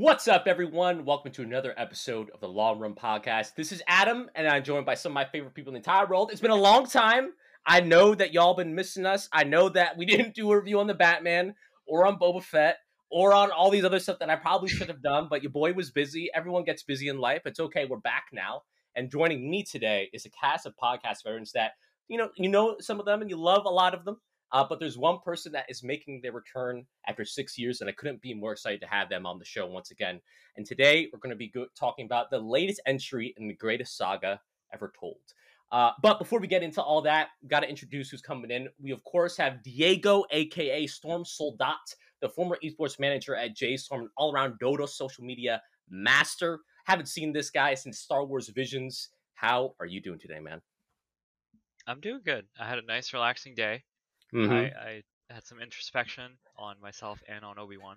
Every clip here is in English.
What's up, everyone? Welcome to another episode of the Long Run Podcast. This is Adam, and I'm joined by some of my favorite people in the entire world. It's been a long time. I know that y'all been missing us. I know that we didn't do a review on the Batman or on Boba Fett or on all these other stuff that I probably should have done, but your boy was busy. Everyone gets busy in life. It's okay. We're back now. And joining me today is a cast of podcast veterans that, you know, you know some of them and you love a lot of them. Uh, but there's one person that is making their return after six years, and I couldn't be more excited to have them on the show once again. And today we're going to be go- talking about the latest entry in the greatest saga ever told. Uh, but before we get into all that, got to introduce who's coming in. We of course have Diego, aka Stormsoldat, the former esports manager at JStorm, and all-around Dota social media master. Haven't seen this guy since Star Wars Visions. How are you doing today, man? I'm doing good. I had a nice, relaxing day. Mm-hmm. I, I had some introspection on myself and on Obi Wan,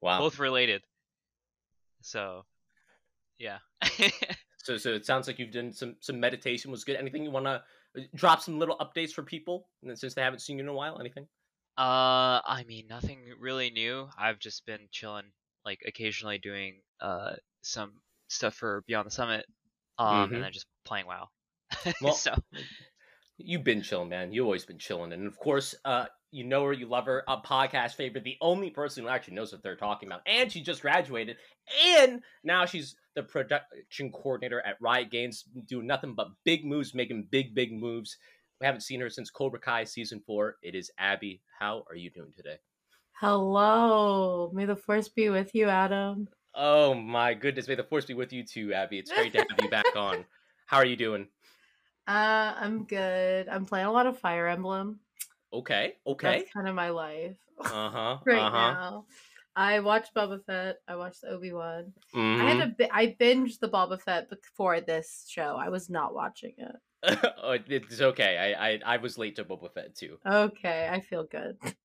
Wow. both related. So, yeah. So, so it sounds like you've done some some meditation. Was good. Anything you want to drop some little updates for people since they haven't seen you in a while? Anything? uh, I mean, nothing really new. I've just been chilling, like occasionally doing uh some stuff for Beyond the Summit, um, Mhm. and then just playing WoW. Well, so, You've been chilling, man. You've always been chilling, and of course, uh, you know her, you love her. A podcast favorite, the only person who actually knows what they're talking about, and she just graduated, and now she's the production coordinator at Riot Games, doing nothing but big moves, making big, big moves. We haven't seen her since Cobra Kai season four. It is Abby. How are you doing today? Hello. May the force be with you, Adam. Oh my goodness, may the force be with you too, Abby. It's great to have you back on. How are you doing? Uh, I'm good. I'm playing a lot of Fire Emblem. Okay, okay. That's kind of my life Uh huh. right uh huh. now. I watched Boba Fett. I watched Obi Wan. I Mm-hmm. had a bi- I binged the Boba Fett before this show. I was not watching it. oh, it's okay. I, I I was late to Boba Fett too. Okay, I feel good.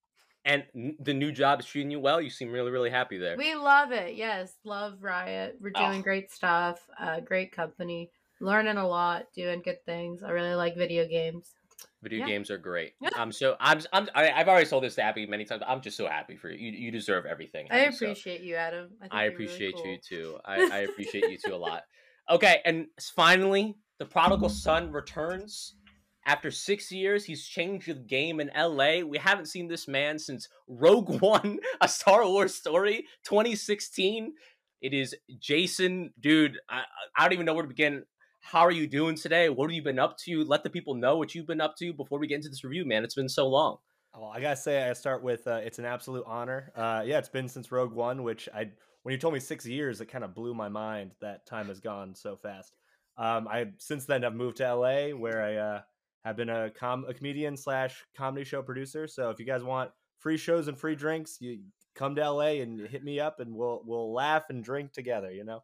And the new job is treating you well. You seem really really happy there. We love it. Yes, love Riot. We're doing Oh. great stuff. Uh, great company. Learning a lot. Doing good things. I really like video games. Video yeah. games are great. I'm so I'm I'm I, I've already told this to Abby many times. I'm just so happy for you. You, you deserve everything. I Abby, so appreciate you, Adam. think I you're really appreciate you too. I, I appreciate you too a lot. Okay, and finally, the prodigal son returns. After six years, he's changed the game in LA. We haven't seen this man since Rogue One, a Star Wars story, 2016. It is Jason, dude. I, I don't even know where to begin. How are you doing today? What have you been up to? Let the people know what you've been up to before we get into this review, man. It's been so long. Well, I gotta say, I start with uh, it's an absolute honor. Uh, yeah, it's been since Rogue One, which I when you told me six years, it kind of blew my mind. That time has gone so fast. Um, I since then have moved to LA, where I uh, have been a com a comedian slash comedy show producer. So if you guys want free shows and free drinks, you come to LA and hit me up, and we'll we'll laugh and drink together. You know,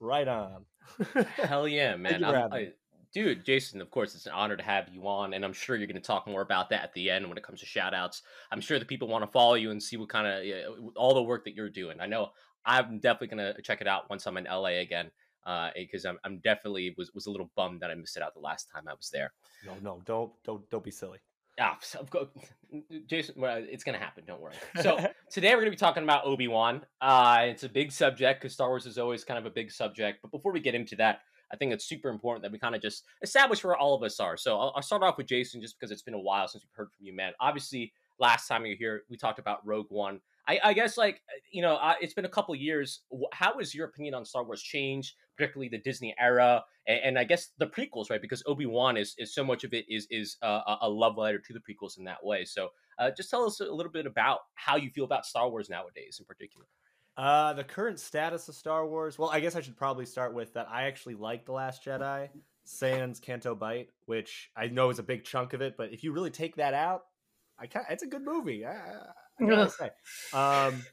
right on. Hell yeah, man. you for I'm- having me. I- dude, Jason, of course, it's an honor to have you on, and I'm sure you're going to talk more about that at the end when it comes to shout outs. I'm sure the people want to follow you and see what kind of all the work that you're doing. I know I'm definitely going to check it out once I'm in LA again. Uh, eh, because I'm, I'm definitely was, was a little bummed that I missed it out the last time I was there. no, no, don't don't don't be silly. Ah, so, of course, Jason, well, it's gonna happen. Don't worry. So today we're gonna be talking about Obi Wan. Uh, it's a big subject because Star Wars is always kind of a big subject. But before we get into that, I think it's super important that we kind of just establish where all of us are. So I'll, I'll start off with Jason, just because it's been a while since we've heard from you, man. Obviously, last time you were here, we talked about Rogue One. I, I guess, like you know, uh, it's been a couple years. How has your opinion on Star Wars changed, particularly the Disney era, and, and I guess the prequels, right? Because Obi Wan is, is so much of it is is uh, a- a love letter to the prequels in that way. So, uh, just tell us a little bit about how you feel about Star Wars nowadays, in particular. Uh, the current status of Star Wars. Well, I guess I should probably start with that. I actually like the Last Jedi, Sans Canto Bight, which I know is a big chunk of it. But if you really take that out, I it's a good movie. I, I, I gotta say, um,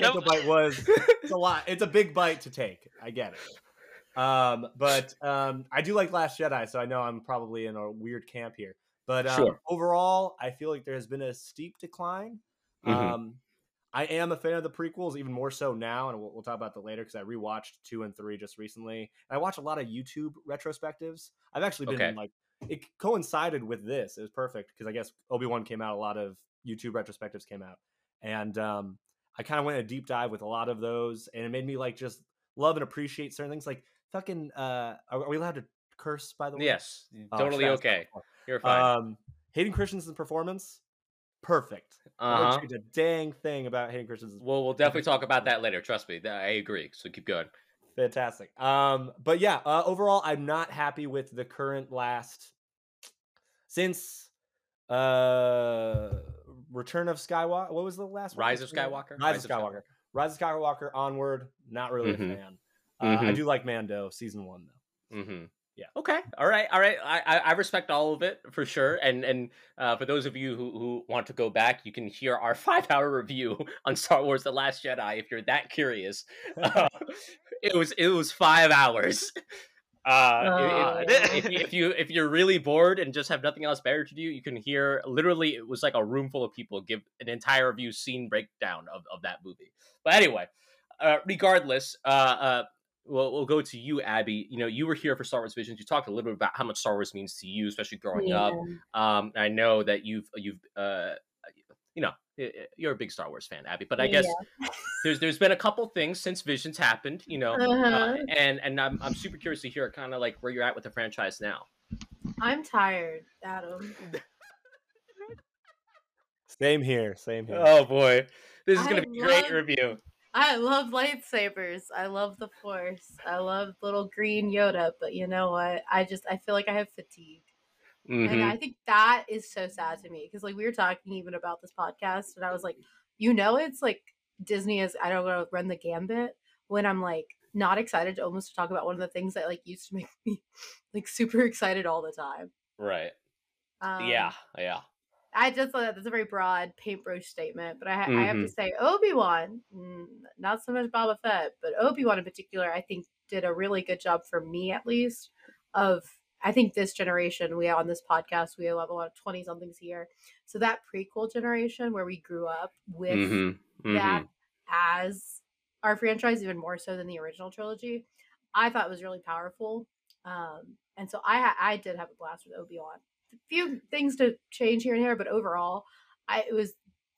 Canto Adam. Bight was it's a lot. It's a big bite to take. I get it. Um, but um, I do like Last Jedi, so I know I'm probably in a weird camp here. But um, Sure. overall, I feel like there has been a steep decline. Mhm. Um, I am a fan of the prequels, even more so now, and we'll, we'll talk about that later because I rewatched two and three just recently. And I watch a lot of YouTube retrospectives. I've actually been Okay. in, like it coincided with this. It was perfect because I guess Obi Wan came out. A lot of YouTube retrospectives came out, and um, I kind of went a deep dive with a lot of those, and it made me like just love and appreciate certain things. Like fucking, uh, are, are we allowed to curse? By the way, Yes, Oh, totally I okay. You're fine. Um, Hayden Christensen's performance, perfect. I Uh-huh. won't change a dang thing about Hayden Christensen's Well, we'll definitely talk about that later. Trust me. I agree. So keep going. Fantastic. Um, but yeah, uh, overall, I'm not happy with the current last since uh Return of Skywalker. What was the last one? Rise of Skywalker? Rise, of Skywalker. Rise of Skywalker onward. Not really Mhm. a fan. Uh, I Mhm. do like Mando season one though. Mm-hmm. Yeah. Okay. All right. All right. I, I respect all of it for sure. And and uh, for those of you who, who want to go back, you can hear our five hour review on Star Wars: The Last Jedi if you're that curious. Uh, it was it was five hours. Uh, if- if, if, you, if you if you're really bored and just have nothing else better to do, you can hear literally it was like a room full of people give an entire review scene breakdown of, of that movie. But anyway, uh, regardless, uh, uh, we'll, we'll go to you, Abby. You know, you were here for Star Wars Visions. You talked a little bit about how much Star Wars means to you, especially growing Yeah. up. Um, I know that you've you've uh, you know, y- y- you're a big Star Wars fan, Abby. But I guess there's there's been a couple things since Visions happened. You know, uh, Uh-huh. and and I'm I'm super curious to hear kind of like where you're at with the franchise now. I'm tired, Adam. Same here. Same here. Oh boy, this is I gonna be a great review. I love lightsabers. I love the Force. I love little green Yoda. But you know what? I just I feel like I have fatigue. Mhm. And I think that is so sad to me because like we were talking even about this podcast, and I was like, you know, it's like Disney is I don't know run the gambit when I'm like not excited to almost talk about one of the things that like used to make me like super excited all the time. Right. Um, yeah. Yeah. I just thought that that's a very broad paintbrush statement, but I, ha- I have Mm-hmm. to say Obi Wan, not so much Boba Fett, but Obi Wan in particular, I think did a really good job for me at least. Of I think this generation, we on this podcast, we have a lot of twenty somethings here, so that prequel generation where we grew up with Mm-hmm. that as our franchise, even more so than the original trilogy, I thought was really powerful. Um, and so I I did have a blast with Obi Wan. A few things to change here and there, but overall, I it was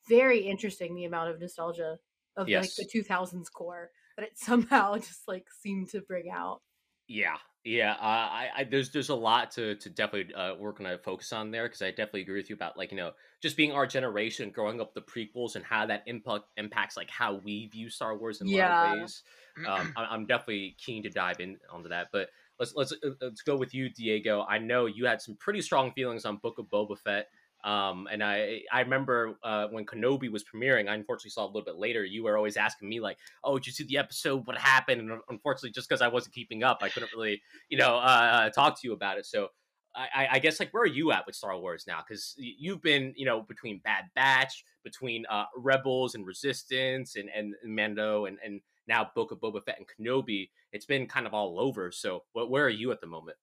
very interesting the amount of nostalgia of Yes. like the 2000s core that it somehow just like seemed to bring out. Yeah, yeah. Uh, I, I there's there's a lot to to definitely uh, work on a focus on there because I definitely agree with you about like you know just being our generation, growing up the prequels, and how that impact impacts like how we view Star Wars in a lot of ways. Um, I, I'm definitely keen to dive in onto that, but let's let's uh, let's go with you, Diego. I know you had some pretty strong feelings on Book of Boba Fett. Um, and I I remember uh, when Kenobi was premiering, I unfortunately saw a little bit later. You were always asking me like, "Oh, did you see the episode? What happened?" And unfortunately, just because I wasn't keeping up, I couldn't really, you know, uh, talk to you about it. So I, I- I guess like where are you at with Star Wars now? Because you've been, you know, between Bad Batch, between uh, Rebels and Resistance, and and Mando, and and now Book of Boba Fett and Kenobi. It's been kind of all over. So what, where are you at the moment?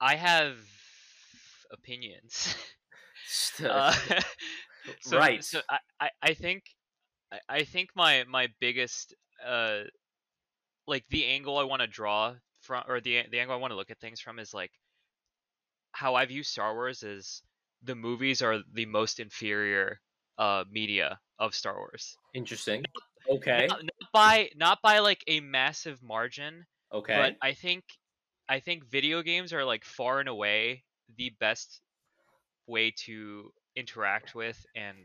I have opinions. Uh, so, right. So I, I, I think I, I think my my biggest uh like the angle I want to draw from or the the angle I want to look at things from is like how I view Star Wars is the movies are the most inferior uh media of Star Wars. Interesting. Okay. Not, not by not by like a massive margin, Okay. but I think I think video games are like far and away the best way to interact with and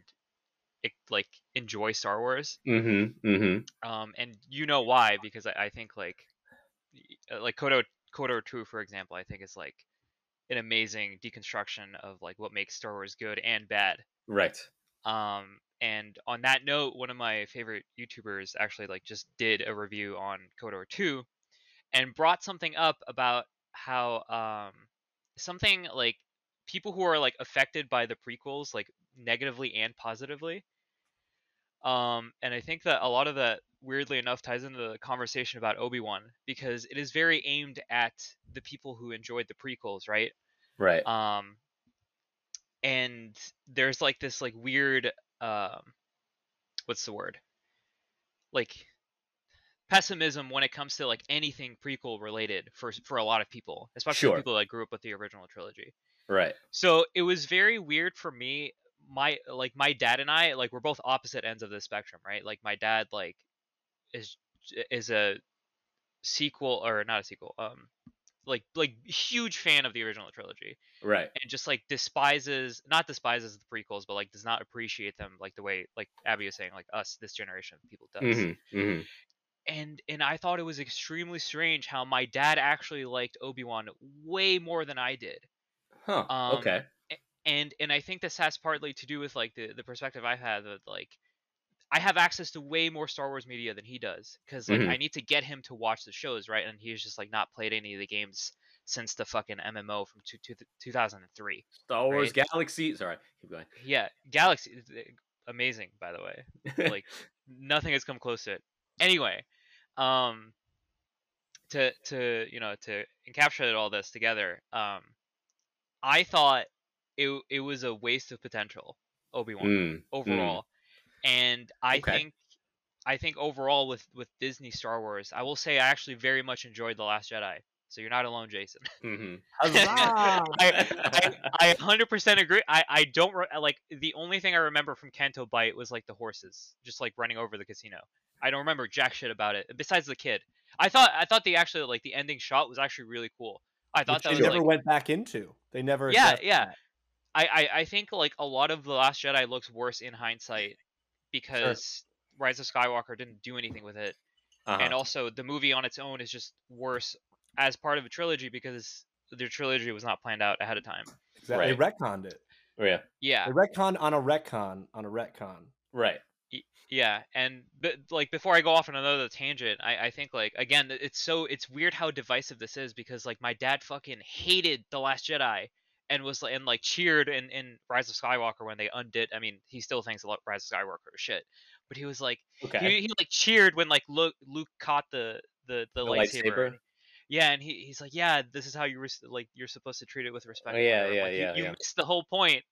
it, like enjoy Star Wars. mm-hmm. Mm-hmm. Um, and you know why? Because I, I think like uh, like KOTOR KOTOR Two, for example, I think is like an amazing deconstruction of like what makes Star Wars good and bad. Right. Um, and on that note, one of my favorite YouTubers actually like just did a review on KOTOR 2 and brought something up about how um something like people who are like affected by the prequels like negatively and positively. Um, and I think that a lot of that weirdly enough ties into the conversation about Obi-Wan because it is very aimed at the people who enjoyed the prequels, right? Right. um and there's like this like weird um what's the word like pessimism when it comes to like anything prequel related for for a lot of people especially Sure. people that grew up with the original trilogy right. so it was very weird for me my like my dad and I like we're both opposite ends of the spectrum, right? Like my dad like is is a sequel or not a sequel, um like like huge fan of the original trilogy Right. and just like despises not despises the prequels but like does not appreciate them like the way like Abby was saying like us this generation of people does. Mm-hmm. Mm-hmm. And and I thought it was extremely strange how my dad actually liked Obi-Wan way more than I did. Huh. Um, okay. and and I think this has partly to do with like the the perspective I've had of like I have access to way more Star Wars media than he does because like Mhm. I need to get him to watch the shows right and he's just like not played any of the games since the fucking MMO from two, two, 2003. Star Wars right. Galaxy. Sorry. Keep going. Yeah, Galaxy is, amazing by the way. Like nothing has come close to it. Anyway, um to to you know to encapsulate all this together, um I thought it it was a waste of potential Obi-Wan Mm, overall. And I Okay. think I think overall with with Disney Star Wars, I will say I actually very much enjoyed The Last Jedi. So you're not alone, Jason. hmm I, I I 100% agree. I I don't re- like the only thing I remember from Canto Bight was like the horses just like running over the casino. I don't remember jack shit about it besides the kid. I thought I thought the actually like the ending shot was actually really cool. I thought Which that they was never like went back into. They never. Yeah, yeah. that. I, I I think like a lot of the Last Jedi looks worse in hindsight because Rise of Skywalker didn't do anything with it, Uh-huh. and also the movie on its own is just worse as part of a trilogy because the trilogy was not planned out ahead of time. Exactly. They Right. retconned it. Oh, yeah. Yeah, They retcon on a retcon on a retcon. Right. yeah, and but like before I go off on another tangent, I I think like again it's so it's weird how divisive this is because like my dad fucking hated the Last Jedi. And was like and like cheered in, in Rise of Skywalker when they undid. I mean, he still thinks a lot Rise of Skywalker is shit, but he was like, Okay. he, he like cheered when like Luke Luke caught the the the, The lightsaber. lightsaber? Yeah, and he, he's like, yeah, this is how you res- like you're supposed to treat it with respect. or yeah, yeah, Like, you- yeah, You, yeah. missed the whole point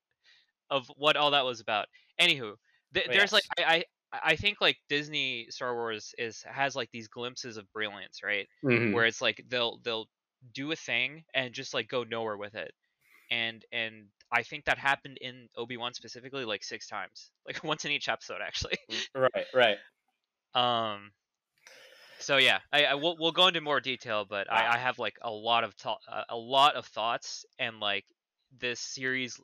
of what all that was about. Anywho, th- Oh, there's like. I, I I think like Disney Star Wars is has like these glimpses of brilliance, right? Mhm. Where it's like they'll they'll do a thing and just like go nowhere with it. And and I think that happened in Obi Wan specifically like six times, like once in each episode actually. Right. Right. Um. So yeah, I, I we'll, we'll go into more detail, but Wow. I, I have like a lot of to- a lot of thoughts and like this series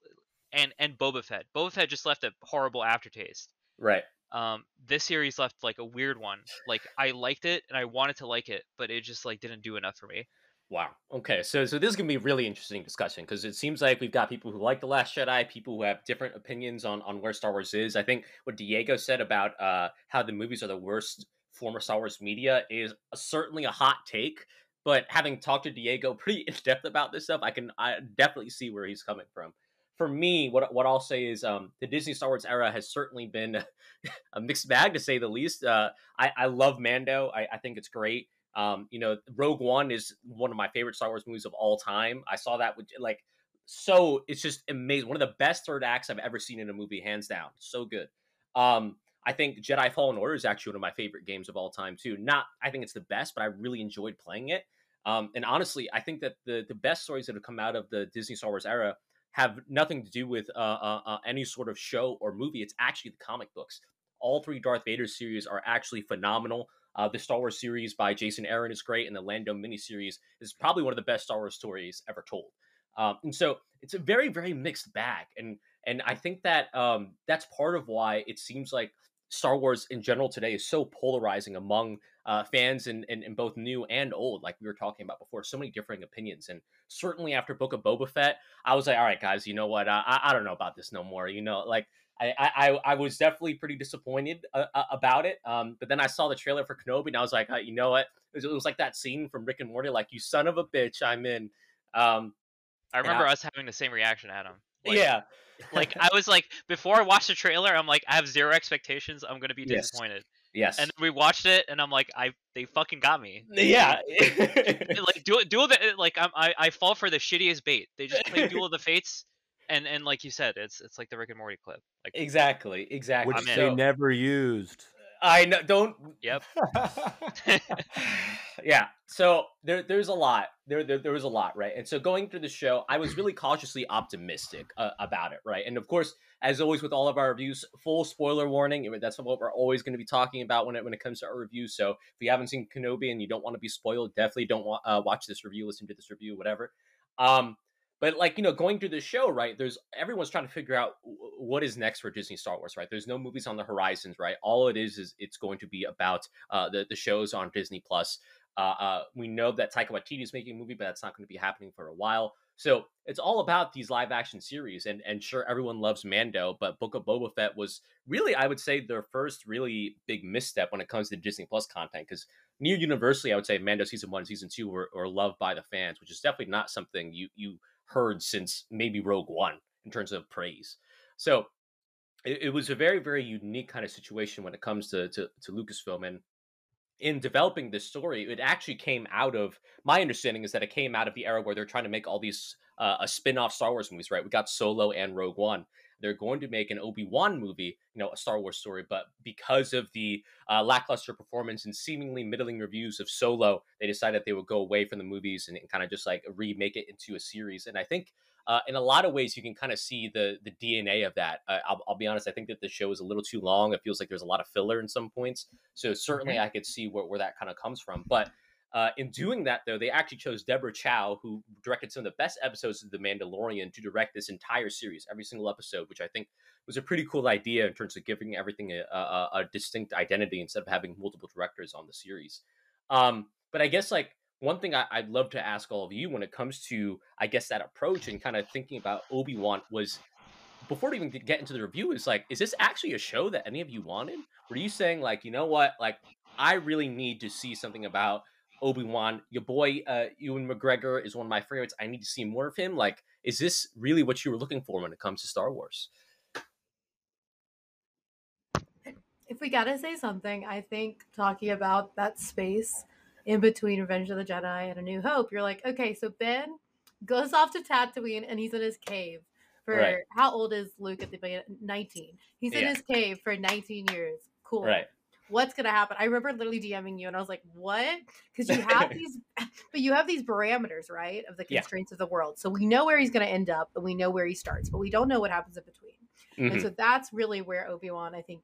and and Boba Fett. Boba Fett just left a horrible aftertaste. Right. Um, this series left like a weird one. Like I liked it and I wanted to like it, but it just like didn't do enough for me. Wow. Okay. So so this is gonna be a really interesting discussion because it seems like we've got people who like the Last Jedi, people who have different opinions on on where Star Wars is. I think what Diego said about uh how the movies are the worst former Star Wars media is certainly a hot take. But having talked to Diego pretty in depth about this stuff, I can I definitely see where he's coming from. For me, what what I'll say is um, the Disney Star Wars era has certainly been a mixed bag to say the least. Uh, I, I love Mando. I, I think it's great. Um, you know, Rogue One is one of my favorite Star Wars movies of all time. I saw that with like so it's just amazing. One of the best third acts I've ever seen in a movie, hands down. So good. Um, I think Jedi Fallen Order is actually one of my favorite games of all time too. Not I think it's the best, but I really enjoyed playing it. Um, and honestly, I think that the the best stories that have come out of the Disney Star Wars era have nothing to do with uh, uh, uh, any sort of show or movie. It's actually the comic books. All three Darth Vader series are actually phenomenal. Uh, the Star Wars series by Jason Aaron is great, and the Lando miniseries is probably one of the best Star Wars stories ever told. Um, and so it's a very, very mixed bag, and and I think that um, that's part of why it seems like Star Wars in general today is so polarizing among uh, fans and in, in both new and old, like we were talking about before. So many differing opinions, and certainly after Book of Boba Fett, I was like, all right, guys, you know what? I, I, I don't know about this no more. You know, like I, I, I was definitely pretty disappointed uh, uh, about it. Um, but then I saw the trailer for Kenobi, and I was like, uh, you know what? It was, it was like that scene from Rick and Morty, like you son of a bitch, I'm in. Um, I remember I- us having the same reaction, Adam. Like, yeah, like I was like before I watched the trailer, I'm like I have zero expectations. I'm gonna be disappointed. yes, And then we watched it, and I'm like, I they fucking got me. yeah, like duel, duel the like I'm, I I fall for the shittiest bait. They just play Duel of the Fates, and and like you said, it's it's like the Rick and Morty clip. Like exactly, exactly. Which I'm they So- never used. I know. Don't. Yep. yeah. So there, there's a lot. There, there, there was a lot, right? And so going through the show, I was really cautiously optimistic uh, about it, right? And of course, as always with all of our reviews, full spoiler warning. That's what we're always going to be talking about when it when it comes to our reviews. So if you haven't seen Kenobi and you don't want to be spoiled, definitely don't wa- uh, watch this review, listen to this review, whatever. Um, but like you know, going through the show, right? There's everyone's trying to figure out what is next for Disney Star Wars, right? There's no movies on the horizons, right? All it is is it's going to be about uh, the the shows on Disney Plus. Uh, uh, we know that Taika Waititi is making a movie, but that's not going to be happening for a while. So it's all about these live action series, and and sure, everyone loves Mando, but Book of Boba Fett was really, I would say, their first really big misstep when it comes to Disney Plus content. Because near universally, I would say Mando season one, season two were, were loved by the fans, which is definitely not something you you heard since maybe Rogue One in terms of praise. So it, it, was a very, very unique kind of situation when it comes to, to, to Lucasfilm. And in developing this story, it actually came out of my understanding is that it came out of the era where they're trying to make all these uh, a spin-off Star Wars movies, right? We got Solo and Rogue One. They're going to make an Obi Wan movie, you know, a Star Wars story, but because of the uh, lackluster performance and seemingly middling reviews of Solo, they decided they would go away from the movies and, and kind of just like remake it into a series. And I think uh, in a lot of ways, you can kind of see the the DNA of that. Uh, I'll, I'll, be honest; I think that the show is a little too long. It feels like there's a lot of filler in some points. So certainly, I could see where, where that kind of comes from. But uh, in doing that, though, they actually chose Deborah Chow, who directed some of the best episodes of The Mandalorian, to direct this entire series, every single episode, which I think was a pretty cool idea in terms of giving everything a, a, a distinct identity instead of having multiple directors on the series. Um, but I guess like one thing I, would love to ask all of you when it comes to, I guess, that approach and kind of thinking about Obi Wan was before we even get into the review is like, is this actually a show that any of you wanted? Were you saying like, you know what, like I really need to see something about Obi Wan. Your boy uh, Ewan McGregor is one of my favorites. I need to see more of him. Like, is this really what you were looking for when it comes to Star Wars? If we gotta say something, I think talking about that space in between Revenge of the Jedi and A New Hope, you're like, okay, so Ben goes off to Tatooine and he's in his cave for right. how old is Luke at the beginning? 19. He's in his cave for 19 years. Cool. Right what's gonna happen? I remember literally DMing you and I was like, what? Because you have these but you have these parameters, right? Of the constraints yeah. of the world. So we know where he's gonna end up and we know where he starts, but we don't know what happens in between. Mm-hmm. And so that's really where Obi-Wan, I think,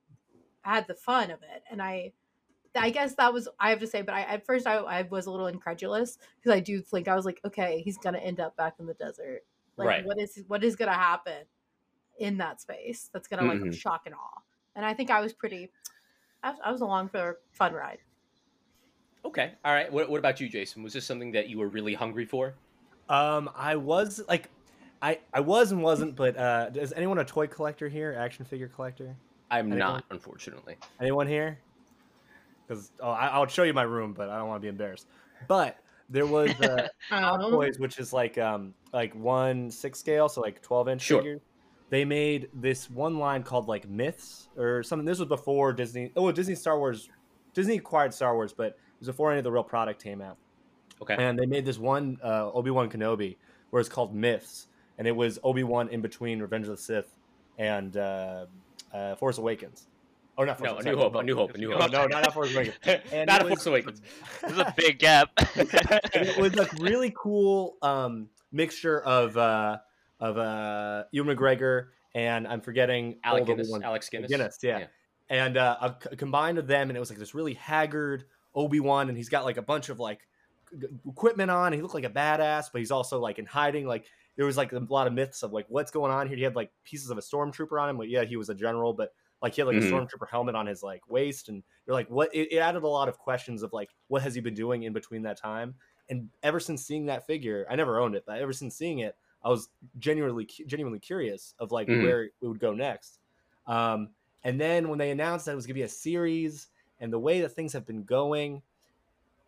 had the fun of it. And I I guess that was I have to say, but I at first I, I was a little incredulous because I do think I was like, okay, he's gonna end up back in the desert. Like right. what is what is gonna happen in that space that's gonna like mm-hmm. shock and awe. And I think I was pretty I was, I was along for a fun ride. Okay. All right. What, what about you, Jason? Was this something that you were really hungry for? Um, I was like, I I was and wasn't, but uh, is anyone a toy collector here? Action figure collector? I'm anyone? not, unfortunately. Anyone here? Because oh, I, will show you my room, but I don't want to be embarrassed. But there was uh, oh. Toys, which is like um like one six scale, so like twelve inch sure. figures they made this one line called like myths or something. This was before Disney. Oh, Disney Star Wars. Disney acquired Star Wars, but it was before any of the real product came out. Okay. And they made this one uh, Obi Wan Kenobi where it's called Myths, and it was Obi Wan in between Revenge of the Sith and uh, uh, Force Awakens. Oh, not Force no, a New Hope, a New Hope, a New Hope. No, no, not Force Awakens. And not a Force Awakens. This is a big gap. it was a really cool um, mixture of uh, of uh, Ewan McGregor and I'm forgetting Alec Guinness. Alex Guinness. Guinness, yeah. yeah. And uh, combined with them, and it was like this really haggard Obi Wan, and he's got like a bunch of like equipment on. he looked like a badass, but he's also like in hiding. Like there was like a lot of myths of like what's going on here. He had like pieces of a stormtrooper on him. But yeah, he was a general, but like he had like mm-hmm. a stormtrooper helmet on his like waist, and you're like, what? It, it added a lot of questions of like, what has he been doing in between that time? And ever since seeing that figure, I never owned it, but ever since seeing it, I was genuinely genuinely curious of like mm-hmm. where it would go next. Um, and then when they announced that it was gonna be a series and the way that things have been going,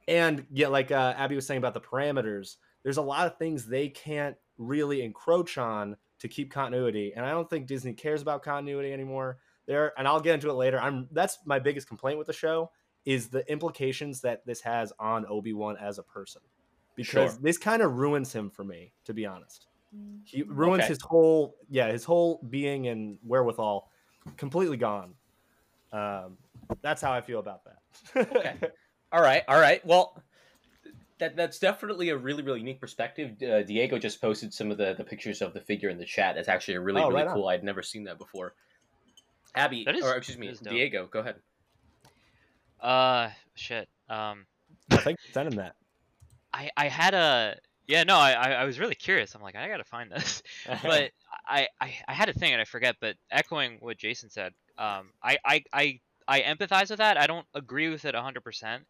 and yeah, like uh, Abby was saying about the parameters, there's a lot of things they can't really encroach on to keep continuity, and I don't think Disney cares about continuity anymore. There, and I'll get into it later. I'm that's my biggest complaint with the show is the implications that this has on Obi Wan as a person, because sure. this kind of ruins him for me, to be honest. He ruins okay. his whole yeah his whole being and wherewithal completely gone. Um, that's how I feel about that. Okay. All right, all right. Well, that that's definitely a really really unique perspective. Uh, Diego just posted some of the the pictures of the figure in the chat. That's actually a really Oh, really right on. cool. I'd never seen that before. Abby, That is- or excuse me, that is dope. Diego, go ahead. Uh, shit. Um, Thanks for sending that. I I had a yeah no I I was really curious. I'm like I gotta find this, but I, I I had a thing and I forget. But echoing what Jason said, um, I I I I empathize with that. I don't agree with it 100, percent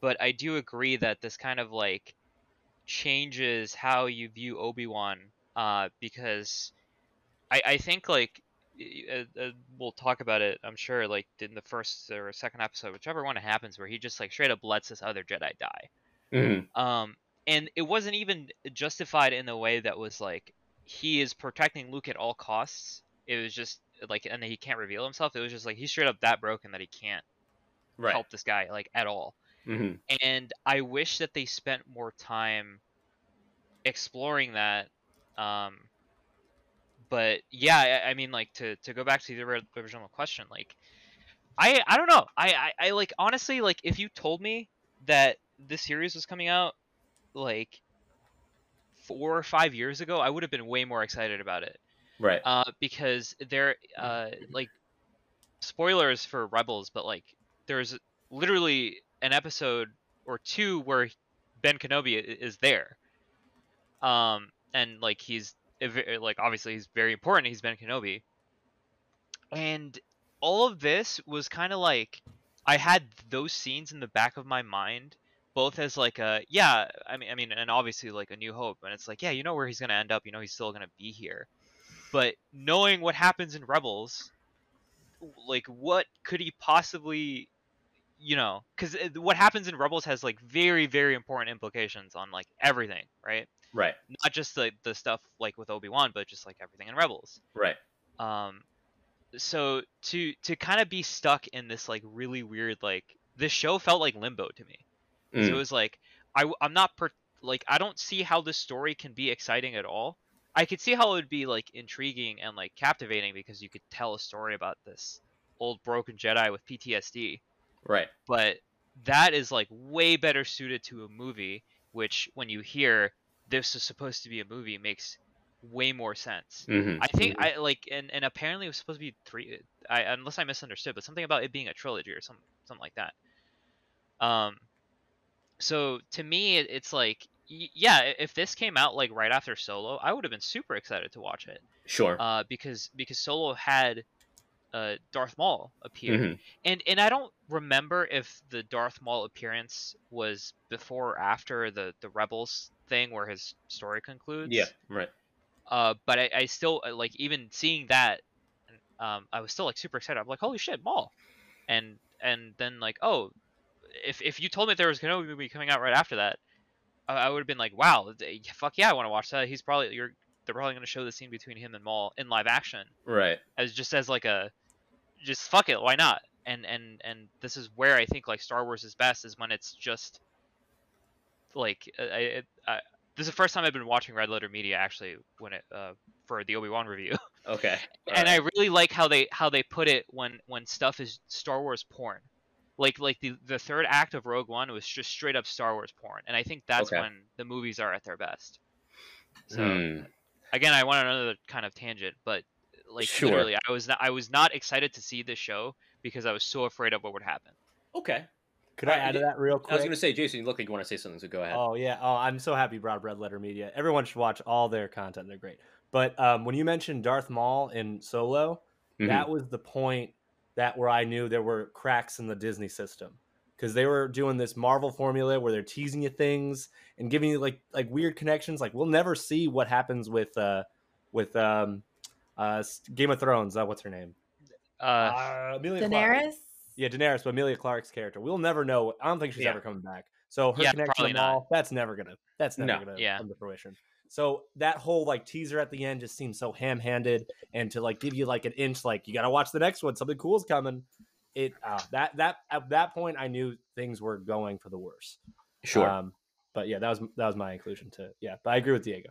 but I do agree that this kind of like changes how you view Obi Wan. Uh, because I I think like uh, uh, we'll talk about it. I'm sure like in the first or second episode, whichever one it happens, where he just like straight up lets this other Jedi die Mhm. um and it wasn't even justified in a way that was like he is protecting luke at all costs it was just like and he can't reveal himself it was just like he's straight up that broken that he can't Right. help this guy like at all Mhm. and i wish that they spent more time exploring that um but yeah i, I mean like to to go back to the original question like i i don't know I, I i like honestly like if you told me that this series was coming out like four or five years ago i would have been way more excited about it Right. uh, because there, uh, like, spoilers for Rebels, but like, there's literally an episode or two where Ben Kenobi is there, um, and like he's like obviously he's very important. He's Ben Kenobi, and all of this was kind of like I had those scenes in the back of my mind both as like a yeah i mean i mean and obviously like a new hope and it's like yeah you know where he's going to end up you know he's still going to be here but knowing what happens in rebels like what could he possibly you know because what happens in rebels has like very very important implications on like everything right Right. not just the the stuff like with obi-wan but just like everything in rebels Right. um so to to kind of be stuck in this like really weird like this show felt like limbo to me so it Mm. was like I I'm not per, like I don't see how this story can be exciting at all. I could see how it would be like intriguing and like captivating because you could tell a story about this old broken Jedi with PTSD. Right. But that is like way better suited to a movie, which when you hear this is supposed to be a movie makes way more sense. Mhm. I think I like and, and apparently it was supposed to be three I unless I misunderstood, but something about it being a trilogy or some something like that. Um so to me it's like yeah, if this came out like right after Solo, I would have been super excited to watch it. Sure. Uh because because Solo had uh Darth Maul appear. Mhm. And and I don't remember if the Darth Maul appearance was before or after the the Rebels thing where his story concludes Yeah. Right. uh but I, I still uh, like even seeing that um i was still like super excited i'm like holy shit maul and and then like oh if if you told me there was gonna be movie coming out right after that i, I would have been like wow fuck yeah i want to watch that. He's probably you're they're probably gonna show the scene between him and maul in live action. Right. as just as like a just fuck it why not? And and and this is where i think like star wars is best is when it's just like I, I, I this is the first time i've been watching red letter media actually when it uh for the obi-wan review. Okay. and i really like how they how they put it when when stuff is star wars porn like like the the third act of rogue one was just straight up star wars porn and i think that's Okay. when the movies are at their best so Hmm. again i want another kind of tangent but like Sure. literally i was not i was not excited to see this show because i was so afraid of what would happen Okay. Could I Alright, add to that real quick? I was gonna say, Jason, you look like you want to say something, so go ahead. Oh yeah. Oh, I'm so happy you brought up Red Letter Media. Everyone should watch all their content. They're great. But um, when you mentioned Darth Maul in Solo, Mhm. that was the point that where I knew there were cracks in the Disney system because they were doing this Marvel formula where they're teasing you things and giving you like like weird connections. Like we'll never see what happens with uh with um uh Game of Thrones. Uh, what's her name? uh Uh, Emilia Clarke. Daenerys. Yeah, Daenerys, but Emilia Clarke's character. We'll never know. I don't think she's Yeah. ever coming back. So her Yeah, connection to not. Maul, that's never gonna that's never No. gonna Yeah. come to fruition. So that whole like teaser at the end just seems so ham-handed, and to like give you like an inch, like you got to watch the next one, something cool's coming. It uh, that that at that point I knew things were going for the worse. Sure. Um, but yeah, that was that was my inclusion to yeah. But I agree with Diego.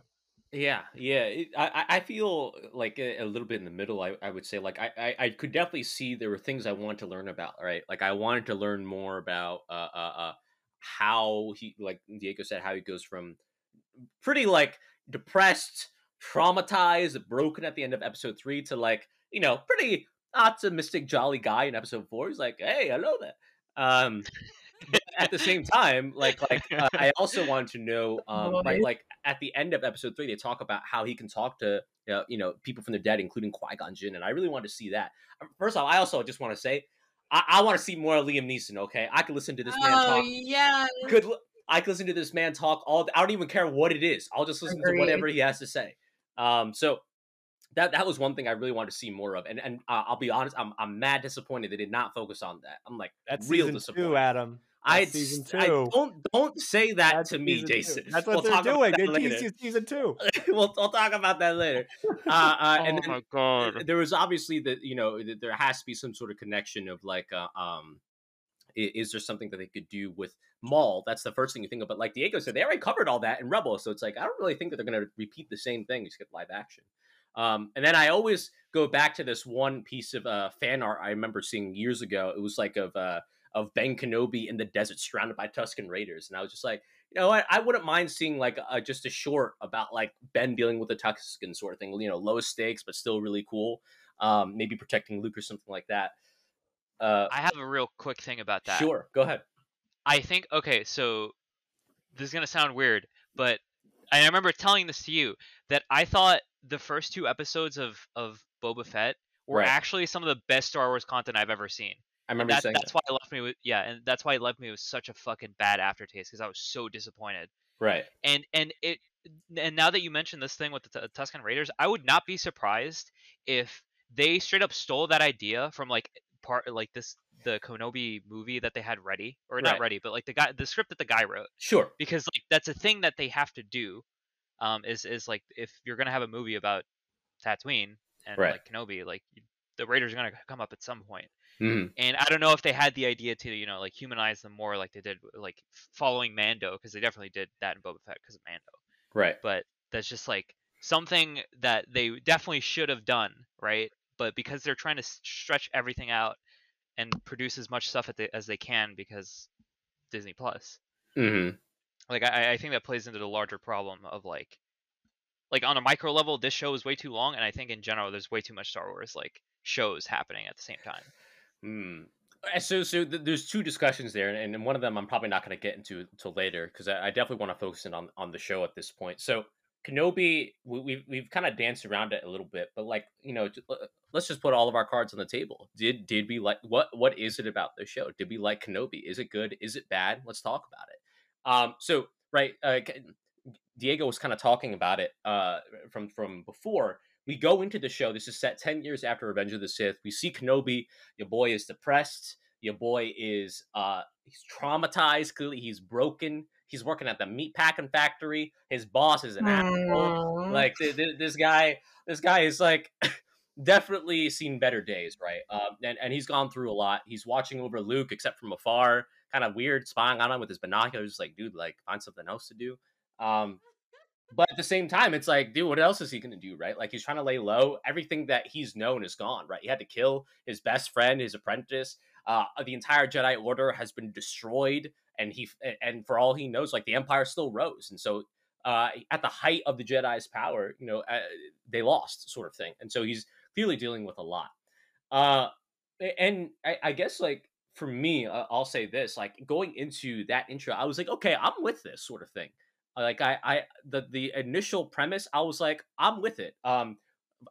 Yeah, yeah. It, I I feel like a, a, little bit in the middle. I, I would say like I, I, I could definitely see there were things I wanted to learn about. Right, like I wanted to learn more about uh uh, uh how he like Diego said how he goes from pretty like depressed, traumatized, broken at the end of episode three to like you know pretty optimistic, jolly guy in episode four. He's like, hey, I hello there. Um, at the same time, like like uh, I also wanted to know, um, right, like at the end of episode three, they talk about how he can talk to uh, you know people from the dead, including Qui Gon Jinn, and I really wanted to see that. Um, first off, I also just want to say, I, I want to see more Liam Neeson. Okay, I could listen to this man oh, talk. Yeah, could I could listen to this man talk all. I don't even care what it is. I'll just listen to whatever he has to say. Um, so that that was one thing I really wanted to see more of. And and uh, I'll be honest, I'm I'm mad disappointed they did not focus on that. I'm like that's real disappointed. Two, Adam. I, season two. I don't don't say that That's to me, Jason. Two. That's what we'll they're doing. They teased you season two. we'll we'll talk about that later. Uh, uh, oh and then, my god! There was obviously that you know there has to be some sort of connection of like uh, um is there something that they could do with Maul? That's the first thing you think of. But like Diego said, they already covered all that in Rebel, so it's like I don't really think that they're going to repeat the same thing just get live action. Um, and then I always go back to this one piece of uh, fan art I remember seeing years ago. It was like of uh, of Ben Kenobi in the desert surrounded by Tusken Raiders, and I was just like, you know, I, I wouldn't mind seeing like a, just a short about like Ben dealing with the Tusken sort of thing. You know, low stakes but still really cool. Um, maybe protecting Luke or something like that. Uh, I have a real quick thing about that. Sure, go ahead. I think okay, so this is gonna sound weird, but I remember telling this to you that I thought the first two episodes of of Boba Fett were right. actually some of the best Star Wars content I've ever seen. I remember that, saying that's that. why it left me with yeah, and that's why it left me with such a fucking bad aftertaste because I was so disappointed. Right. And and it and now that you mentioned this thing with the T- Tusken Raiders, I would not be surprised if they straight up stole that idea from like part like this the Kenobi movie that they had ready or right. not ready, but like the guy the script that the guy wrote. Sure. Because like that's a thing that they have to do. Um, is is like if you're gonna have a movie about Tatooine and right. like Kenobi, like the Raiders are gonna come up at some point. Mm-hmm. And I don't know if they had the idea to you know like humanize them more like they did like following Mando because they definitely did that in Boba Fett because of Mando. Right. But that's just like something that they definitely should have done, right? But because they're trying to stretch everything out and produce as much stuff the, as they can because Disney Plus. Mm-hmm. Like I, I think that plays into the larger problem of like, like on a micro level, this show is way too long, and I think in general, there's way too much Star Wars like shows happening at the same time. Hmm. So, so th- there's two discussions there, and, and one of them I'm probably not going to get into until later because I, I, definitely want to focus in on on the show at this point. So, Kenobi, we, we've we've kind of danced around it a little bit, but like you know, let's just put all of our cards on the table. Did did we like what what is it about the show? Did we like Kenobi? Is it good? Is it bad? Let's talk about it. Um, so right, uh, Diego was kind of talking about it uh from from before we go into the show. This is set 10 years after Revenge of the Sith. We see Kenobi. Your boy is depressed. Your boy is uh he's traumatized. Clearly, he's broken. He's working at the meat packing factory. His boss is an asshole. Like th- th- this guy, this guy is like definitely seen better days, right? Um, and and he's gone through a lot. He's watching over Luke, except from afar, kind of weird, spying on him with his binoculars. Like, dude, like find something else to do. Um, but at the same time, it's like, dude, what else is he gonna do, right? Like he's trying to lay low. Everything that he's known is gone, right? He had to kill his best friend, his apprentice. Uh, the entire Jedi Order has been destroyed, and he and for all he knows, like the Empire still rose, and so uh, at the height of the Jedi's power, you know, uh, they lost, sort of thing, and so he's clearly dealing with a lot. Uh, and I, I guess like for me, I'll say this: like going into that intro, I was like, okay, I'm with this sort of thing. Like I, I the the initial premise, I was like, I'm with it. Um,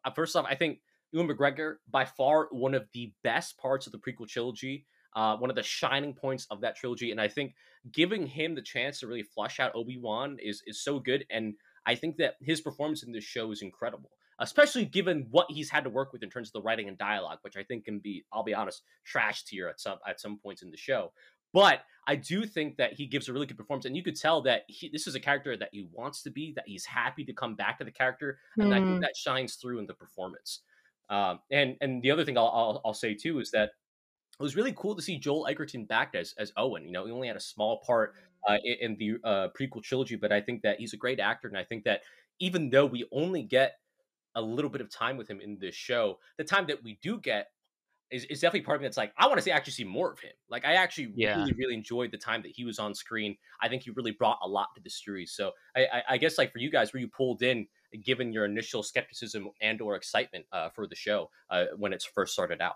uh, first off, I think Ewan McGregor by far one of the best parts of the prequel trilogy. Uh, one of the shining points of that trilogy, and I think giving him the chance to really flush out Obi Wan is is so good. And I think that his performance in this show is incredible, especially given what he's had to work with in terms of the writing and dialogue, which I think can be, I'll be honest, trashed here at some at some points in the show. But I do think that he gives a really good performance, and you could tell that he, this is a character that he wants to be, that he's happy to come back to the character, and mm. I think mm-hmm. that shines through in the performance. Um, and and the other thing I'll, I'll, I'll say too is that it was really cool to see Joel Edgerton back as as Owen. You know, he only had a small part uh, in, in, the uh, prequel trilogy, but I think that he's a great actor, and I think that even though we only get a little bit of time with him in this show, the time that we do get is, is definitely part of me that's like, I want to see actually see more of him. Like I actually Yeah. really, really enjoyed the time that he was on screen. I think he really brought a lot to the series. So I, I, I guess like for you guys, were you pulled in given your initial skepticism and or excitement uh, for the show uh, when it's first started out?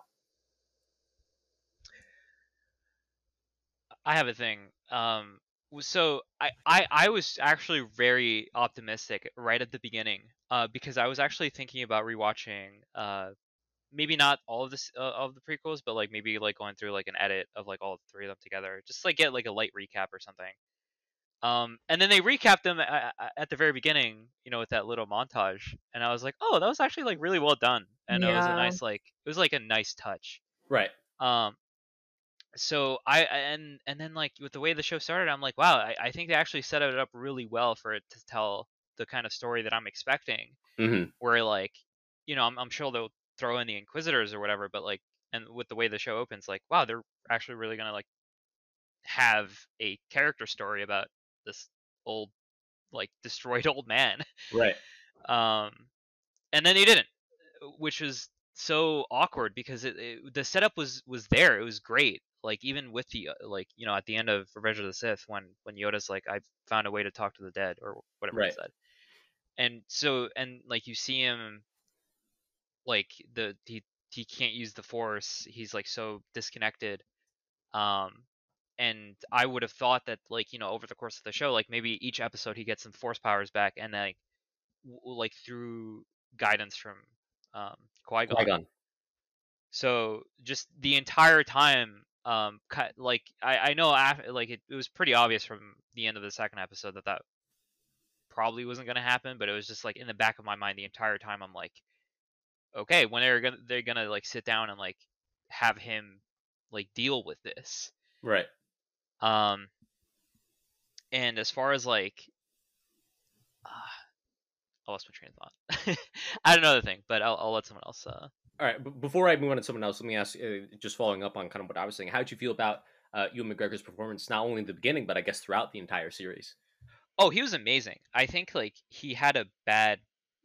I have a thing. Um, so I, I, I was actually very optimistic right at the beginning, uh, because I was actually thinking about rewatching, uh, maybe not all of this uh, of the prequels, but like maybe like going through like an edit of like all three of them together, just like get like a light recap or something. Um, and then they recapped them at, at the very beginning, you know, with that little montage, and I was like, oh, that was actually like really well done, and it was a nice like it was like a nice touch. Right. Um, so I and and then like with the way the show started, I'm like, wow, I, I think they actually set it up really well for it to tell the kind of story that I'm expecting. Mm-hmm. Where like, you know, I'm I'm sure they'll throw in the Inquisitors or whatever, but like, and with the way the show opens, like, wow, they're actually really gonna like have a character story about this old like destroyed old man. Right. um and then they didn't which was so awkward because it, it the setup was was there it was great like even with the uh, like you know at the end of revenge of the sith when when yoda's like i found a way to talk to the dead or whatever Right. he said and so and like you see him like the he he can't use the force he's like so disconnected um and i would have thought that like you know over the course of the show like maybe each episode he gets some force powers back and like w- like through guidance from um Qui-Gon. Qui-Gon. So just the entire time, um, cut like I I know af- like it, it was pretty obvious from the end of the second episode that that probably wasn't gonna happen, but it was just like in the back of my mind the entire time. I'm like, okay, when they're gonna they're gonna like sit down and like have him like deal with this. Right. Um, and as far as like, uh, I lost my train of thought. I had another thing, but I'll, I'll let someone else. Uh, All right. b- Before I move on to someone else, let me ask, uh, just following up on kind of what I was saying. How did you feel about uh, Ewan McGregor's performance, not only in the beginning, but I guess throughout the entire series? oh, he was amazing. I think like he had a bad.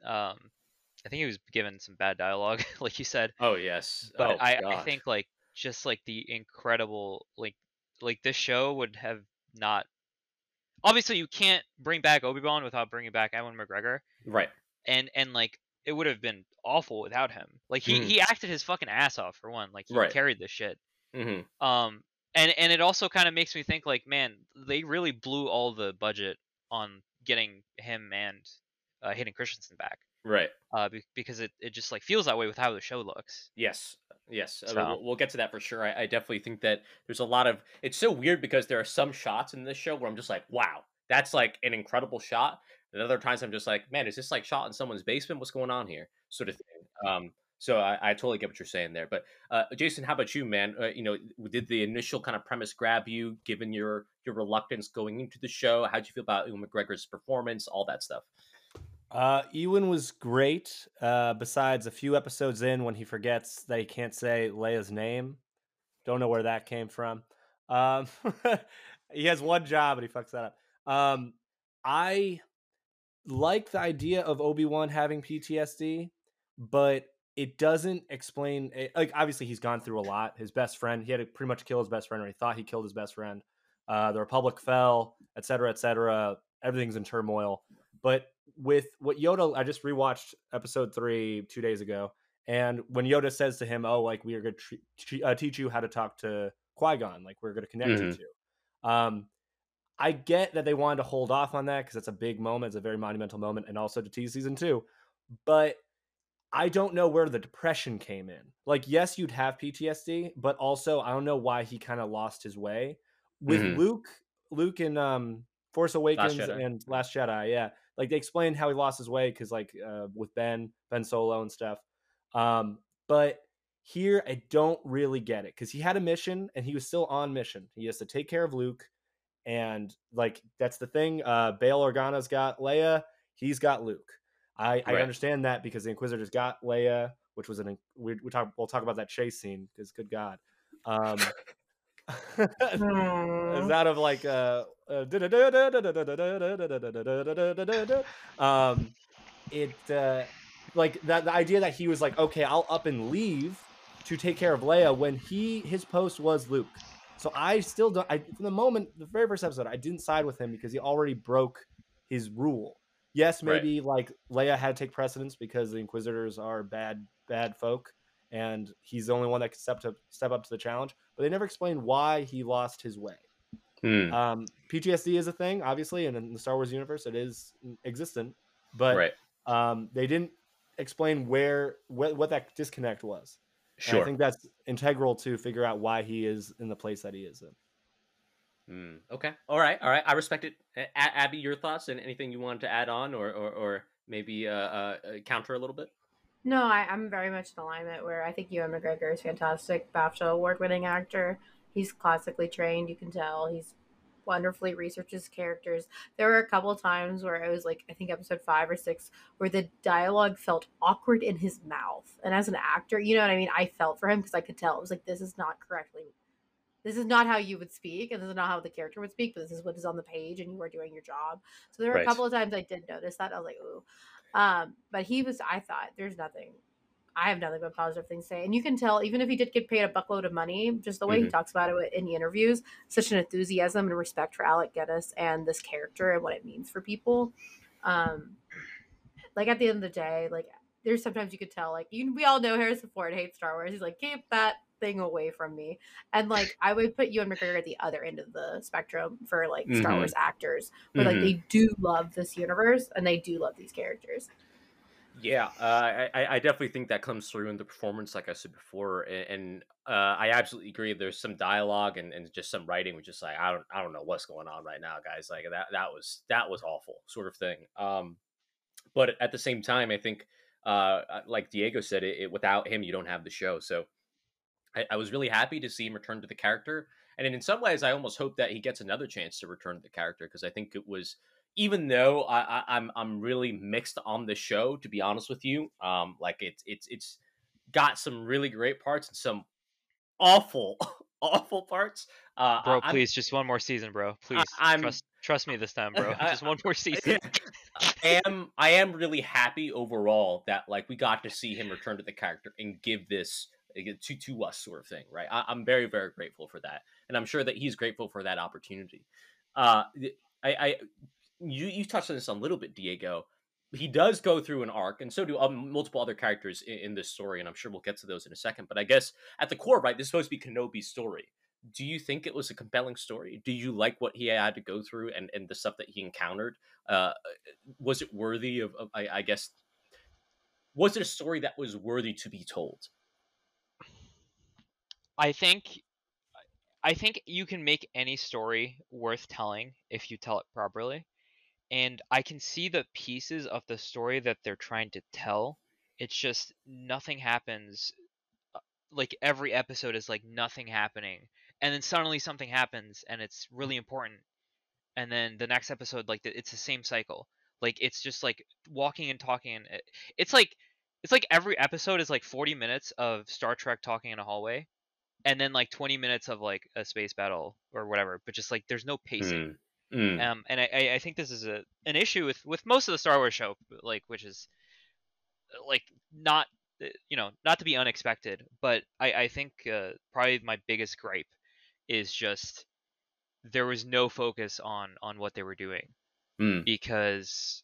Um, I think he was given some bad dialogue, like you said. Oh yes. But oh, I, I think like just like the incredible like like this show would have not. Obviously, you can't bring back Obi Wan without bringing back Ewan McGregor. right. and and like it would have been awful without him. Like he Mhm. he acted his fucking ass off for one. Like he Right. carried this shit. hmm Um and and it also kind of makes me think like man, they really blew all the budget on getting him and uh, Hayden Christensen back. Right. Uh, be- because it, it just like feels that way with how the show looks. Yes, yes. So- we'll, we'll get to that for sure. I, I definitely think that there's a lot of. It's so weird because there are some shots in this show where I'm just like, wow, that's like an incredible shot. And other times I'm just like, man, is this like shot in someone's basement? What's going on here? Sort of thing. Um, so I, I totally get what you're saying there. But uh, Jason, how about you, man? Uh, you know, did the initial kind of premise grab you, given your your reluctance going into the show? How'd you feel about Ewan McGregor's performance? All that stuff. Uh, Ewan was great. Uh, besides a few episodes in when he forgets that he can't say Leia's name. Don't know where that came from. Um, he has one job and he fucks that up. Um, I like the idea of Obi Wan having PTSD, but it doesn't explain. eh, Like, obviously, he's gone through a lot. His best friend, he had to pretty much kill his best friend, or he thought he killed his best friend. Uh, the Republic fell, et cetera, et cetera. Everything's in turmoil. But with what Yoda, I just rewatched episode three two days ago, and when Yoda says to him, "Oh, like we are going to tre- uh, teach you how to talk to Qui Gon, like we're going to connect you to," um, I get that they wanted to hold off on that because it's a big moment, it's a very monumental moment, and also to tease season two. But I don't know where the depression came in. Like, yes, you'd have PTSD, but also I don't know why he kind of lost his way with Mhm. Luke. Luke in um, Force Awakens Jedi. and Last Jedi, yeah. Like they explained how he lost his way because, like, uh, with Ben, Ben Solo and stuff. Um, but here I don't really get it because he had a mission and he was still on mission. He has to take care of Luke, and like that's the thing. Uh, Bail Organa's got Leia, he's got Luke. I, I understand that because the Inquisitors got Leia, which was an we, we talk we'll talk about that chase scene because good God, um, Hmm. is out of like uh, uh, um it uh like that the idea that he was like okay i'll up and leave to take care of leia when he his post was luke so i still don't i from the moment the very first episode i didn't side with him because he already broke his rule yes Right. maybe like leia had to take precedence because the inquisitors are bad bad folk and he's the only one that can step to step up to the challenge but they never explained why he lost his way Hmm, um, PTSD is a thing, obviously, and in the Star Wars universe, it is existent. But right. um, they didn't explain where what, what that disconnect was. And I think that's integral to figure out why he is in the place that he is in. Mm, okay. All right. All right. I respect it. A- A- Abby, your thoughts and anything you wanted to add on or or, or maybe uh, uh, uh, counter a little bit? No, I, I'm very much in alignment where I think Ewan McGregor is fantastic, BAFTA award winning actor. He's classically trained, you can tell. He's wonderfully researches characters. There were a couple times where I was like, I think episode five or six, where the dialogue felt awkward in his mouth. And as an actor, you know what I mean? I felt for him because I could tell. It was like, this is not correctly. This is not how you would speak, and this is not how the character would speak, but this is what is on the page, and you are doing your job. So there were Right. a couple of times I did notice that. I was like, ooh. Um, but he was, I thought, there's nothing. I have nothing but positive things to say. And you can tell, even if he did get paid a buckload of money, just the way he Mhm. talks about it in the interviews, such an enthusiasm and respect for Alec Guinness and this character and what it means for people. Um, like at the end of the day, like there's sometimes you could tell, like you, we all know Harrison Ford hates Star Wars. He's like, keep that thing away from me. And like I would put Ewan McGregor at the other end of the spectrum for like Star Mhm. Wars actors, where like Mhm. they do love this universe and they do love these characters. Yeah, uh, I, I definitely think that comes through in the performance, like I said before, and, and uh, I absolutely agree. There's some dialogue and, and just some writing, which is like I don't I don't know what's going on right now, guys. Like that that was that was awful, sort of thing. Um, but at the same time, I think, uh, like Diego said, it, it without him, you don't have the show. So I, I was really happy to see him return to the character, and in some ways, I almost hope that he gets another chance to return to the character because I think it was even though I, I, I'm I'm really mixed on the show, to be honest with you. Um, like it's it's it's got some really great parts and some awful awful parts. Uh, Bro, I- I'm- please, just one more season, bro. Please, I'm- trust trust me this time, bro. I- just one more season. I am I am really happy overall that like we got to see him return to the character and give this to to us sort of thing, right? I, I'm very very grateful for that, and I'm sure that he's grateful for that opportunity. Uh, I, I you you touched on this a little bit, Diego. He does go through an arc, and so do um, multiple other characters in, in this story, and I'm sure we'll get to those in a second. But I guess at the core, right, this is supposed to be Kenobi's story do you think it was a compelling story? Do you like what he had to go through and, and the stuff that he encountered? Uh, was it worthy of, of I, I guess, was it a story that was worthy to be told? I think I think you can make any story worth telling if you tell it properly. And I can see the pieces of the story that they're trying to tell. It's just nothing happens uh, like every episode is like nothing happening and then suddenly something happens and it's really important and then the next episode like it's the same cycle. Like it's just like walking and talking and it's like it's like every episode is like 40 minutes of star trek talking in a hallway and then like 20 minutes of like a space battle or whatever but just like there's no pacing. Mm, mm, um and I- I, think this is a an issue with with most of the star wars show like which is like not uh, you know not to be unexpected but i i think uh, probably my biggest gripe is just there was no focus on on what they were doing mm. because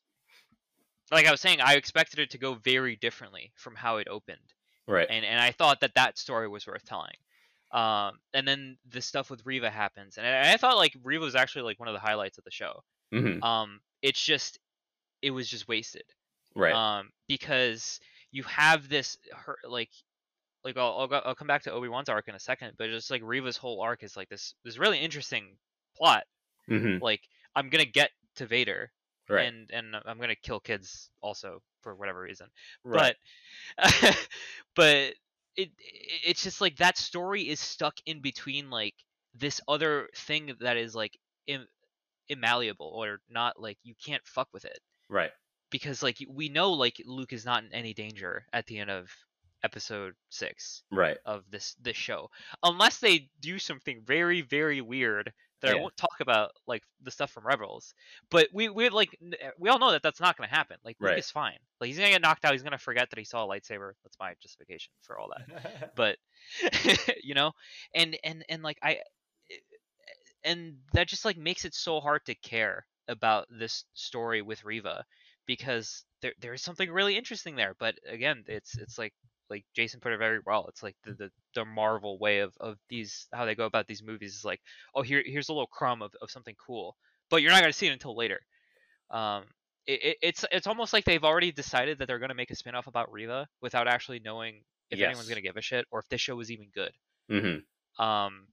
like i was saying i expected it to go very differently from how it opened Right. and and I thought that that story was worth telling. Um, and then the stuff with Reva happens, and I, I thought like Reva was actually like one of the highlights of the show. hmm Um, it's just it was just wasted. Right. Um, because you have this her like like I'll I'll, go, I'll come back to Obi Wan's arc in a second, but just like Reva's whole arc is like this this really interesting plot. hmm Like I'm gonna get to Vader, Right. and and I'm gonna kill kids also for whatever reason right. but but it, it it's just like that story is stuck in between like this other thing that is like Im- immalleable or not like you can't fuck with it right. because like we know like Luke is not in any danger at the end of episode six Right. of this this show, unless they do something very very weird that I won't talk about, like the stuff from Rebels. But we we like eh, we all know that that's not going to happen. Like Luke Right. is fine. Like he's gonna get knocked out. He's gonna forget that he saw a lightsaber. That's my justification for all that. But you know, and and and like I, and that just like makes it so hard to care about this story with Reva because there there is something really interesting there. But again, it's it's like like Jason put it very well. It's like the the, the Marvel way of, of these how they go about these movies is like, oh here here's a little crumb of, of something cool, but you're not gonna see it until later. Um, it, it, it's it's almost like they've already decided that they're gonna make a spin off about Reva without actually knowing if anyone's gonna give a shit or if this show was even good. Mm-hmm. Um,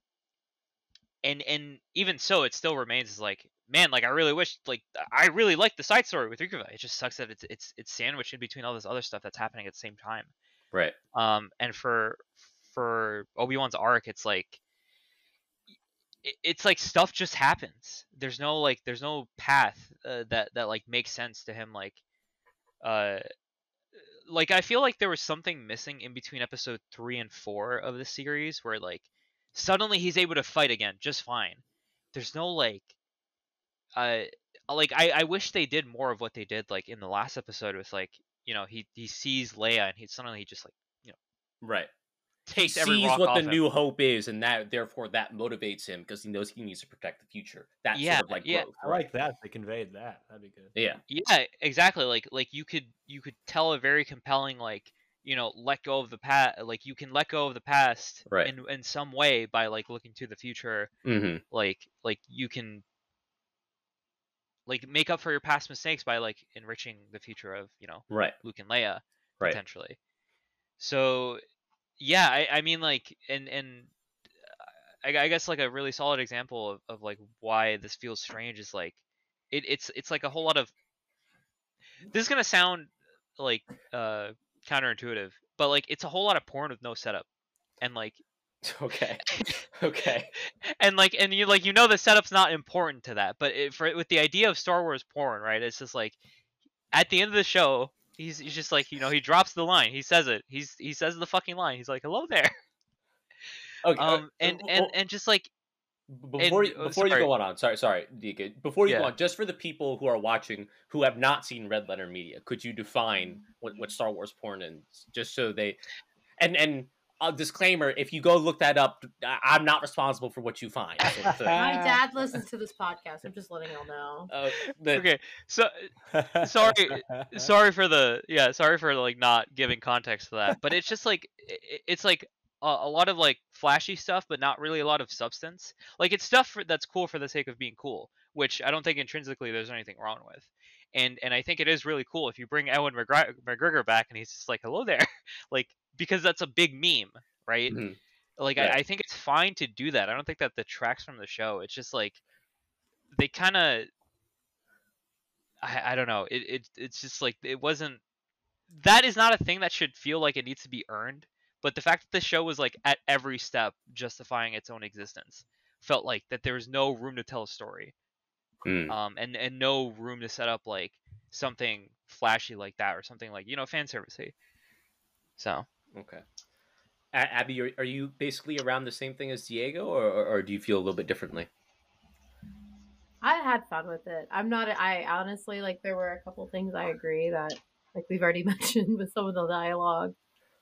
and and even so, it still remains as like, man, like I really wish, like I really like the side story with Reva. It just sucks that it's it's it's sandwiched in between all this other stuff that's happening at the same time. Right. Um, and for for Obi Wan's arc, it's like it's like stuff just happens. There's no like there's no path uh, that that like makes sense to him. Like, uh, like I feel like there was something missing in between episode three and four of the series where like suddenly he's able to fight again just fine. There's no like, uh, like I I wish they did more of what they did like in the last episode with like you know he he sees Leia and he suddenly he just like you know Right. takes he every sees rock what off the him. new hope is, and that therefore that motivates him because he knows he needs to protect the future. That Yeah, sort of like yeah. growth. I like that. They conveyed that. That'd be good. Yeah. Yeah, exactly. Like like you could you could tell a very compelling like you know let go of the past. Like you can let go of the past Right. in in some way by like looking to the future. Mm-hmm. Like like you can like make up for your past mistakes by like enriching the future of you know Right. Luke and Leia Right. potentially. So yeah, I, I mean like and and uh, I, I guess like a really solid example of, of like why this feels strange is like it, it's it's like a whole lot of this is gonna sound like uh counterintuitive, but like it's a whole lot of porn with no setup. And like Okay. okay. and like and you like you know the setup's not important to that, but it, for with the idea of Star Wars porn, right? It's just like at the end of the show, he's he's just like you know he drops the line, he says it, he's he says the fucking line, he's like hello there, Okay. um and and oh, and just like before and- you, before you go on, on sorry, sorry, Dika, before you go on, just for the people who are watching who have not seen Red Letter Media, could you define what, what Star Wars porn is, just so they, and and a disclaimer: if you go look that up, I- I'm not responsible for what you find. sort of. My dad listens to this podcast. I'm just letting y'all know. Uh, the- okay, so Sorry, sorry for the yeah sorry for like not giving context to that but it's just like i- i- it's like a, a lot of like flashy stuff but not really a lot of substance like it's stuff for, that's cool for the sake of being cool which i don't think intrinsically there's anything wrong with and and i think it is really cool if you bring ewan McGregor, McGregor back and he's just like hello there like because that's a big meme right Mhm. like Right. I, I think it's fine to do that i don't think that detracts from the show it's just like they kind of I, I don't know. It, it it's just like it wasn't. That is not a thing that should feel like it needs to be earned. But the fact that the show was like at every step justifying its own existence felt like that there was no room to tell a story, Mm. um, and and no room to set up like something flashy like that or something like you know fan servicey. So Okay. A- Abby, are, are you basically around the same thing as Diego, or, or, or do you feel a little bit differently? I had fun with it. I'm not. I honestly like. There were a couple things I agree that, like we've already mentioned with some of the dialogue,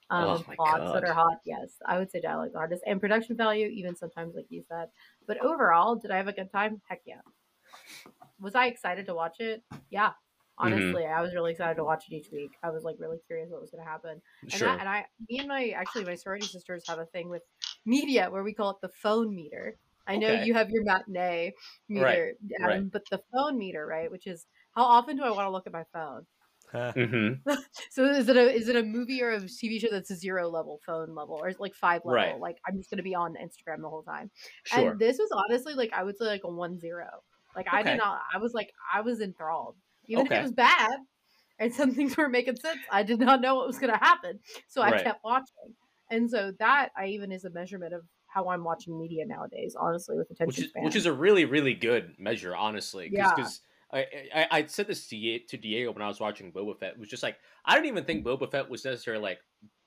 um, Oh and my plots that are hot. Yes, I would say dialogue artist and production value. Even sometimes, like you said. But overall, did I have a good time? Heck yeah. Was I excited to watch it? Yeah. Mm-hmm. Honestly, I was really excited to watch it each week. I was like really curious what was going to happen. And Sure. I, and I, me and my actually my sorority sisters have a thing with media where we call it the phone meter. I know Okay. you have your matinee meter, Right, Adam, but the phone meter, right? Which is how often do I want to look at my phone? mm-hmm. So is it a is it a movie or a TV show that's a zero level phone level or is it like five level? Right. Like I'm just gonna be on Instagram the whole time. Sure. And this was honestly like I would say like a one zero. Like I did not. I was like I was enthralled, even if it was bad, and some things were making sense. I did not know what was gonna happen, so I Right. kept watching. And so that I even is a measurement of how I'm watching media nowadays. Honestly, with attention which is span. which is a really really good measure, honestly. Yeah. Because I, I I said this to to Diego when I was watching Boba Fett. It was just like I don't even think Boba Fett was necessarily like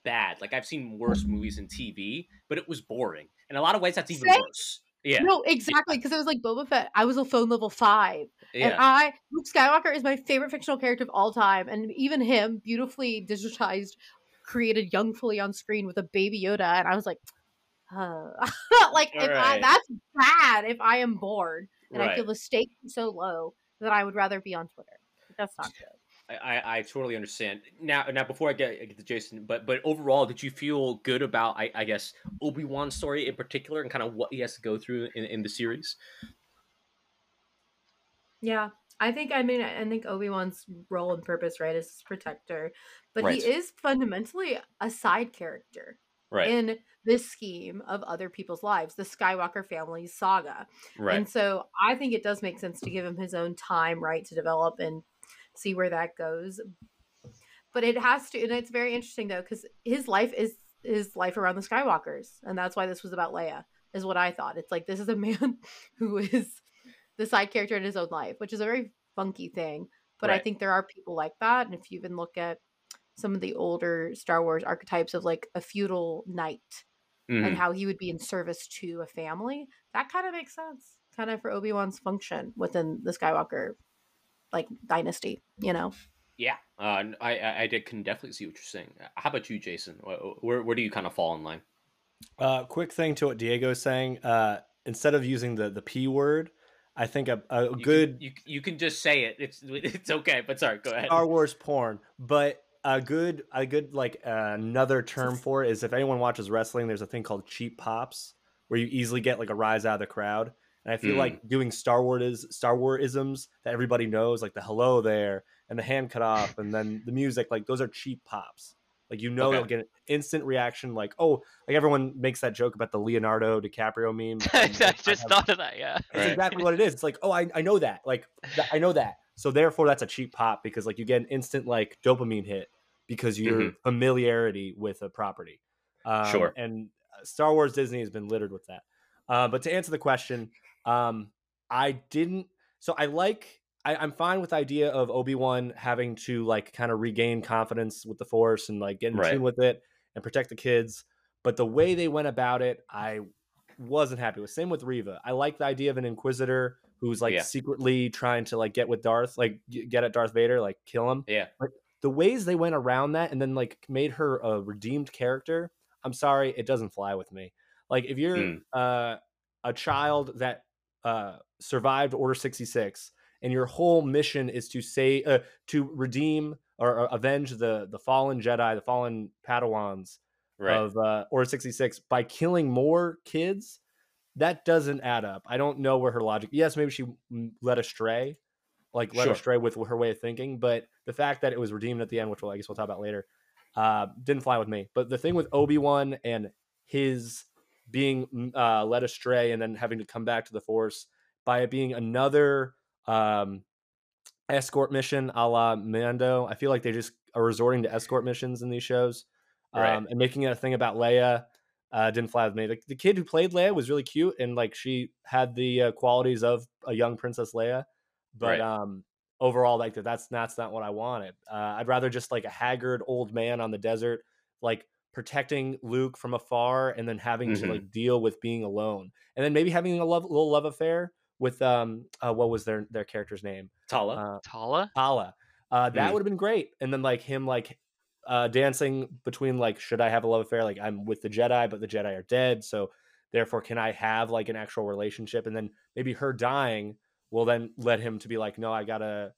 bad. Like I've seen worse movies in TV, but it was boring. In a lot of ways, that's even Same. worse. Yeah, No, exactly, because it was like Boba Fett. I was a phone level five, and I Luke Skywalker is my favorite fictional character of all time, and even him, beautifully digitized, created young fully on screen with a baby Yoda, and I was like, uh, like if I, that's bad if I am bored and I feel the stakes so low that I would rather be on Twitter. That's not good. I, I, totally understand. Now, now before I get, I get to Jason, but but overall, did you feel good about I, I guess Obi Wan's story in particular and kind of what he has to go through in, in the series? Yeah, I think I mean I think Obi Wan's role and purpose, right, is protector, but Right. he is fundamentally a side character Right, in this scheme of other people's lives, the Skywalker family's saga. right, And so I think it does make sense to give him his own time, right, to develop and see where that goes. But it has to, and it's very interesting though, because his life is his life around the Skywalkers, and that's why this was about Leia, is what I thought. It's like this is a man who is the side character in his own life, which is a very funky thing. But I think there are people like that, and if you even look at some of the older Star Wars archetypes of like a feudal knight Mhm. and how he would be in service to a family. That kind of makes sense, kind of for Obi Wan's function within the Skywalker like dynasty. You know, yeah. Uh, I did can definitely see what you're saying. Uh, How about you, Jason? Where where do you kind of fall in line? Uh, quick thing to what Diego's saying. Uh, instead of using the the p word, I think a, a You can- good you you can just say it. It's it's okay. But sorry, go ahead. Star Wars porn, but a good a good like uh, another term for it is if anyone watches wrestling, there's a thing called cheap pops where you easily get like a rise out of the crowd. And I feel Mm. like doing Star Wars is Star Wars isms that everybody knows, like the hello there and the hand cut off, and then the music, like those are cheap pops. Like you know, Okay. you'll get an instant reaction, like oh, like everyone makes that joke about the Leonardo DiCaprio meme. I and, just have- thought of that. Yeah. that's Right. exactly what it is. It's like, oh, I, I know that. Like, th- I know that. So therefore, that's a cheap pop because like you get an instant like dopamine hit because your Mhm. familiarity with a property. Um, Sure. And uh, Star Wars Disney has been littered with that. Uh, but to answer the question, um, I didn't. So I like. I, I'm fine with the idea of Obi Wan having to like kind of regain confidence with the Force and like get in Right. tune with it and protect the kids. But the way they went about it, I wasn't happy with. Same with Reva. I like the idea of an Inquisitor who's like Yeah. secretly trying to like get with Darth, like get at Darth Vader, like kill him. Yeah. The ways they went around that and then like made her a redeemed character, I'm sorry, it doesn't fly with me. Like if you're Mm. uh, a child that uh, survived Order 66 and your whole mission is to say uh, to redeem or, or avenge the the fallen Jedi, the fallen Padawans Right. of uh, Order 66 by killing more kids, that doesn't add up. I don't know where her logic. Yes, maybe she led astray, like led Sure. astray with her way of thinking. But the fact that it was redeemed at the end, which we'll, I guess we'll talk about later, uh, didn't fly with me. But the thing with Obi Wan and his being mm, uh, led astray and then having to come back to the Force by it being another um, escort mission a la Mando, I feel like they just are resorting to escort missions in these shows um, Right. and making it a thing about Leia uh, didn't fly with me. The, the kid who played Leia was really cute and like she had the uh, qualities of a young Princess Leia, but Right. um, overall, like that's that's not what I wanted. Uh, I'd rather just like a haggard old man on the desert, like protecting Luke from afar, and then having Mhm. to like deal with being alone, and then maybe having a love, little love affair with um, uh, what was their their character's name? Tala. Uh, Tala. Tala. Uh, that Mm. would have been great. And then like him like uh, dancing between like should I have a love affair? Like I'm with the Jedi, but the Jedi are dead, so therefore can I have like an actual relationship? And then maybe her dying will then let him to be like, no, I gotta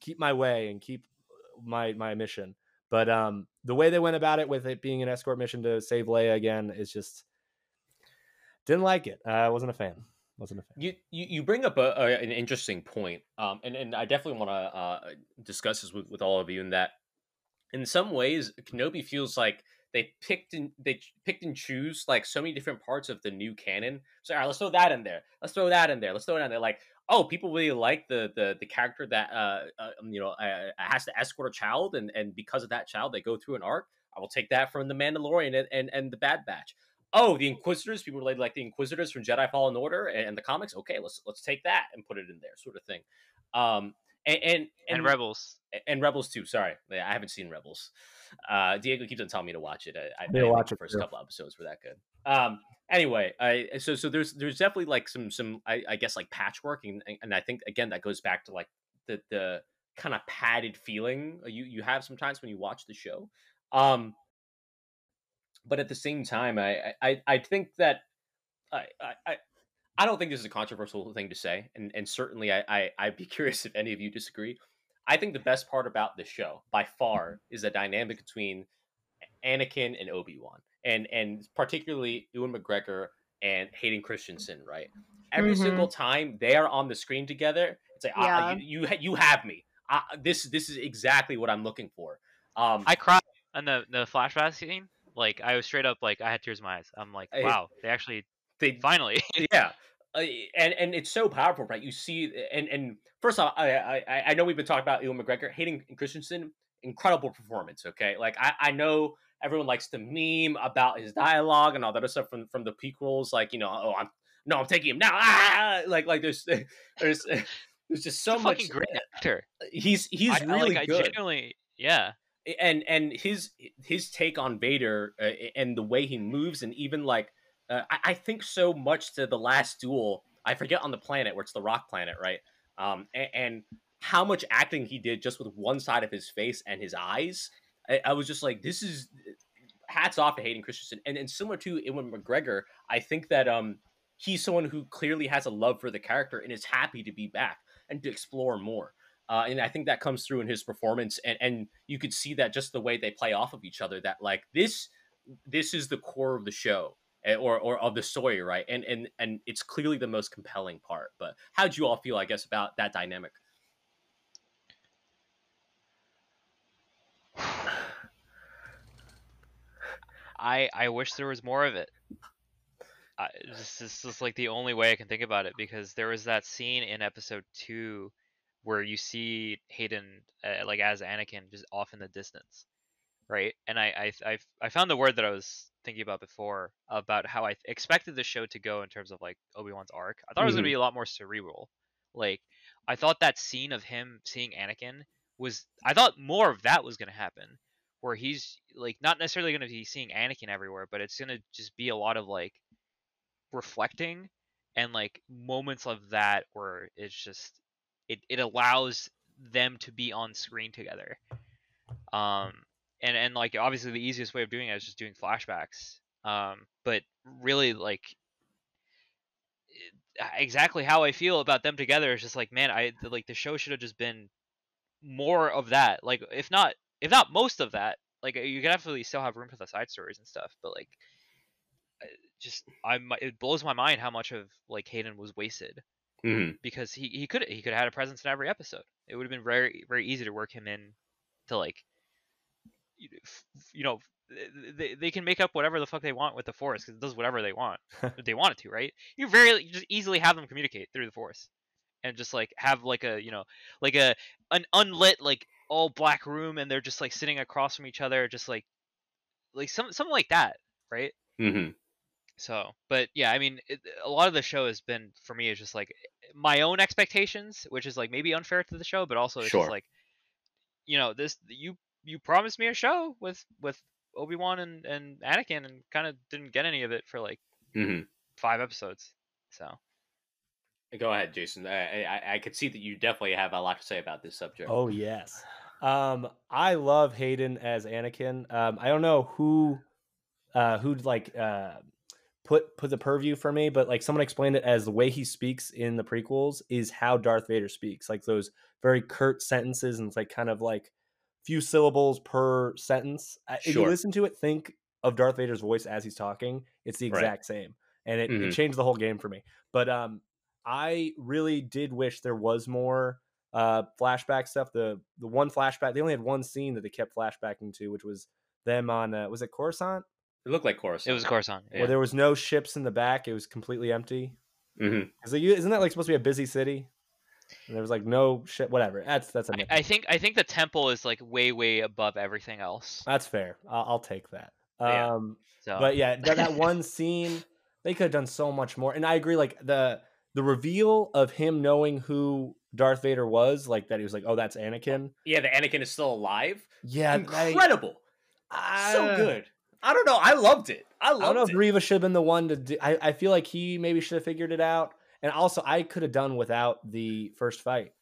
keep my way and keep my my mission. But um, the way they went about it with it being an escort mission to save Leia again is just didn't like it. I wasn't a fan. Wasn't a fan. You, you you bring up a, a, an interesting point, um, and and I definitely want to uh, discuss this with, with all of you. In that, in some ways, Kenobi feels like they picked and they picked and choose like so many different parts of the new canon. So all right, let's throw that in there. Let's throw that in there. Let's throw it in there. Like, oh, people really like the the the character that uh, uh you know uh, has to escort a child, and and because of that child, they go through an arc. I will take that from the Mandalorian and and, and the Bad Batch oh, the Inquisitors, people relate like the Inquisitors from Jedi Fallen Order and, and the comics. Okay, let's let's take that and put it in there, sort of thing. Um, and and, and, Rebels. and Rebels too. Sorry, I haven't seen Rebels. Uh, Diego keeps on telling me to watch it. I, I, need to I watch the it first too. couple episodes were that good. Um, anyway, I so so there's there's definitely like some some I, I guess like patchwork, and and I think again that goes back to like the the kind of padded feeling you you have sometimes when you watch the show. Um, but at the same time, I I I think that I I. I I don't think this is a controversial thing to say, and, and certainly I, I I'd be curious if any of you disagree. I think the best part about this show, by far, is the dynamic between Anakin and Obi Wan, and and particularly Ewan McGregor and Hayden Christensen. Right, every Mhm. single time they are on the screen together, it's like ah, Yeah. you, you you have me. Uh, this this is exactly what I'm looking for. Um, I cried on the the flashback scene. Like I was straight up like I had tears in my eyes. I'm like, I- wow, they actually they finally. yeah uh, and and it's so powerful right you see and and first off i i i know we've been talking about Ewan mcgregor hayden christensen incredible performance okay like i i know everyone likes to meme about his dialogue and all that other stuff from from the prequels like you know oh i'm no i'm taking him now ah! like like there's there's there's just so He's much fucking great actor. he's he's I, I, really like, good genuinely, yeah. and and his his take on Vader uh, and the way he moves and even like uh, I, I think so much to the last duel. I forget on the planet where it's the rock planet, right? Um, and, and how much acting he did just with one side of his face and his eyes. I, I was just like, this is hats off to Hayden Christensen, and and similar to Ewan McGregor, I think that um he's someone who clearly has a love for the character and is happy to be back and to explore more. Uh, and I think that comes through in his performance, and and you could see that just the way they play off of each other. That like this, this is the core of the show, eh, or or of the story, right? And and and it's clearly the most compelling part. But how would you all feel, I guess, about that dynamic? I I wish there was more of it. I, this, this is like the only way I can think about it because there was that scene in episode two where you see Hayden uh, like as Anakin just off in the distance, right? And I I I, I found the word that I was thinking about before about how I expected the show to go in terms of like Obi Wan's arc. I thought it was gonna Mhm. be a lot more cerebral. Like I thought that scene of him seeing Anakin was I thought more of that was gonna happen where he's like not necessarily going to be seeing Anakin everywhere, but it's going to just be a lot of like reflecting and like moments of that where it's just it, it allows them to be on screen together. Um and and like obviously the easiest way of doing it is just doing flashbacks. Um but really like exactly how I feel about them together is just like man, I like the show should have just been more of that. Like if not if not most of that, like you can definitely still have room for the side stories and stuff, but like just I it blows my mind how much of like Hayden was wasted Mm-hmm. because he he could he could have had a presence in every episode. It would have been very very easy to work him in to like you know, f- f- you know they, they can make up whatever the fuck they want with the force because it does whatever they want if they want it to right you very you just easily have them communicate through the force and just like have like a you know like a an unlit like all black room and they're just like sitting across from each other just like like some something like that right Mm-hmm. so, but yeah, I mean, it, a lot of the show has been for me is just like my own expectations, which is like maybe unfair to the show, but also it's Sure. just like, you know, this you you promised me a show with with Obi Wan and and Anakin, and kind of didn't get any of it for like Mm-hmm. five episodes. So Go ahead, Jason. I, I I could see that you definitely have a lot to say about this subject. Oh yes. Um, I love Hayden as Anakin. Um, I don't know who, uh, who like uh, put put the purview for me, but like someone explained it as the way he speaks in the prequels is how Darth Vader speaks, like those very curt sentences and it's like kind of like few syllables per sentence. If you listen to it, think of Darth Vader's voice as he's talking. It's the Right. exact same, and it, Mhm. it changed the whole game for me. But um, I really did wish there was more uh flashback stuff the the one flashback they only had one scene that they kept flashbacking to which was them on uh, was it coruscant It looked like Coruscant. it was Coruscant. Yeah. where there was no ships in the back it was completely empty Mm-hmm. is it, isn't that like supposed to be a busy city and there was like no ship whatever that's that's a I, nit- I think I think the temple is like way way above everything else. that's fair I'll, I'll take that Yeah. um So but yeah that, that one scene they could have done so much more and i agree like the the reveal of him knowing who Darth Vader was, like that he was like, oh, that's Anakin. Yeah, the Anakin is still alive. Yeah, Incredible. I, so good. I don't know. I loved it. I I don't know loved if it. Reva should have been the one to do. I, I feel like he maybe should have figured it out. And also, I could have done without the first fight.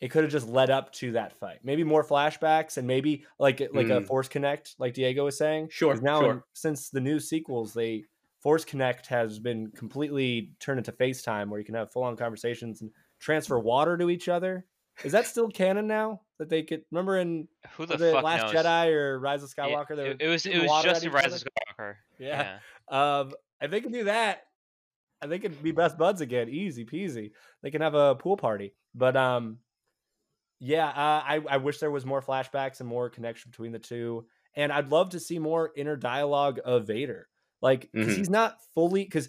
It could have just led up to that fight. Maybe more flashbacks and maybe like like a Mm. Force Connect, like Diego was saying. Sure. now sure. in- since the new sequels, they Force Connect has been completely turned into FaceTime, where you can have full on conversations and transfer water to each other. Is that still canon now? That they could remember in Who the it fuck Last knows? Jedi or Rise of Skywalker? they it, it was it was just in Rise other? of Skywalker. Yeah. Um, if they can do that, I think it'd be best buds again, easy peasy. They can have a pool party. But um, yeah, uh, I I wish there was more flashbacks and more connection between the two, and I'd love to see more inner dialogue of Vader, like because Mhm. he's not fully because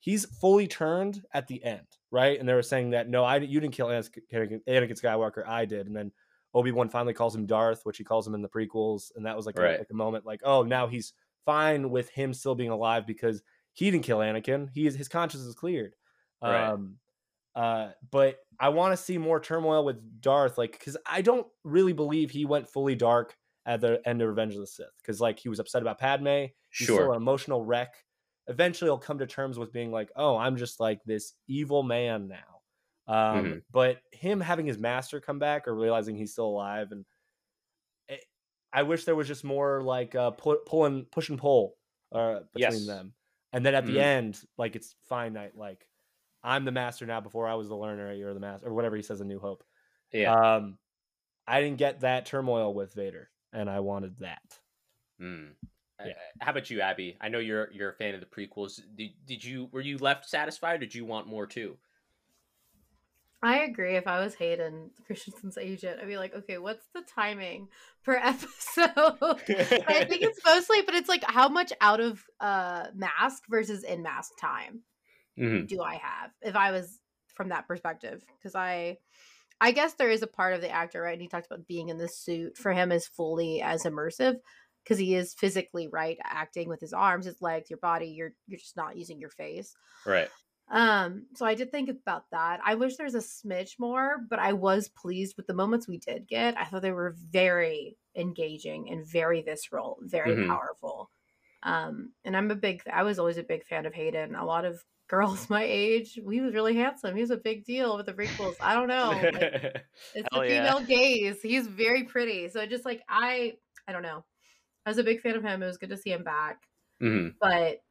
he's fully turned at the end, right? And they were saying that no, I you didn't kill Anakin Anakin Skywalker, I did, and then. Obi Wan finally calls him Darth, which he calls him in the prequels, and that was like, a, Right. like a moment, like, oh, now he's fine with him still being alive because he didn't kill Anakin. He is his conscience is cleared. Right. Um, uh, but I want to see more turmoil with Darth, like because I don't really believe he went fully dark at the end of Revenge of the Sith, because like he was upset about Padme. He's still an emotional wreck. Eventually, he'll come to terms with being like, oh, I'm just like this evil man now. Um, Mhm. But him having his master come back or realizing he's still alive, and it, I wish there was just more like uh, pu- pulling, push and pull uh, between Yes. them. And then at the Mhm. end, like it's finite. Like I'm the master now. Before I was the learner, you're the master, or whatever he says in New Hope. Yeah. Um, I didn't get that turmoil with Vader, and I wanted that. Mm. yeah. Uh, How about you, Abby? I know you're you're a fan of the prequels. Did, did you were you left satisfied? Or did you want more too? I agree. If I was Hayden Christensen's agent, I'd be like, okay, what's the timing per episode? I think it's mostly, but it's like how much out of uh mask versus in mask time Mhm. do I have if I was from that perspective? Because I, I guess there is a part of the actor, right? And he talked about being in the suit for him is fully as immersive because he is physically right acting with his arms, his legs, your body. You're you're just not using your face. Right. Um, so I did think about that. I wish there's a smidge more, but I was pleased with the moments we did get. I thought they were very engaging and very visceral, very Mhm. powerful. Um, and I'm a big I was always a big fan of Hayden. A lot of girls my age, he was really handsome. He was a big deal with the prequels. I don't know. like, it's the yeah. female gaze. He's very pretty. So just like I I don't know. I was a big fan of him. It was good to see him back Mhm. but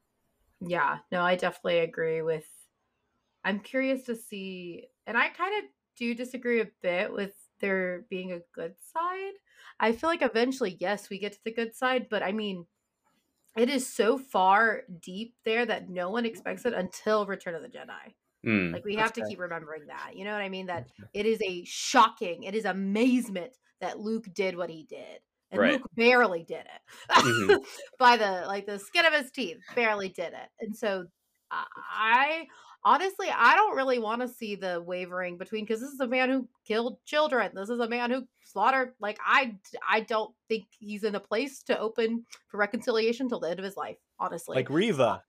yeah no i definitely agree with i'm curious to see and i kind of do disagree a bit with there being a good side i feel like eventually yes we get to the good side but i mean it is so far deep there that no one expects it until return of the jedi Mm. like we have to fair. keep remembering that you know what i mean that it is a shocking it is amazement that luke did what he did and Right. luke barely did it Mhm. by the like the skin of his teeth barely did it and so i honestly i don't really want to see the wavering between because this is a man who killed children this is a man who slaughtered like i i don't think he's in a place to open for reconciliation till the end of his life honestly Like Reva.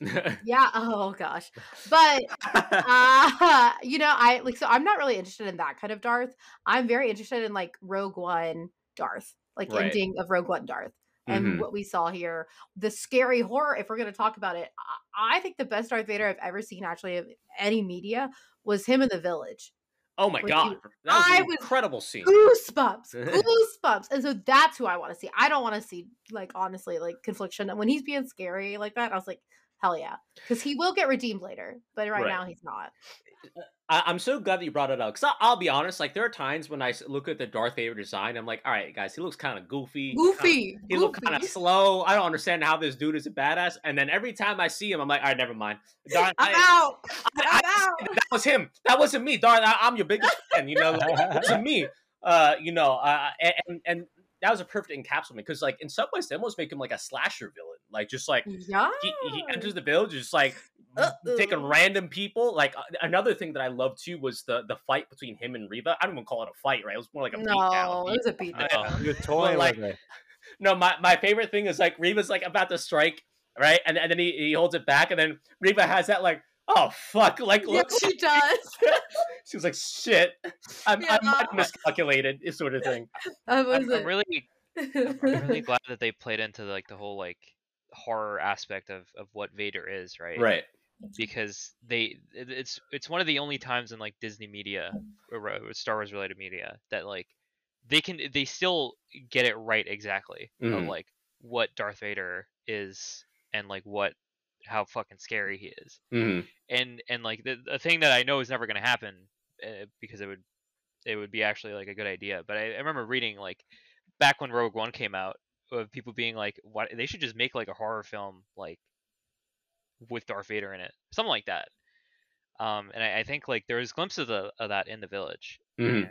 yeah oh gosh but uh you know i like so i'm not really interested in that kind of darth i'm very interested in like rogue one darth like Right. ending of rogue one darth and Mhm. what we saw here the scary horror if we're going to talk about it I, think the best darth vader i've ever seen actually of any media was him in the village oh my god, you- that was I an was- incredible scene. goosebumps goosebumps and so that's who i want to see i don't want to see like honestly like confliction and when he's being scary like that i was like hell yeah because he will get redeemed later but right, Right. now he's not I, I'm so glad that you brought it up because I'll be honest. Like there are times when I look at the Darth Vader design, I'm like, all right, guys, he looks kind of goofy, kinda- goofy He looks kind of slow. I don't understand how this dude is a badass. And then every time I see him, I'm like, all right, never mind. Darth, i'm I- out I- i'm I- out that was him. That wasn't me, Darth. I, am your biggest fan. You know, like, it me. Uh, you know, uh, and and that was a perfect encapsulation because, like, in some ways, they almost make him like a slasher villain. Like, just like yeah he, he enters the village, just like taking Uh-oh. random people. Like uh, another thing that I loved too was the the fight between him and Reva. I don't even call it a fight, right? It was more like a no beatdown. it was a beatdown know. You're toying like, with it. No, my, my favorite thing is like Reva's like about to strike, right? And, and then he, he holds it back, and then Reva has that like oh fuck, like Yeah, look, she does. she was like shit. I'm, Yeah. I might have miscalculated, this sort of thing. That was I'm, I'm really I'm really glad that they played into like the whole like horror aspect of of what Vader is, right? Right. Because they it's it's one of the only times in like Disney media or Star Wars related media that like they can they still get it right exactly of Mhm. like what Darth Vader is and like what how fucking scary he is. hmm and and like the, the thing that I know is never going to happen uh, because it would it would be actually like a good idea. But I, I remember reading like back when Rogue One came out of people being like, "What? They should just make like a horror film like with Darth Vader in it, something like that." Um, and I, I think like there was glimpses of, of that in the Village. Mhm. And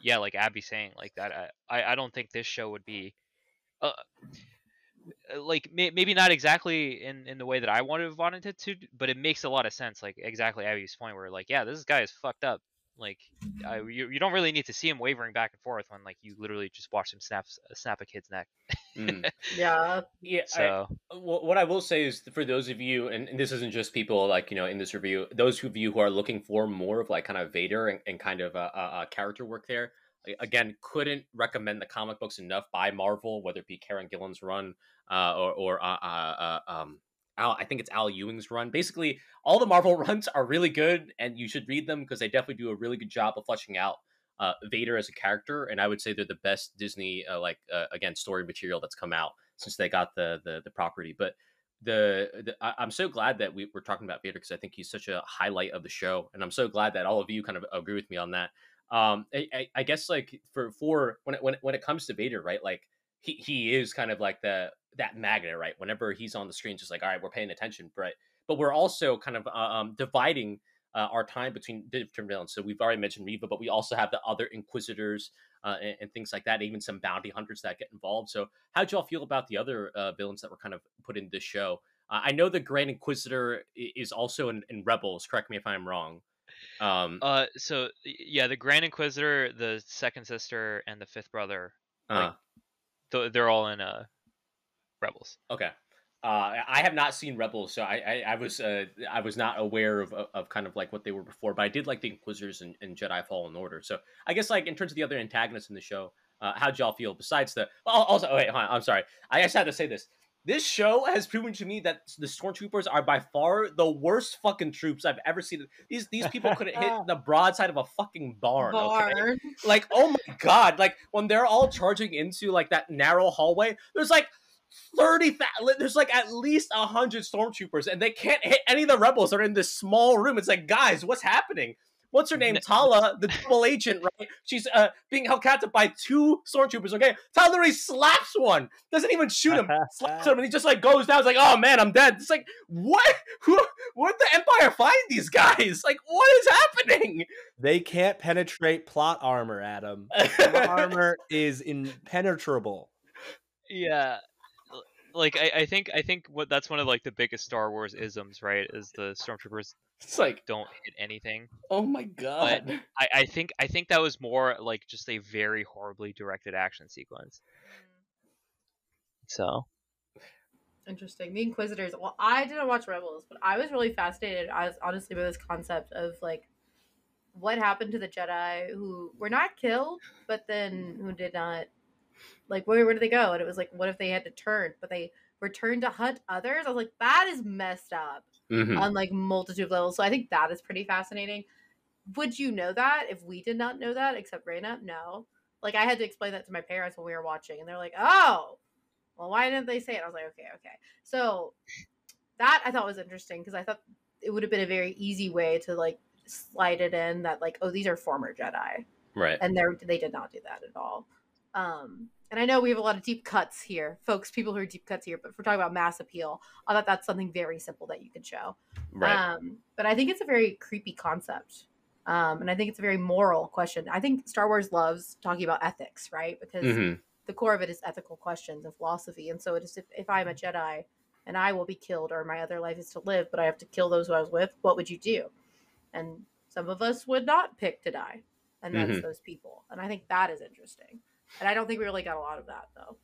yeah, like Abby saying like that. I I I don't think this show would be. Uh, uh, like may, maybe not exactly in in the way that I have wanted it to, but it makes a lot of sense. Like exactly Abby's point, where like, yeah, this guy is fucked up. Like, I, you, you don't really need to see him wavering back and forth when like you literally just watch him snap snap a kid's neck. Mm. yeah. Yeah. So Wh- what I will say is for those of you, and, and this isn't just people like you know in this review, those of you who are looking for more of like kind of Vader and, and kind of a, uh, uh, character work there, again, couldn't recommend the comic books enough by Marvel, whether it be Kieron Gillen's run uh, or or uh, uh, uh, um. Al, I think it's Al Ewing's run. Basically, all the Marvel runs are really good, and you should read them because they definitely do a really good job of fleshing out uh, Vader as a character. And I would say they're the best Disney, uh, like uh, again, story material that's come out since they got the the, the property. But the, the I, I'm so glad that we, we're talking about Vader because I think he's such a highlight of the show, and I'm so glad that all of you kind of agree with me on that. Um, I, I, I guess like for for when it, when it, when it comes to Vader, right? Like he he is kind of like the that magnet, right? Whenever he's on the screen, just like all right, we're paying attention, but but we're also kind of uh, um dividing. Uh, our time between different villains. So we've already mentioned Reva, but we also have the other Inquisitors uh, and, and things like that. Even some bounty hunters that get involved. So how'd y'all feel about the other uh, villains that were kind of put in this show? Uh, I know the Grand Inquisitor is also in, in Rebels. Correct me if I'm wrong. Um, uh, so yeah, the Grand Inquisitor, the second sister, and the fifth brother, uh, th- they're all in uh Rebels. okay. Uh, I have not seen Rebels, so I I, I was uh, I was not aware of, of of kind of like what they were before, but I did like the Inquisitors and, and Jedi Fallen Order. So I guess like in terms of the other antagonists in the show, uh, how'd y'all feel? Besides the well, also, oh, wait, hold on, I'm sorry, I just had to say this. This show has proven to me that the stormtroopers are by far the worst fucking troops I've ever seen. These these people could have hit the broadside of a fucking barn. okay? Barn. like oh my god like when they're all charging into like that narrow hallway there's like 30 fa- there's like at least 100 stormtroopers and they can't hit any of the rebels that are in this small room. It's like guys what's happening? What's her name? Tala the double agent right? She's uh being held captive by two stormtroopers okay? Tala literally slaps one doesn't even shoot him slaps him and he just like goes down. It's like oh man i'm dead. It's like what? Who where'd the empire find these guys? Like what is happening? They can't penetrate plot armor, Adam. Plot armor is impenetrable. Yeah, l- like I, I think I think what that's one of like the biggest Star Wars isms, right? Is the stormtroopers it's like don't hit anything. Oh my god. I, I think I think that was more like just a very horribly directed action sequence. Hmm. So Interesting. The Inquisitors. Well, I didn't watch Rebels, but I was really fascinated. I was honestly by this concept of like what happened to the Jedi who were not killed, but then who did not like where where did they go? And it was like, what if they had to turn, but they returned to hunt others? I was like, that is messed up Mhm. on like multitude of levels. So I think that is pretty fascinating. Would you know that if we did not know that, except Raina? No. Like I had to explain that to my parents when we were watching, and they're like, "Oh, well, why didn't they say it?" I was like, "Okay, okay." So that I thought was interesting because I thought it would have been a very easy way to like slide it in that like, oh, these are former Jedi, Right. and they they did not do that at all. Um, and I know we have a lot of deep cuts here, folks. People who are deep cuts here, but if we're talking about mass appeal, I thought that's something very simple that you could show. Right. Um, but I think it's a very creepy concept. Um, and I think it's a very moral question. I think Star Wars loves talking about ethics, right? Because Mhm. the core of it is ethical questions and philosophy. And so it is if, if I'm a Jedi and I will be killed or my other life is to live, but I have to kill those who I was with, what would you do? And some of us would not pick to die. And that's Mhm. those people. And I think that is interesting. And I don't think we really got a lot of that though.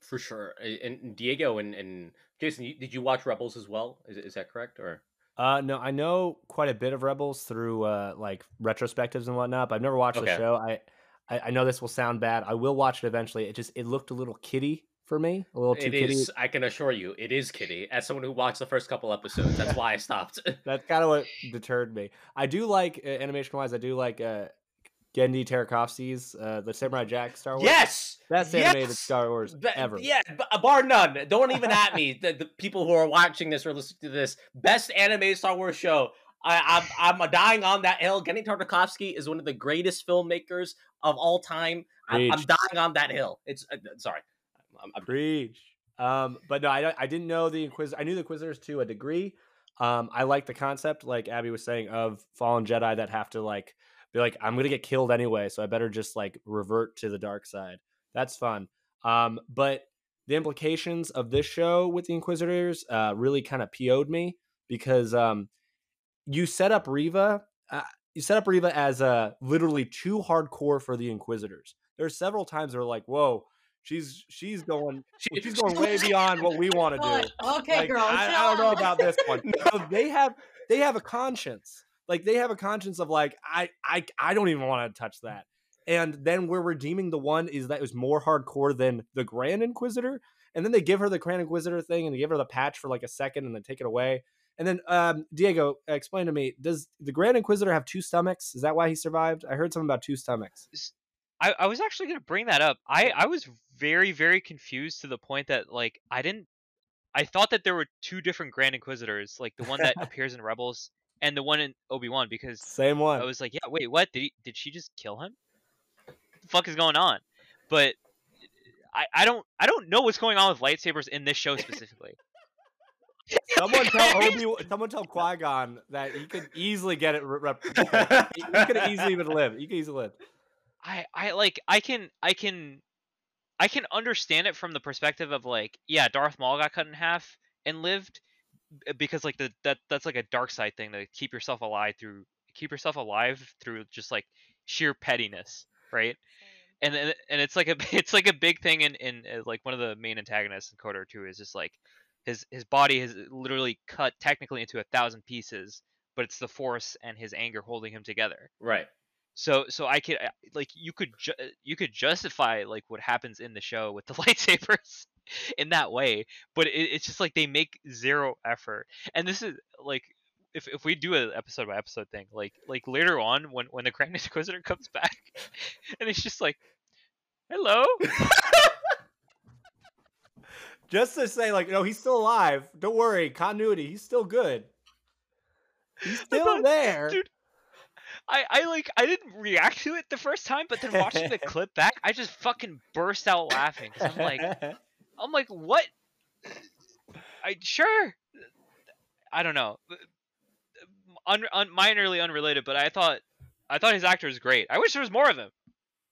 For sure. And Diego and, and Jason, did you watch Rebels as well? Is, is that correct? Or Uh, no, I know quite a bit of Rebels through uh like retrospectives and whatnot, but I've never watched Okay. the show. I, I I know this will sound bad. I will watch it eventually. It just it looked a little kiddie for me, a little too It kiddie. is. I can assure you, it is Kitty. As someone who watched the first couple episodes, that's why I stopped. That's kind of what deterred me. I do like uh, animation wise. I do like uh Genndy Tartakovsky's uh the Samurai Jack Star Wars. yes, best yes! animated Star Wars Ba- ever. Yeah, b- bar none. Don't even at me. The, the people who are watching this or listening to this, best animated Star Wars show. I, I'm I'm dying on that hill. Genndy Tartakovsky is one of the greatest filmmakers of all time. I'm, I'm dying on that hill. It's uh, sorry. I'm, I'm, Preach. Um, but no, I I didn't know the Inquisitor. I knew the Inquisitors to a degree. Um, I like the concept, like Abby was saying, of fallen Jedi that have to like be like, I'm gonna get killed anyway, so I better just like revert to the dark side. That's fun. Um, but the implications of this show with the Inquisitors uh, really kind of PO'd me because um, you set up Reva. Uh, you set up Reva as uh, literally too hardcore for the Inquisitors. There's several times where like, whoa, she's she's going she's going way beyond what we want to do. Okay, Like, girl. I, I don't know about this one. So they have they have a conscience. Like they have a conscience of like I I I don't even want to touch that. And then we're redeeming the one is that it was more hardcore than the Grand Inquisitor. And then they give her the Grand Inquisitor thing and they give her the patch for like a second and then take it away. And then um, Diego, explain to me: Does the Grand Inquisitor have two stomachs? Is that why he survived? I heard something about two stomachs. I, I was actually gonna bring that up. I I was very very confused to the point that like I didn't. I thought that there were two different Grand Inquisitors, like the one that appears in Rebels and the one in Obi Wan, because Same one. I was like, yeah, wait, what? Did he, did she just kill him? What the fuck is going on? But I, I don't I don't know what's going on with lightsabers in this show specifically. someone tell Obi. Someone tell Qui Gon that he could easily get it. Rep- he he could easily even live. He could easily live. I I like I can I can I can understand it from the perspective of like yeah Darth Maul got cut in half and lived because like the that that's like a dark side thing to keep yourself alive through keep yourself alive through just like sheer pettiness right? And and it's like a it's like a big thing in in uh, like one of the main antagonists in KOTOR 2 is just like his his body is literally cut technically into a thousand pieces but it's the force and his anger holding him together. Right. so so I could uh, like you could ju- you could justify like what happens in the show with the lightsabers in that way, but it, it's just like they make zero effort. And this is like if if we do an episode by episode thing, like like later on when when the Grand Inquisitor comes back, and it's just like, hello, Just to say, like, no, he's still alive. Don't worry, continuity. He's still good. He's still thought- there. dude. I I like I didn't react to it the first time, but then watching the clip back, I just fucking burst out laughing. I'm like. I'm like, what? I sure. I don't know. Un, un, minorly unrelated, but I thought I thought his actor was great. I wish there was more of him.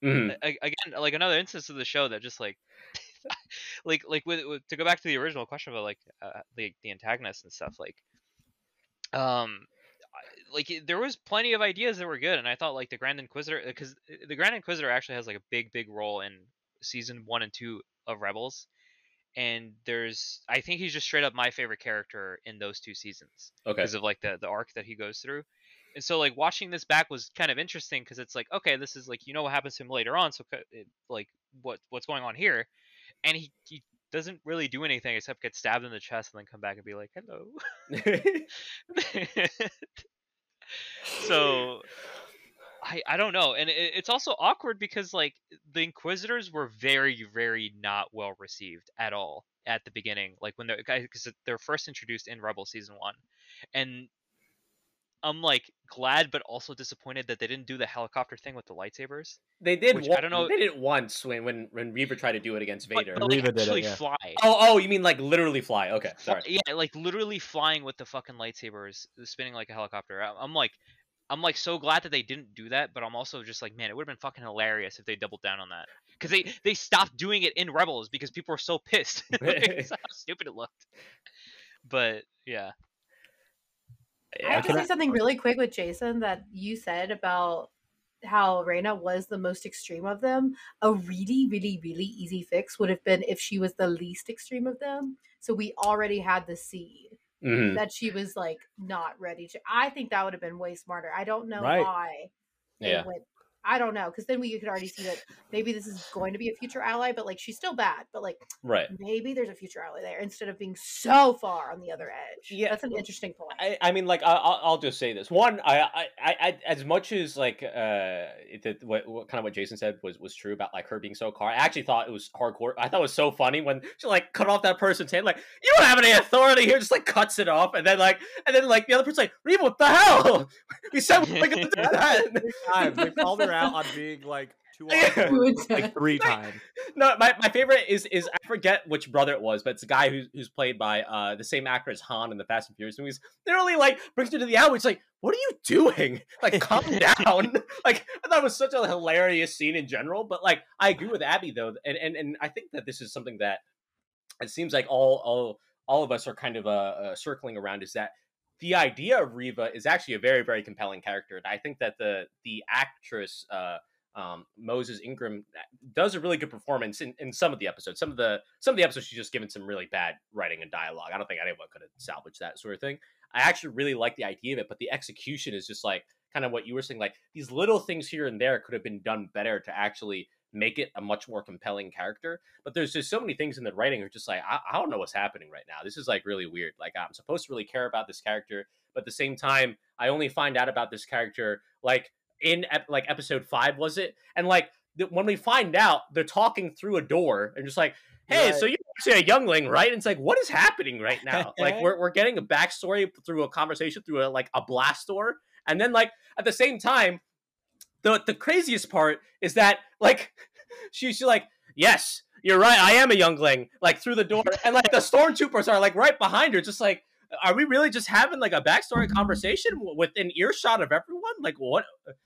Mhm. A- again, like another instance of the show that just like, like like with, with to go back to the original question about like uh, the the antagonist and stuff like, um. Like there was plenty of ideas that were good, and I thought like the Grand Inquisitor, because the Grand Inquisitor actually has like a big, big role in season one and two of Rebels, and there's I think he's just straight up my favorite character in those two seasons Okay. because of like the the arc that he goes through. And so like watching this back was kind of interesting because it's like okay, this is like you know what happens to him later on, so it, like what what's going on here, and he he doesn't really do anything except get stabbed in the chest and then come back and be like hello. so I I don't know, and it, it's also awkward because like the Inquisitors were very very not well received at all at the beginning, like when they're because they're first introduced in Rebel season one, and I'm like glad but also disappointed that they didn't do the helicopter thing with the lightsabers. they did. Which One, I don't know- They did it once when when when Reva tried to do it against Vader. but like Reva did it, actually yeah. fly. oh, oh, you mean like literally fly? Okay, sorry. Yeah, like literally flying with the fucking lightsabers, spinning like a helicopter. I- I'm like, I'm like so glad that they didn't do that, but I'm also just like, man, it would have been fucking hilarious if they doubled down on that. Because they they stopped doing it in Rebels because people were so pissed like, how stupid it looked. But yeah, I have to say I- something really quick with Jason that you said about how Reina was the most extreme of them. A really, really, really easy fix would have been if she was the least extreme of them. So we already had the seed Mhm. that she was like not ready to. I think that would have been way smarter. I don't know Right. why they Yeah. went. I don't know because then we could already see that maybe this is going to be a future ally, but like she's still bad. But like Right. maybe there's a future ally there instead of being so far on the other edge. Yeah, that's an interesting point. I, I mean, like, I, I'll, I'll just say this. One, I, I, I, I as much as like, uh, it, what, what kind of what Jason said was was true about like her being so car. I actually thought it was hardcore. I thought it was so funny when she like cut off that person's hand, like, you don't have any authority here, just like cuts it off, and then like, and then like the other person's like, Reva, what the hell? we said we we're gonna do that. Three times. They called her out on being like two Yeah. like three times. No, my, my favorite is is I forget which brother it was, but it's a guy who's who's played by uh the same actor as Han in the Fast and Furious movies. Literally, like brings you to the alley. It's like, what are you doing? Like, calm down. Like, I thought it was such a hilarious scene in general. But like, I agree with Abby though, and and and I think that this is something that it seems like all all all of us are kind of uh, uh circling around is that the idea of Reva is actually a very very compelling character, and I think that the the actress. uh um, Moses Ingram does a really good performance in, in some of the episodes. Some of the some of the episodes she's just given some really bad writing and dialogue. I don't think anyone could have salvaged that sort of thing. I actually really like the idea of it, but the execution is just like kind of what you were saying. Like these little things here and there could have been done better to actually make it a much more compelling character. But there's just so many things in the writing are just like I, I don't know what's happening right now. This is like really weird. Like I'm supposed to really care about this character, but at the same time, I only find out about this character like in ep- like episode five was it and like th- when we find out they're talking through a door and just like hey Right. so you're actually a youngling right and it's like what is happening right now like we're, we're getting a backstory through a conversation through a like a blast door and then like at the same time the the craziest part is that like she's like yes you're right i am a youngling like through the door and like the stormtroopers are like right behind her just like are we really just having like a backstory mm-hmm. conversation w- within earshot of everyone? Like what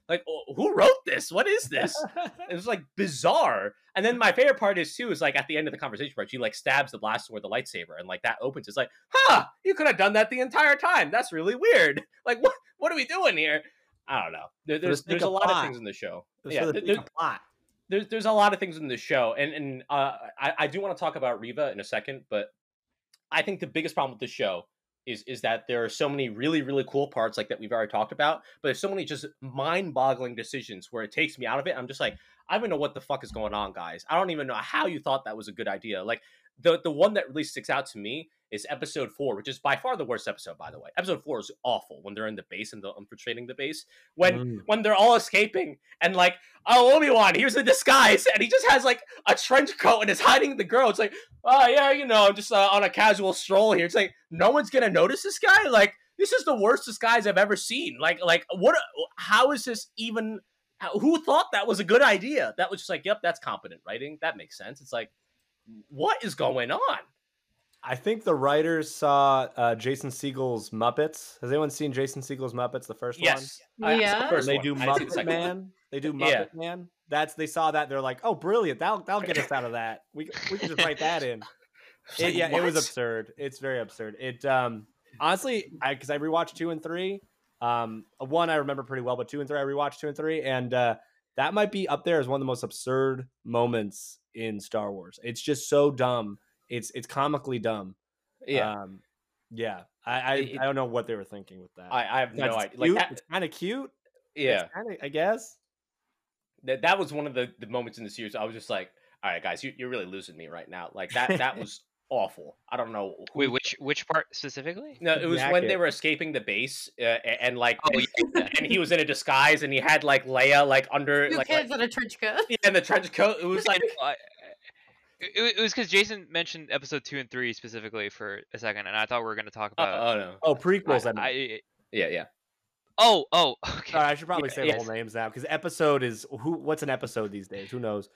like who wrote this? What is this? It was like bizarre and then my favorite part is too is like at the end of the conversation part she like stabs the blaster with the lightsaber and like that opens it's like huh you could have done that the entire time that's really weird. Like what what are we doing here i don't know there, there's there's a of lot of things in the show yeah there- sake there- plot. there's there's a lot of things in the show, and and uh, I I do want to talk about Reva in a second, but I think the biggest problem with the show is is that there are so many really really cool parts like that we've already talked about, but there's so many just mind boggling decisions where it takes me out of it. I'm just like I don't even know what the fuck is going on, guys. I don't even know how you thought that was a good idea. Like the the one that really sticks out to me is episode four, which is by far the worst episode, by the way. Episode four is awful when they're in the base and they're infiltrating the base. When Mm. when they're all escaping and like, oh Obi Wan, here's a disguise, and he just has like a trench coat and is hiding the girl. It's like, oh yeah, you know, I'm just uh, on a casual stroll here. It's like no one's gonna notice this guy. Like this is the worst disguise I've ever seen. Like like what? How is this even? Who thought that was a good idea? That was just like, yep, that's competent writing. That makes sense. It's like, what is going on? I think the writers saw uh, Jason Segel's Muppets. Has anyone seen Jason Segel's Muppets? The first Yes, Yeah. I- I the one. they do I didn't the Muppet one. Man. They do Yeah. Muppet Man. That's they saw that. They're like, oh, brilliant. That'll that'll get us out of that. We we can just write that in. It, like, yeah, it was absurd. It's very absurd. It um honestly, I because I rewatched two and three. Um, one I remember pretty well, but two and three I rewatched two and three, and uh, that might be up there as one of the most absurd moments in Star Wars. It's just so dumb. It's it's comically dumb. Yeah, Um, yeah. I I, It- I don't know what they were thinking with that. I, I have It's no idea. Like cute. that, it's kind of cute. yeah. It's kinda, I guess. that that was one of the, the moments in the series I was just like, all right, guys, you, you're really losing me right now. Like that that was awful. I don't know. who- Wait, which which part specifically? No, it was when they were escaping the base, uh, a- and, like, Oh, yeah. and he was in a disguise, and he had like Leia like under Two like, kids like in a trench coat. yeah, in the trench coat. It was like, Well, I- It, it was because Jason mentioned episode two and three specifically for a second, and I thought we were going to talk uh, about. oh no, Oh, prequels. I, I, mean. I- yeah, yeah, oh, oh, okay. Sorry, I should probably yeah, say yes. the whole names now because episode is who? What's an episode these days? Who knows?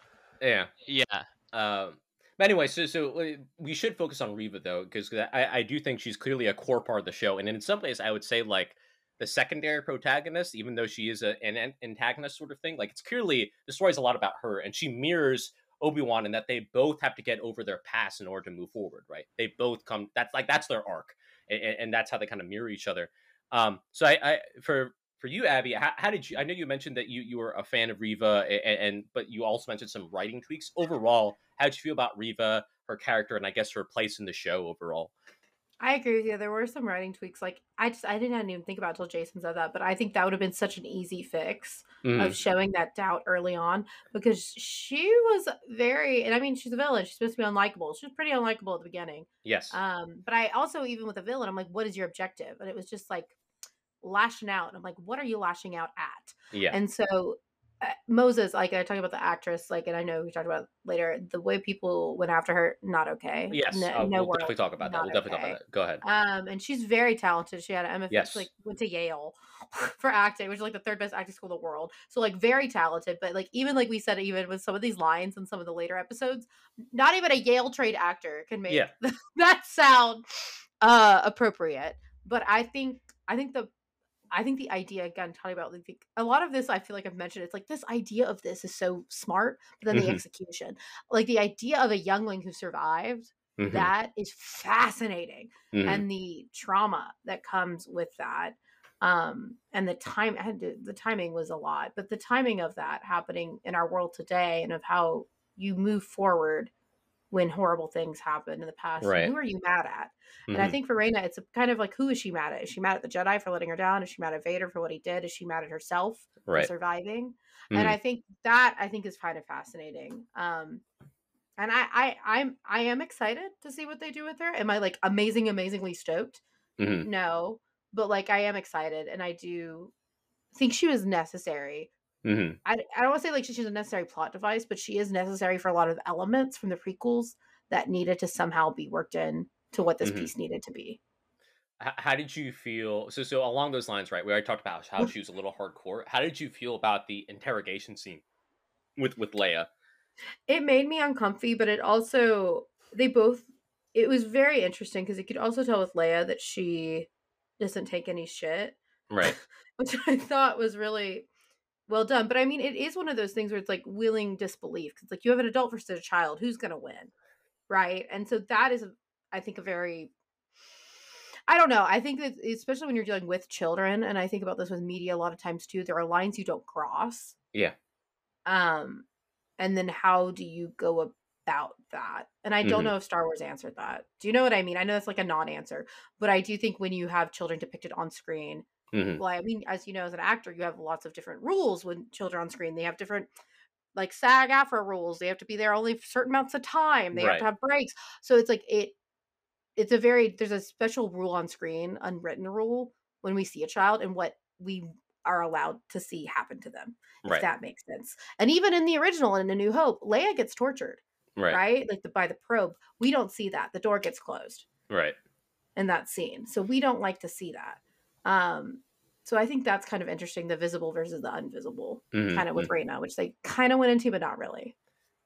yeah. Yeah, Um, but anyway, so so uh, we should focus on Reva though, because I I do think she's clearly a core part of the show, and in some ways, I would say like the secondary protagonist, even though she is a, an an antagonist sort of thing. Like it's clearly the story's a lot about her, and she mirrors Obi Wan in that they both have to get over their past in order to move forward. Right? They both come. That's like that's their arc, and, and that's how they kind of mirror each other. Um, so I, I for for you, Abby, how, how did you? I know you mentioned that you you were a fan of Reva, and, and but you also mentioned some writing tweaks. Overall, how did you feel about Reva, her character, and I guess her place in the show overall? I agree with you. There were some writing tweaks. Like I just I didn't even think about it until Jason said that, but I think that would have been such an easy fix Mhm. of showing that doubt early on because she was very and I mean she's a villain. She's supposed to be unlikable. She was pretty unlikable at the beginning. Yes. Um, but I also even with a villain, I'm like, what is your objective? And it was just like lashing out. And I'm like, what are you lashing out at? yeah. And so Moses, like I talked about the actress, like, and I know we talked about later, the way people went after her, not okay. yes. no, uh, no we'll world, definitely talk about that. We'll definitely talk about that. Go ahead. Um, and she's very talented. She had an MFA, Yes. like went to Yale for acting, which is like the third best acting school in the world. So like very talented, but like even like we said, even with some of these lines in some of the later episodes, not even a Yale trained actor can make Yeah. that sound uh appropriate. But I think I think the I think the idea again, talking about like the, a lot of this, I feel like I've mentioned. It's like this idea of this is so smart, but then Mhm. the execution, like the idea of a youngling who survived, Mhm. that is fascinating Mhm. and the trauma that comes with that um and the time and the timing was a lot but the timing of that happening in our world today and of how you move forward when horrible things happen in the past Right. who are you mad at and i Mhm. think for Reyna, it's kind of like who is she mad at is she mad at the jedi for letting her down is she mad at vader for what he did is she mad at herself for right. surviving Mhm. and i think that i think is kind of fascinating um and I, I i'm i am excited to see what they do with her am i like amazing amazingly stoked Mhm. no but like i am excited and i do think she was necessary Mhm. i, I don't want to say like she's a necessary plot device but she is necessary for a lot of elements from the prequels that needed to somehow be worked in to what this Mhm. piece needed to be H- how did you feel so so along those lines right we already talked about how she was a little hardcore how did you feel about the interrogation scene with with leia it made me uncomfy, but it also they both it was very interesting because you could also tell with Leia that she doesn't take any shit, right which I thought was really well done. But I mean, it is one of those things where it's like willing disbelief because like you have an adult versus a child, who's gonna win, right? And so that is, I think, a very I don't know. I think that especially when you're dealing with children, and I think about this with media a lot of times too, there are lines you don't cross. Yeah. Um, and then how do you go about that? And I don't Mhm. know if Star Wars answered that. Do you know what I mean? I know that's like a non-answer, but I do think when you have children depicted on screen, Mhm. well, I mean, as you know, as an actor, you have lots of different rules when children on screen. They have different like SAG AFTRA rules. They have to be there only for certain amounts of time. They have to have breaks. So it's like it it's a very there's a special rule on screen, unwritten rule when we see a child and what we are allowed to see happen to them. If right that makes sense. And even in the original in A New Hope, Leia gets tortured, right right? Like the, by the probe. We don't see that. The door gets closed right in that scene. So we don't like to see that. Um, so I think that's kind of interesting, the visible versus the invisible, Mhm. kind of with Reyna, which they kind of went into, but not really.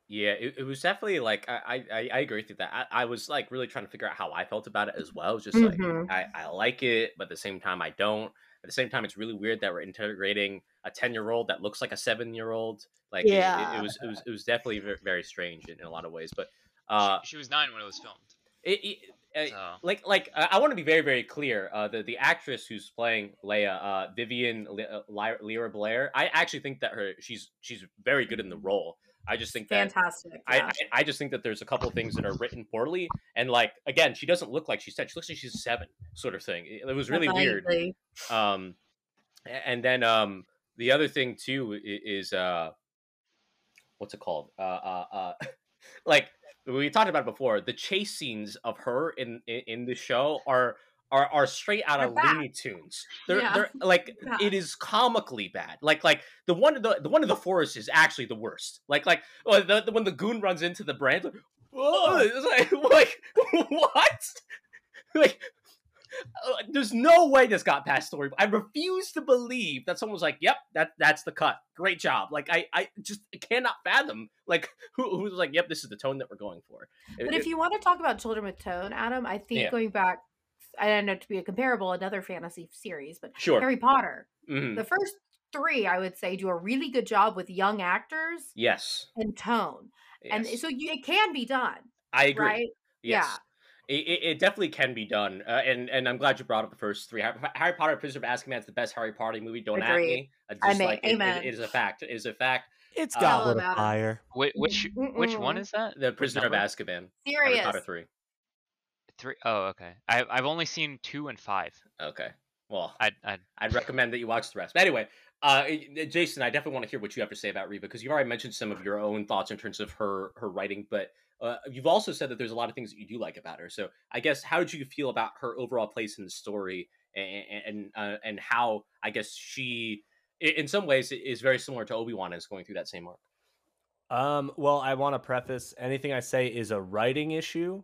Yeah, it, it was definitely like I, I I agree with that. I, I was like really trying to figure out how I felt about it as well. It was just like Mhm. I, I like it, but at the same time I don't. At the same time, it's really weird that we're integrating a ten year old that looks like a seven year old. Like it- it, Yeah. it, was it was it was definitely very, very strange in, in a lot of ways. But uh, she, she was nine when it was filmed. it, it, uh, So like like uh, I want to be very very clear. Uh, the the actress who's playing Leia, uh, Vivien Li- uh, Lyra, Lyra Blair, I actually think that her she's she's very good in the role. I just think Fantastic. I, yeah. I I just think that there's a couple things that are written poorly, and like again, she doesn't look like she's ten. She looks like she's seven, sort of thing. It, it was really weird. Um, and then um, the other thing too is uh, what's it called? Uh, uh, uh, like we talked about it before. The chase scenes of her in in, in the show are. Are, are straight out They're of bad. Looney Tunes. They're Yeah. they're like Bad. it is comically bad. Like like the one the, the one of the forest is actually the worst. Like like oh, the, the when the goon runs into the brand, like, oh, it's like, like what? like uh, there's no way this got past story. I refuse to believe that someone was like, "Yep, that that's the cut. Great job." Like I I just cannot fathom like who who's like, "Yep, this is the tone that we're going for." It- But if it- you want to talk about children with tone, Adam, I think Yeah. going back, I don't know to be a comparable, another fantasy series, but sure, Harry Potter. Mhm. The first three, I would say, do a really good job with young actors yes, and tone, and so you, it can be done, I agree. right? Yes. It, it, it definitely can be done, uh, and and I'm glad you brought up the first three. Harry, Harry Potter: Prisoner of Azkaban is the best Harry Potter movie. Don't at me. I I just, may- like, it- it- it is a fact. It is a fact. It's Uh, got Tell a little about it. fire. which which, which one is that? The Prisoner of number? Azkaban. Harry Serious. Potter three. Three oh okay. I I've only seen two and five. Okay. Well, I'd I'd I'd recommend that you watch the rest. But anyway, uh, Jason, I definitely want to hear what you have to say about Reva because you've already mentioned some of your own thoughts in terms of her her writing, but uh, you've also said that there's a lot of things that you do like about her. So I guess how did you feel about her overall place in the story and and uh, and how I guess she in some ways is very similar to Obi Wan is going through that same arc. Um, well, I want to preface anything I say is a writing issue,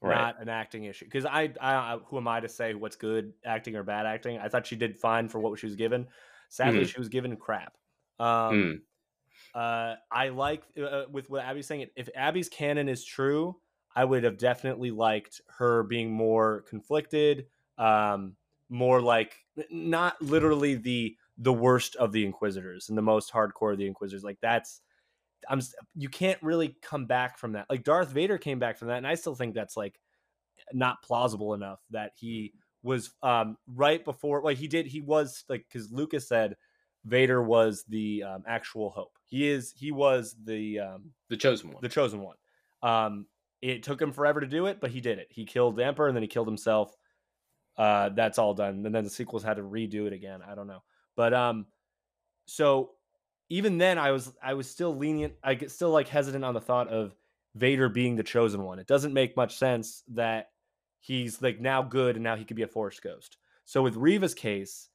Right. not an acting issue. Because I, I, who am I to say what's good acting or bad acting? I thought she did fine for what she was given. Sadly, Mhm. she was given crap. Um, uh, I like uh, with what Abby's saying. If Abby's canon is true, I would have definitely liked her being more conflicted, um, more like not literally the the worst of the Inquisitors and the most hardcore of the Inquisitors. Like that's I'm you can't really come back from that. Like Darth Vader came back from that, and I still think that's like not plausible enough that he was um right before like he did he was like because Lucas said Vader was the um, actual hope. He is he was the um The chosen one. the chosen one. Um it took him forever to do it, but he did it. He killed the emperor and then he killed himself. Uh that's all done. And then the sequels had to redo it again. I don't know. But um so even then I was I was still lenient I get still like hesitant on the thought of Vader being the chosen one. It doesn't make much sense that he's like now good and now he could be a force ghost. So with Reva's case,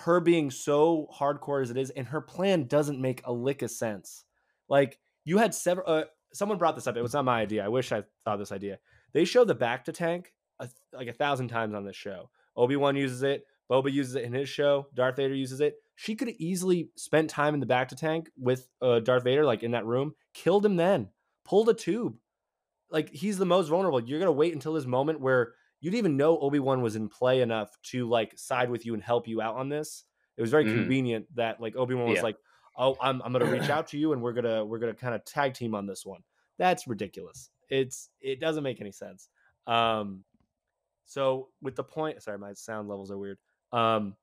her being so hardcore as it is, and her plan doesn't make a lick of sense. Like you had several. Uh, someone brought this up. It was not my idea. I wish I thought this idea. They show the bacta tank a, like a thousand times on this show. Obi Wan uses it. Boba uses it in his show. Darth Vader uses it. She could have easily spent time in the bacta tank with uh, Darth Vader, like in that room, killed him then, pulled a tube. Like he's the most vulnerable. You're gonna wait until this moment where you didn't even know Obi Wan was in play enough to like side with you and help you out on this. It was very Mhm. convenient that like Obi Wan was like, "Oh, I'm I'm gonna reach out to you and we're gonna we're gonna kind of tag team on this one." That's ridiculous. It's it doesn't make any sense. Um, so with the point, sorry, my sound levels are weird. Um,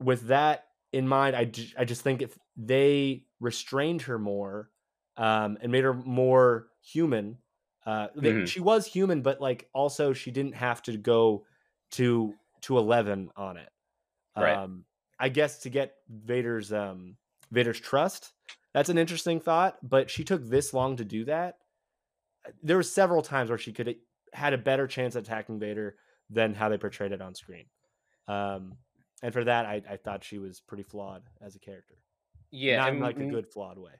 with that in mind, I ju- I just think if they restrained her more, um, and made her more human, uh, Mhm. she was human, but like also she didn't have to go to to eleven on it. Right. Um, I guess to get Vader's um Vader's trust. That's an interesting thought, but she took this long to do that. There were several times where she could have had a better chance at attacking Vader than how they portrayed it on screen. Um, and for that, I, I thought she was pretty flawed as a character. yeah, not in like a good flawed way.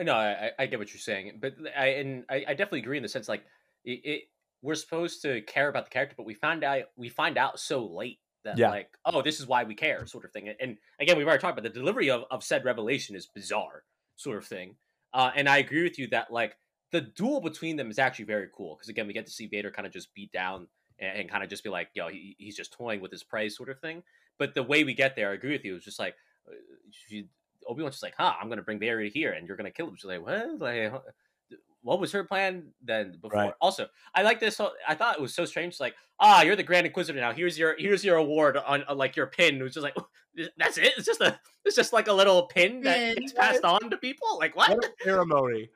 No, I, I- get what you're saying, but I and I, I definitely agree in the sense like it, it. We're supposed to care about the character, but we find out we find out so late that Yeah. like, oh, this is why we care, sort of thing. And again, we've already talked about the delivery of, of said revelation is bizarre, sort of thing. Uh, and I agree with you that like the duel between them is actually very cool because again, we get to see Vader kind of just beat down and, and kind of just be like, yo, he, he's just toying with his prey, sort of thing. But the way we get there, I agree with you. It's just like uh, she, Obi Wan's just like, huh, I'm gonna bring Vader here and you're gonna kill him. She's like, what? Like, what was her plan then before? Right. Also, I like this. whole- I thought it was so strange. Like, ah, you're the Grand Inquisitor now. Here's your here's your award on, on like your pin. It was just like, that's it. It's just a it's just like a little pin that Pin, gets passed on to people. Like what? What a ceremony.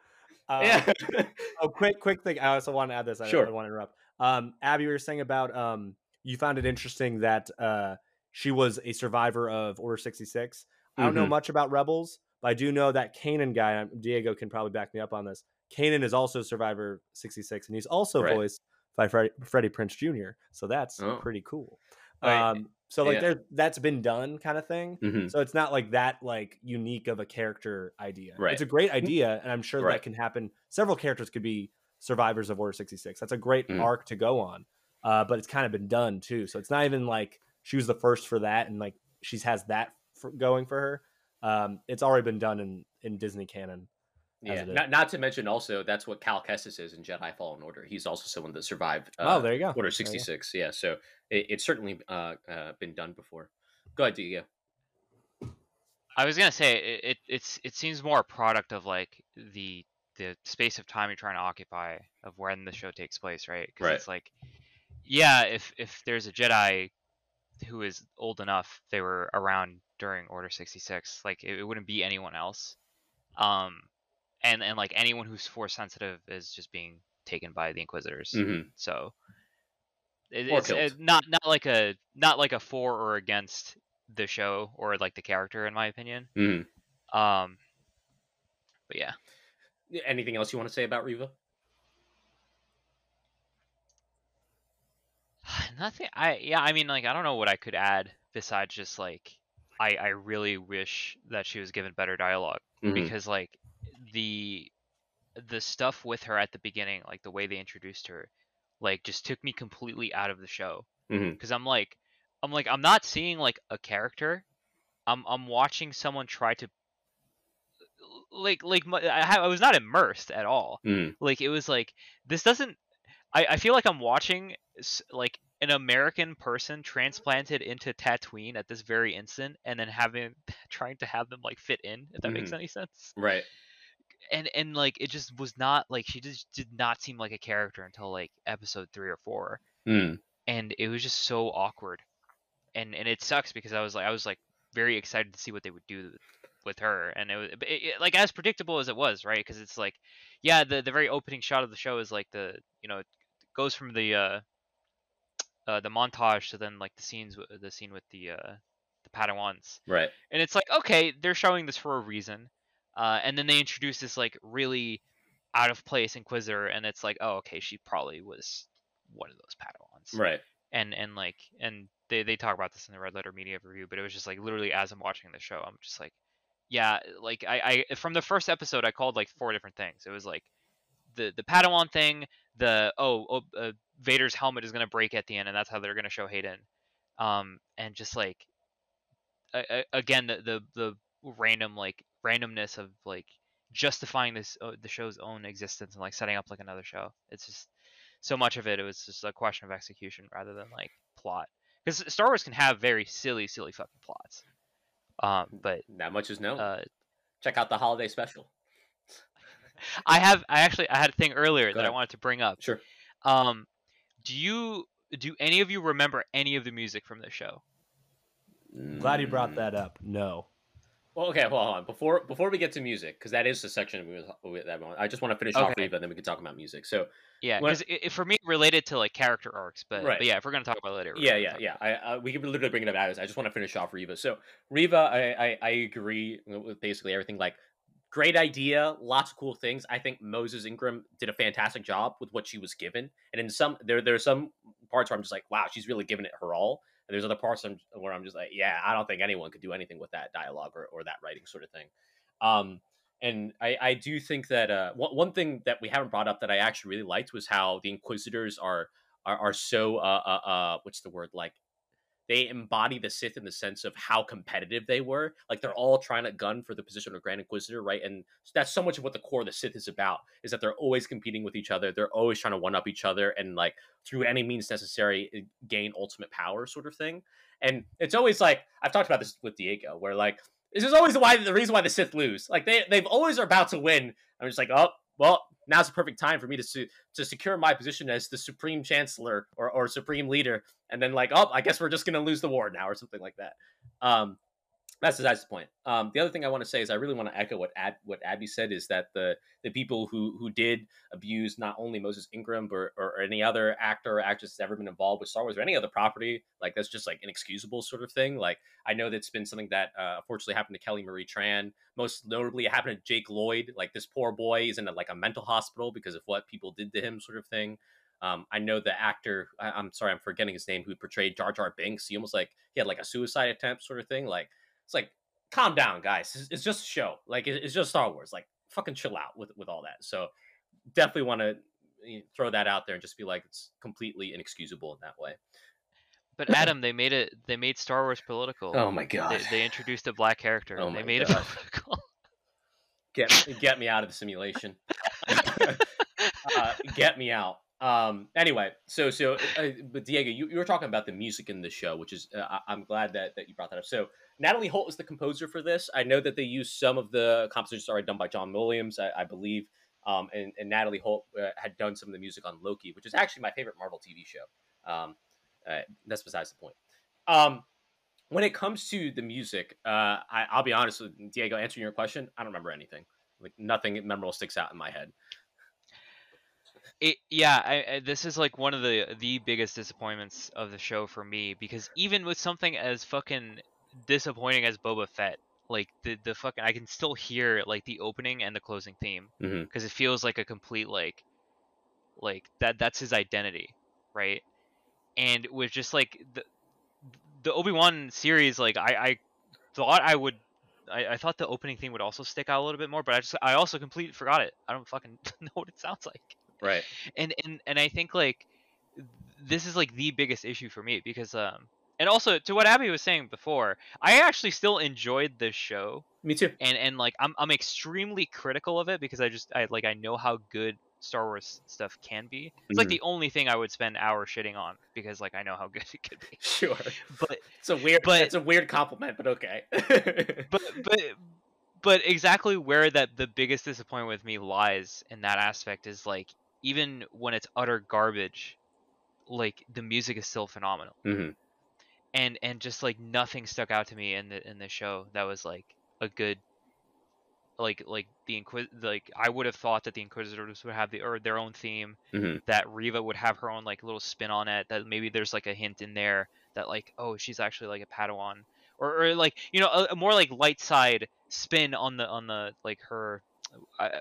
Uh, yeah. oh, quick, quick thing. I also want to add this. I, Sure. Don't want to interrupt. Um, Abby, you were saying about um, you found it interesting that uh, she was a survivor of Order 66. I don't know Mhm. much about Rebels, but I do know that Kanan guy, um, Diego can probably back me up on this. Kanan is also Survivor 66, and he's also Right. voiced by Freddie, Freddie Prinze Jr. So that's Oh. pretty cool. Right. Um, so like Yeah. there, that's been done, kind of thing. Mhm. So it's not like that like unique of a character idea. Right. It's a great idea, and I'm sure Right. that can happen. Several characters could be survivors of Order 66. That's a great Mm. arc to go on. Uh, but it's kind of been done too. So it's not even like she was the first for that, and like she has that for, going for her. Um, it's already been done in in Disney canon. Yeah. Not, not to mention also that's what Cal Kestis is in Jedi Fallen Order. He's also someone that survived. Uh, oh, there you go. Order There you sixty go. six. Yeah. So it, it's certainly uh, uh, been done before. Go ahead, Diego. I was gonna say it, it it's it seems more a product of like the the space of time you're trying to occupy of when the show takes place, right? Because Right. it's like, yeah, if if there's a Jedi who is old enough, they were around during Order sixty six, like it, it wouldn't be anyone else. Um, and and like anyone who's force sensitive is just being taken by the Inquisitors. Mhm. So it, it's uh, killed. not not like a not like a for or against the show or like the character in my opinion. Mhm. Um, but yeah, Anything else you want to say about Reva? nothing. I yeah, I mean like I don't know what I could add besides just like I I really wish that she was given better dialogue Mhm. because like the the stuff with her at the beginning, like the way they introduced her, like just took me completely out of the show. Because I'm like, I'm like, I'm not seeing like a character. I'm I'm watching someone try to like like I, I was not immersed at all. Mhm. Like it was like this doesn't. I I feel like I'm watching like an American person transplanted into Tatooine at this very instant, and then having trying to have them like fit in. If that makes any sense Right. and and like it just was not like she just did not seem like a character until like episode three or four Mm. and it was just so awkward and and it sucks because i was like i was like very excited to see what they would do with her and it was it, it- like as predictable as it was right because it's like yeah the the very opening shot of the show is like the you know goes from the uh uh the montage to then like the scenes the scene with the uh the padawans Right. and it's like okay they're showing this for a reason uh, and then they introduce this like really out of place inquisitor and it's like oh okay she probably was one of those padawans Right. and and like and they, they talk about this in the red letter media review but it was just like literally as i'm watching the show i'm just like yeah like i i from the first episode i called like four different things it was like the the padawan thing the oh, oh uh, vader's helmet is going to break at the end and that's how they're going to show hayden um and just like a- a- again the, the the random like randomness of like justifying this uh, the show's own existence and like setting up like another show it's just so much of it it was just a question of execution rather than like plot because star wars can have very silly silly fucking plots um but That much is known. uh Check out the holiday special. I have i actually i had a thing earlier Go that i wanted to bring up Sure. um do you do any of you remember any of the music from this show Glad you brought that up. No. Well, okay, hold on. Before before we get to music, because that is the section we we- that one. I just want to finish off Okay. Reva, then we can talk about music. So yeah because for me related to like character arcs but, Right. but yeah if we're gonna talk about it later yeah, yeah, yeah. I, I we can literally bring it up as I just want to finish off Reva. So Reva, I, I I agree with basically everything. Like, great idea, lots of cool things. I think Moses Ingram did a fantastic job with what she was given, and in some there there's some parts where I'm just like, wow, she's really giving it her all. And there's other parts where I'm just like, yeah, I don't think anyone could do anything with that dialogue or, or that writing sort of thing. Um, and I, I do think that uh, one, one thing that we haven't brought up that I actually really liked was how the Inquisitors are are, are so uh, uh uh what's the word like they embody the Sith in the sense of how competitive they were. Like they're all trying to gun for the position of Grand Inquisitor, right? And that's so much of what the core of the Sith is about. Is that they're always competing with each other. They're always trying to one up each other and like through any means necessary eh, gain ultimate power, sort of thing. And it's always like I've talked about this with Diego, where like this is always why the reason why the Sith lose. Like they they've always are about to win. I'm just like, oh well, now's the perfect time for me to su- to secure my position as the supreme chancellor or, or supreme leader, and then like, oh, I guess we're just gonna lose the war now or something like that. Um, that's that's the point. Um, the other thing I want to say is I really want to echo what Ab- what Abby said is that the the people who who did abuse not only Moses Ingram but or, or any other actor or actress that's ever been involved with Star Wars or any other property, like that's just like inexcusable sort of thing. Like I know that's been something that uh, unfortunately happened to Kelly Marie Tran. Most notably, it happened to Jake Lloyd. Like this poor boy is in a, like a mental hospital because of what people did to him, sort of thing. Um, I know the actor. I, I'm sorry, I'm forgetting his name. Who portrayed Jar Jar Binks? He almost like he had like a suicide attempt, sort of thing. Like it's like calm down, guys. It's, it's just a show. Like it, it's just Star Wars. Like fucking chill out with with all that. So definitely want to throw that out there and just be like it's completely inexcusable in that way. But Adam, they made it. They made Star Wars political. Oh my god. they introduced a black character. Oh and they my made God. it political. get get me out of the simulation. uh, get me out. Um. Anyway, so so, uh, but Diego, you, you were talking about the music in the show, which is uh, I'm glad that that you brought that up. So Natalie Holt was the composer for this. I know that they used some of the compositions already done by John Williams, I, I believe. Um, and, and Natalie Holt uh, had done some of the music on Loki, which is actually my favorite Marvel TV show. Um, uh, that's besides the point. Um, when it comes to the music, uh, I, I'll be honest with Diego. Answering your question, I don't remember anything. Like nothing memorable sticks out in my head. It, yeah, I, I, this is like one of the the biggest disappointments of the show for me because even with something as fucking disappointing as Boba Fett, like the the fucking I can still hear like the opening and the closing theme because Mhm. it feels like a complete like like that that's his identity, right? And with just like the the Obi Wan series, like I I thought I would. I, I thought the opening theme would also stick out a little bit more, but I just I also completely forgot it. I don't fucking know what it sounds like Right. and and and I think like this is like the biggest issue for me because um and also to what Abby was saying before, I actually still enjoyed this show Me too. and and like I'm I'm extremely critical of it because I just I like I know how good Star Wars stuff can be. It's like Mhm. the only thing I would spend hours shitting on because like I know how good it could be. Sure. But It's a weird. But- it's a weird compliment, but okay. but but but exactly where that the biggest disappointment with me lies in that aspect is like even when it's utter garbage like the music is still phenomenal Mhm. and and just like nothing stuck out to me in the in the show that was like a good like like the inquis like I would have thought that the Inquisitors would have the or their own theme Mhm. that Reva would have her own like little spin on it that maybe there's like a hint in there that like oh she's actually like a Padawan or, or like you know a, a more like light side spin on the on the like her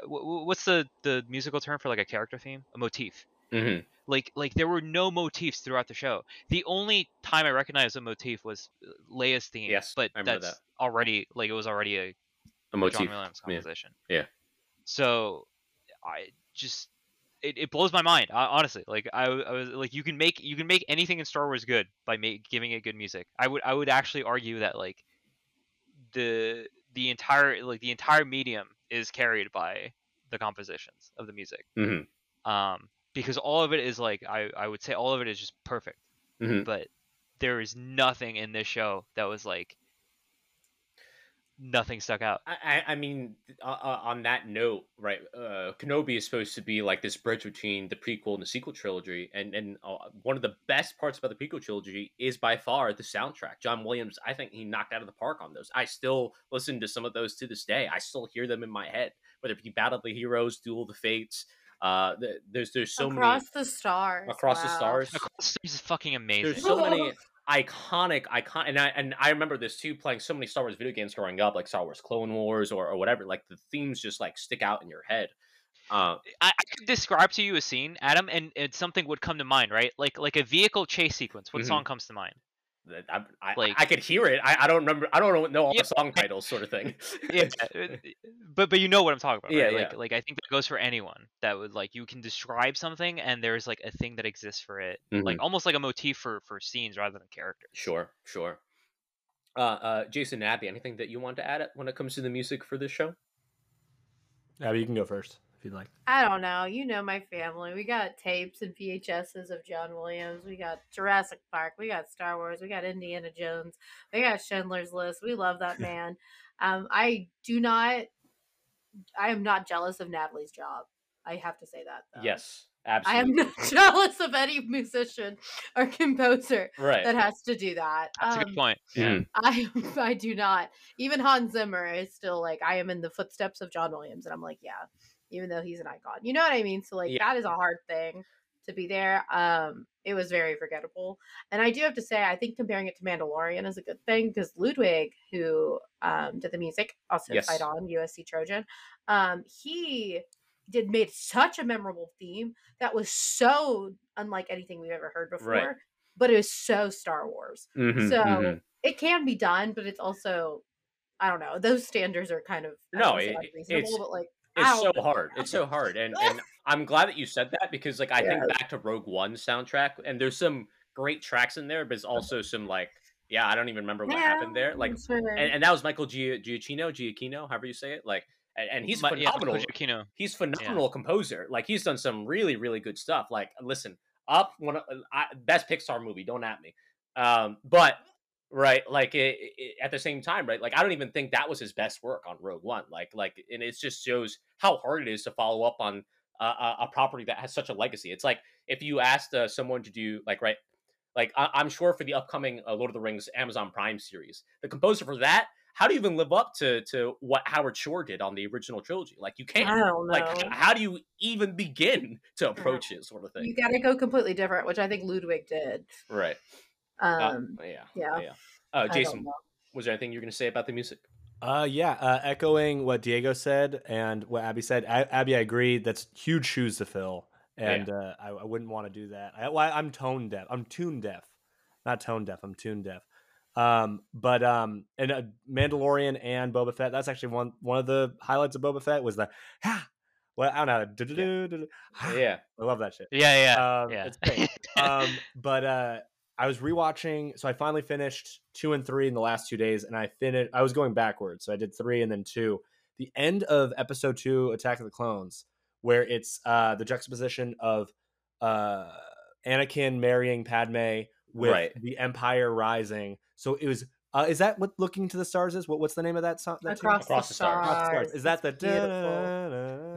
wh- what's the the musical term for like a character theme? A motif. Mhm. like like there were no motifs throughout the show. The only time i recognized a motif was uh, leia's theme Yes, but I that's already like it was already a A motif. john williams composition. Yeah. so i just it, it blows my mind I, honestly. Like I was like you can make you can make anything in star wars good by make, giving it good music. I would i would actually argue that like the the entire like the entire medium is carried by the compositions of the music Mhm. um because all of it is like i i would say all of it is just perfect Mhm. but there is nothing in this show that was like nothing stuck out I, I I mean, uh, uh, on that note, right? Uh, Kenobi is supposed to be like this bridge between the prequel and the sequel trilogy, and and uh, one of the best parts about the prequel trilogy is by far the soundtrack. John Williams, I think he knocked out of the park on those. I still listen to some of those to this day. I still hear them in my head, whether it be Battle of the Heroes, Duel of the Fates. Uh, there's there's so across the stars. many across the stars. Across the Stars is fucking amazing There's so many iconic icon and I and I remember this too playing so many Star Wars video games growing up like Star Wars Clone Wars or, or whatever like the themes just like stick out in your head. Uh, I, I could describe to you a scene adam and, and something would come to mind right like like a vehicle chase sequence what Mhm. song comes to mind I, I, Like- I could hear it. I, I don't remember. I don't know, know all Yeah, the song titles, sort of thing. yeah, uh, but but you know what I'm talking about, right? yeah. Like like I think that goes for anyone that would like you can describe something and there's like a thing that exists for it, like Mhm. almost like a motif for for scenes rather than characters. Sure, sure. Uh, uh, Jason Abby, anything that you want to add when it comes to the music for this show? Abby, you can go first if you'd like. I don't know. You know my family. We got tapes and VHSs of John Williams. We got Jurassic Park. We got Star Wars. We got Indiana Jones. We got Schindler's List. We love that man. um, I do not. I am not jealous of Natalie's job. I have to say that. Though. Yes, Absolutely. I am not jealous of any musician or composer right. that has to do that. That's a Um, good point. Yeah. Mhm. I I do not. Even Hans Zimmer is still like I am in the footsteps of John Williams, and I'm like, yeah, even though he's an icon, you know what I mean. So like Yeah. that is a hard thing to be there. Um, it was very forgettable, and I do have to say, I think comparing it to Mandalorian is a good thing because Ludwig, who um did the music, also Yes. fight on USC Trojan, um, he did made such a memorable theme that was so unlike anything we've ever heard before. Right. But it was so Star Wars. Mhm, So mhm. it can be done, but it's also I don't know. Those standards are kind of No, don't wanna say it- it's- but like It's so hard. It's so hard, and and I'm glad that you said that because like I think back to Rogue One soundtrack, and there's some great tracks in there, but it's also some like yeah, I don't even remember what happened there. Like, I'm sure. and, and that was Michael Gia- Giacchino, Giacchino, however you say it. Like, and, and he's Mi- yeah, phenomenal. Michael Giacchino. he's phenomenal composer. Like he's done some really really good stuff. Like listen, up one of I, best Pixar movie. Don't at me. Um, but right, like it, it, at the same time, right? Like I don't even think that was his best work on Rogue One. Like like, and it just shows how hard it is to follow up on a, a, property that has such a legacy. It's like if you asked uh, someone to do like right. Like I, I'm sure for the upcoming uh, Lord of the Rings Amazon Prime series, the composer for that, how do you even live up to to what Howard Shore did on the original trilogy? Like you can't. I don't know. Like how do you even begin to approach it, sort of thing? you got to go completely different, which I think Ludwig did. Right. Uh, Um, yeah. yeah. Yeah. Uh, Jason, was there anything you're going to say about the music? Uh, yeah, uh, echoing what Diego said and what Abby said. A- Abby, I agree. That's huge shoes to fill, and uh, I, I wouldn't want to do that. I, well, I'm tone deaf. I'm tune deaf, not tone deaf. I'm tune deaf. Um, but um, and uh, Mandalorian and Boba Fett. That's actually one one of the highlights of Boba Fett was the ha. Well, I don't know. du-du-du-du-du. Yeah. I love that shit. Yeah, yeah, Um, yeah. It's great. um, but uh, I was rewatching, so I finally finished two and three in the last two days, and I finished. I was going backwards, so I did three and then two. The end of episode two, Attack of the Clones, where it's uh, the juxtaposition of uh, Anakin marrying Padme with Right. the Empire rising. So it was. Uh, is that what "Looking to the Stars" is? What, what's the name of that song? That tune? Across, Across the the Stars. stars. Across the Stars. Is that the It's beautiful.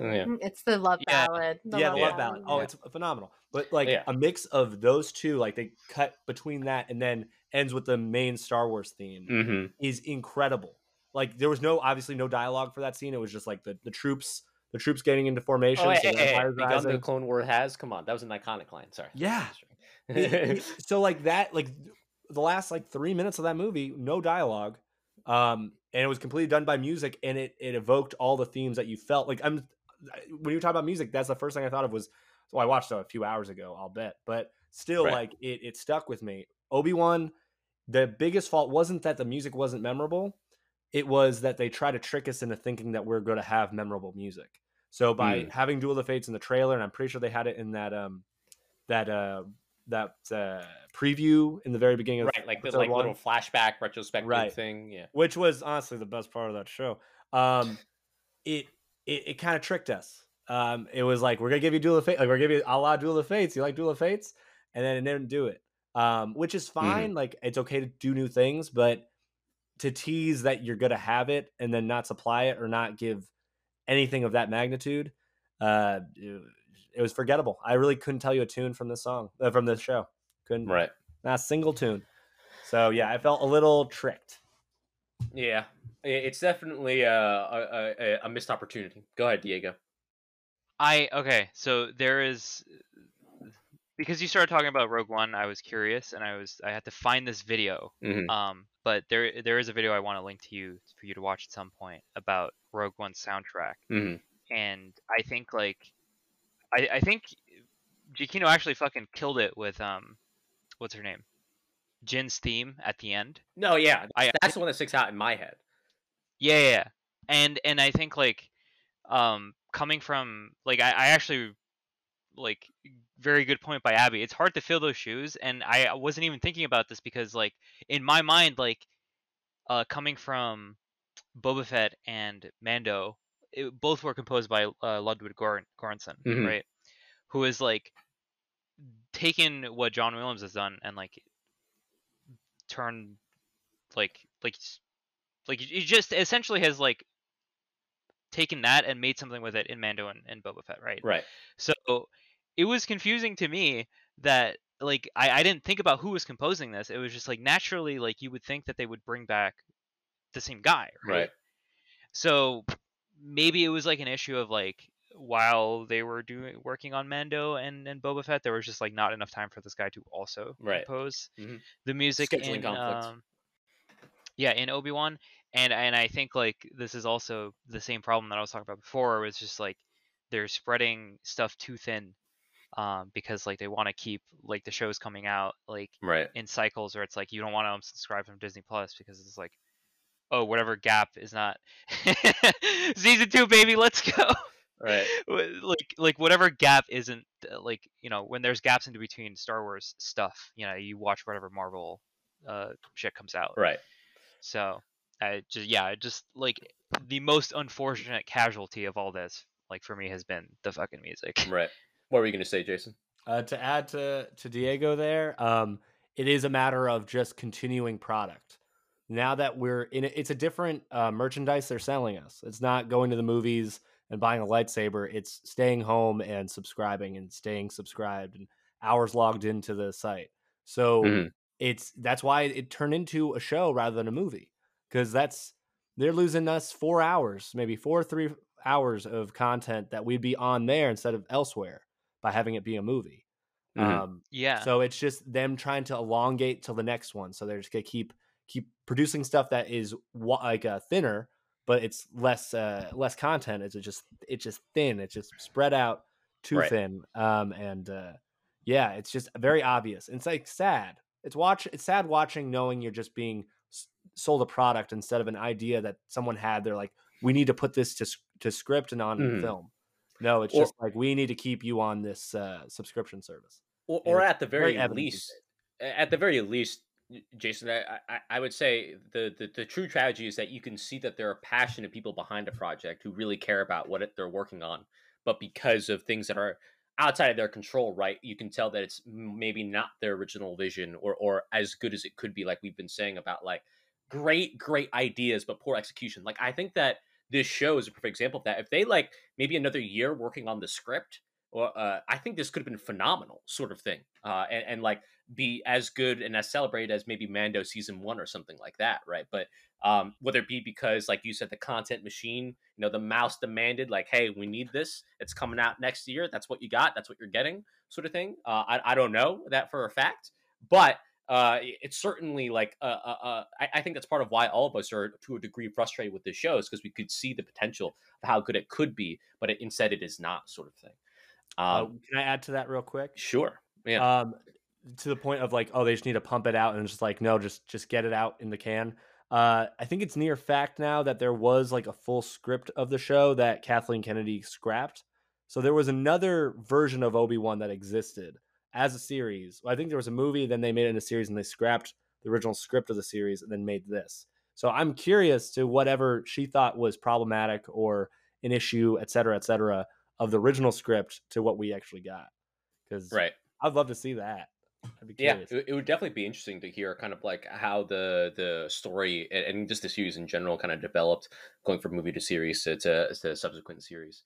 Yeah. Mm, It's the love Yeah. ballad. The yeah, love the love ballad. Oh, Yeah. it's phenomenal. But like Yeah. a mix of those two, like they cut between that and then ends with the main Star Wars theme Mm-hmm. is incredible. Like there was no obviously no dialogue for that scene. It was just like the, the troops the troops getting into formation. Oh, hey, so hey, the hey, Empire's begun the. Clone War has. Come on, that was an iconic line. Sorry. Yeah. It- it- so like that, like the last like three minutes of that movie, no dialogue, um, and it was completely done by music, and it it evoked all the themes that you felt. Like I'm when you talk about music, that's the first thing I thought of was. So I watched it a few hours ago, I'll bet, but still, Right. like it it stuck with me. Obi Wan, the biggest fault wasn't that the music wasn't memorable. It was that they try to trick us into thinking that we're going to have memorable music. So by Mm. having Duel of the Fates in the trailer, and I'm pretty sure they had it in that um that uh that uh preview in the very beginning of Right, like the like one, little flashback retrospective Right. thing. Yeah. which was honestly the best part of that show. Um, it it, it kind of tricked us. Um, it was like we're gonna give you Duel of Fate, like we're gonna give you a la Duel of Fates. You like Duel of Fates, and then it didn't do it. Um, which is fine. Like it's okay to do new things, but to tease that you're gonna have it and then not supply it or not give anything of that magnitude, uh, it, it was forgettable. I really couldn't tell you a tune from this song uh, from this show. Couldn't Right. not a single tune. So yeah, I felt a little tricked. Yeah. I- It's definitely a, a, a, missed opportunity. Go ahead, Diego. I okay, so there is because you started talking about Rogue One, I was curious and I was I had to find this video. Mhm. Um, but there there is a video I want to link to you for you to watch at some point about Rogue One's soundtrack, Mhm. and I think like I I think Giacchino actually fucking killed it with um what's her name Jin's theme at the end. No, yeah, I- that's the one that sticks out in my head. Yeah, yeah, yeah. and and I think like um coming from like I, I actually like very good point by Abby. It's hard to fill those shoes, and I wasn't even thinking about this because like in my mind like uh coming from Boba Fett and Mando, it, both were composed by uh, Ludwig Göransson, Mhm. right? Who is like taken what John Williams has done and like turned like like like he just essentially has like taken that and made something with it in Mando and, and Boba Fett, right? Right. So it was confusing to me that like I, I didn't think about who was composing this. It was just like naturally like you would think that they would bring back the same guy, right? Right. So maybe it was like an issue of like while they were doing working on Mando and, and Boba Fett, there was just like not enough time for this guy to also Right. compose Mhm. the music Scheduling in conflicts. um, yeah in Obi Wan, and and I think like this is also the same problem that I was talking about before. Was just like they're spreading stuff too thin, um, because like they want to keep like the shows coming out like Right. in cycles where it's like you don't want to unsubscribe from Disney Plus because it's like, oh, whatever gap is not season two, baby, let's go. Right. Like like whatever gap isn't uh, like you know when there's gaps in between Star Wars stuff, you know, you watch whatever Marvel uh shit comes out. Right. So I just yeah, just like the most unfortunate casualty of all this, like for me, has been the fucking music. Right. What were you going to say, Jason? Uh, to add to to Diego there, um, it is a matter of just continuing product. Now that we're in, it's a different uh, merchandise they're selling us. It's not going to the movies and buying a lightsaber. It's staying home and subscribing and staying subscribed and hours logged into the site. So Mhm. It's that's why it turned into a show rather than a movie because that's they're losing us four hours, maybe four or three hours of content that we'd be on there instead of elsewhere by having it be a movie. Mhm. Um, Yeah. so it's just them trying to elongate till the next one. So they're just gonna keep keep producing stuff that is wa- like uh, thinner, but it's less uh, less content. It's just it's just thin. It's just spread out too Right. thin. Um, and uh, yeah, it's just very obvious. It's like sad. It's watch. It's sad watching knowing you're just being sold a product instead of an idea that someone had. They're like, we need to put this to to script and on Mhm. film. No, it's Or- just like we need to keep you on this uh, subscription service. or, or at the very very least at the very least jason I, I i would say the, the the true tragedy is that you can see that there are passionate people behind a project who really care about what it, they're working on but because of things that are outside of their control right you can tell that it's maybe not their original vision or or as good as it could be like we've been saying about like great great ideas but poor execution. Like i think that this show is a perfect example of that. If they like maybe another year working on the script or uh, I think this could have been phenomenal, sort of thing, uh, and, and like be as good and as celebrated as maybe Mando season one or something like that, right? But um, whether it be because, like you said, the content machine, you know, the mouse demanded, like, hey, we need this, it's coming out next year, that's what you got, that's what you're getting, sort of thing. Uh, I, I don't know that for a fact, but uh, it's certainly like uh, uh, uh, I, I think that's part of why all of us are to a degree frustrated with this show is because we could see the potential of how good it could be, but it, instead it is not, sort of thing. Um, Uh, can I add to that real quick? Sure. Yeah. Um, to the point of like, oh, they just need to pump it out, and it's just like, no, just just get it out in the can. Uh, I think it's near fact now that there was like a full script of the show that Kathleen Kennedy scrapped. So there was another version of Obi Wan that existed as a series. I think there was a movie, then they made it in a series, and they scrapped the original script of the series and then made this. So I'm curious to whatever she thought was problematic or an issue, et cetera, et cetera, of the original script to what we actually got. Because right. I'd love to see that. I'd be Yeah, it would definitely be interesting to hear kind of like how the the story and, and just the series in general kind of developed, going from movie to series to to, to subsequent series.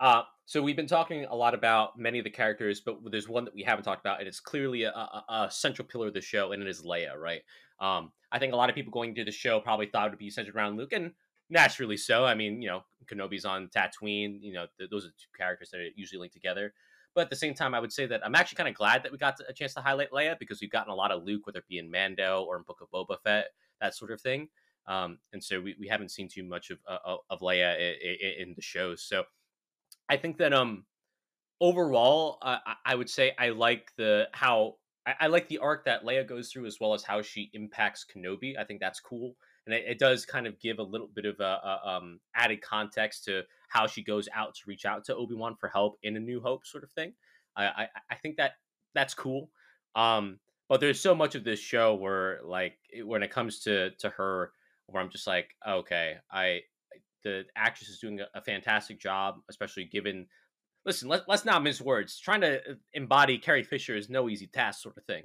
Uh, so we've been talking a lot about many of the characters, but there's one that we haven't talked about, and it's clearly a, a, a central pillar of the show, and it is Leia, right? Um, I think a lot of people going to the show probably thought it would be centered around Luke, and naturally so. I mean, you know, Kenobi's on Tatooine. You know, th- those are two characters that are usually linked together. But at the same time, I would say that I'm actually kind of glad that we got a chance to highlight Leia because we've gotten a lot of Luke, whether it be in Mando or in Book of Boba Fett, that sort of thing. Um, and so we, we haven't seen too much of uh, of Leia in, in the shows. So I think that um overall, I- I would say I like the how I, I like the arc that Leia goes through as well as how she impacts Kenobi. I think that's cool, and it, it does kind of give a little bit of a, a um, added context to how she goes out to reach out to Obi Wan for help in A New Hope, sort of thing. I I, I think that that's cool. Um, but there's so much of this show where like when it comes to to her, where I'm just like, okay, I the actress is doing a, a fantastic job, especially given. Listen, let, let's not mince words. Trying to uh, embody Carrie Fisher is no easy task, sort of thing.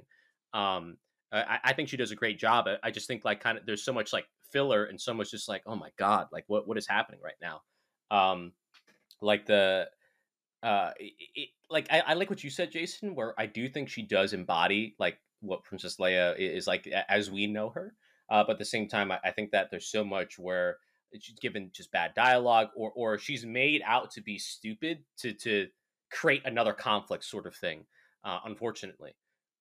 Um, I, I think she does a great job. I, I just think like kind of there's so much like filler and so much just like oh my god, like what what is happening right now? Um, like the uh, it, it, like I, I like what you said, Jason. Where I do think she does embody like what Princess Leia i- is like as we know her. Uh, but at the same time, I, I think that there's so much where she's given just bad dialogue, or or she's made out to be stupid to to create another conflict, sort of thing. Uh, unfortunately,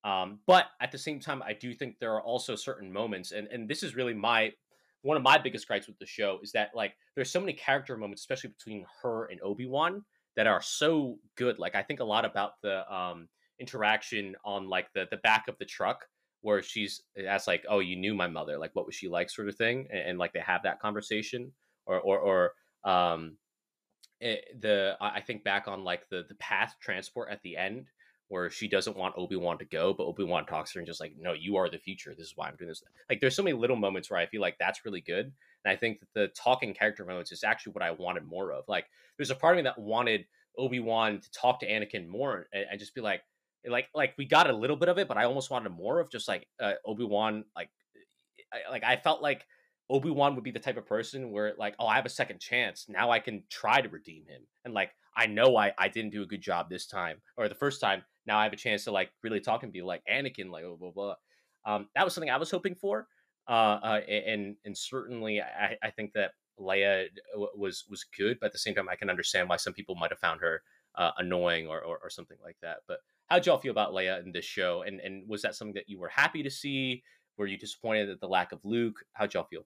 um, but at the same time, I do think there are also certain moments, and and this is really my one of my biggest gripes with the show is that like there's so many character moments, especially between her and Obi Wan, that are so good. Like I think a lot about the um, interaction on like the the back of the truck where she's asks like, "Oh, you knew my mother. Like, what was she like?" Sort of thing, and, and like they have that conversation, or or or um, it, the I I think back on like the the path transport at the end where she doesn't want Obi Wan to go, but Obi Wan talks to her and just like, "No, you are the future. This is why I'm doing this." Like, there's so many little moments where I feel like that's really good, and I think that the talking character moments is actually what I wanted more of. Like, there's a part of me that wanted Obi Wan to talk to Anakin more and, and just be like, like, like we got a little bit of it, but I almost wanted more of just like uh, Obi Wan, like, I, like I felt like Obi Wan would be the type of person where like, oh, I have a second chance. Now I can try to redeem him, and like I know I I didn't do a good job this time or the first time. Now I have a chance to like really talk and be like Anakin, like blah blah blah. Um, that was something I was hoping for. uh, uh, and and certainly I, I think that Leia was was good, but at the same time, I can understand why some people might have found her uh, annoying or, or, or something like that. But how'd y'all feel about Leia in this show? And and was that something that you were happy to see? Were you disappointed at the lack of Luke? How'd y'all feel?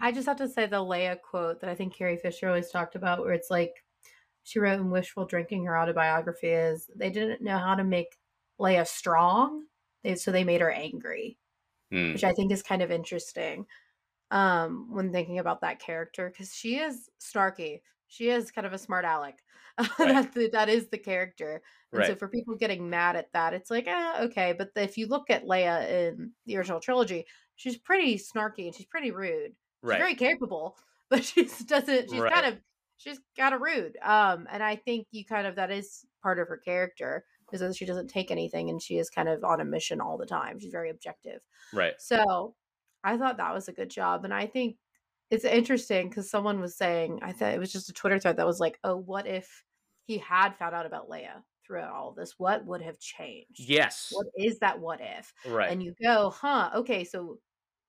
I just have to say the Leia quote that I think Carrie Fisher always talked about, where it's like she wrote in Wishful Drinking, her autobiography, is they didn't know how to make Leia strong, they, so they made her angry, Hmm. which I think is kind of interesting um, when thinking about that character because she is snarky. She is kind of a smart aleck. That's the, that is the character. And so for people getting mad at that, it's like, eh, okay. But if you look at Leia in the original trilogy, she's pretty snarky and she's pretty rude. She's Right. very capable, but she's doesn't. She's Right. kind of she's kind of rude. Um, and I think you kind of that is part of her character that she doesn't take anything and she is kind of on a mission all the time. She's very objective. Right. So I thought that was a good job. And I think it's interesting because someone was saying, I thought it was just a Twitter thread that was like, oh, what if he had found out about Leia throughout all this? What would have changed? Yes. What is that what if? Right. And you go, huh, okay, so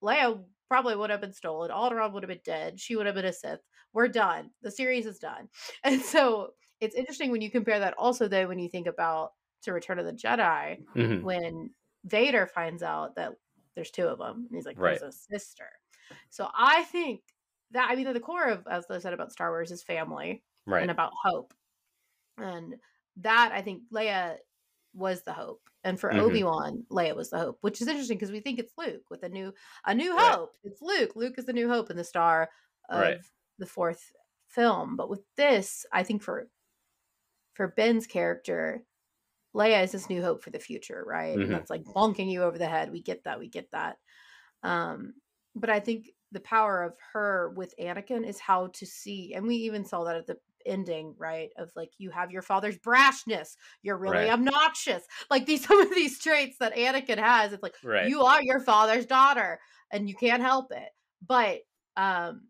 Leia probably would have been stolen. Alderaan would have been dead. She would have been a Sith. We're done. The series is done. And so it's interesting when you compare that also, though, when you think about to Return of the Jedi, Mhm. when Vader finds out that there's two of them, and he's like, Right. "There's a sister." So I think that I mean, at the core of as I said about Star Wars is family Right. and about hope, and that I think Leia was the hope, and for Mhm. Obi Wan, Leia was the hope, which is interesting because we think it's Luke with a new a new Right. hope. It's Luke. Luke is the new hope and the star of Right. the fourth film. But with this, I think for for Ben's character, Leia is this new hope for the future, right? Mhm. And that's like bonking you over the head. We get that. We get that. Um, but I think the power of her with Anakin is how to see, and we even saw that at the ending, right? Of like you have your father's brashness, you're really Right. obnoxious. Like these some of these traits that Anakin has. It's like Right. you are your father's daughter, and you can't help it. But um,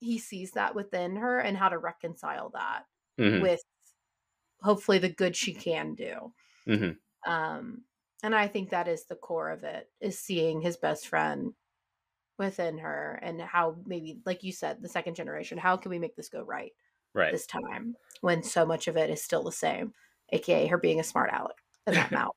he sees that within her and how to reconcile that Mhm. with hopefully the good she can do. Mhm. Um, and I think that is the core of it is seeing his best friend within her and how maybe like you said the second generation how can we make this go right Right. this time when so much of it is still the same aka her being a smart aleck and that mouth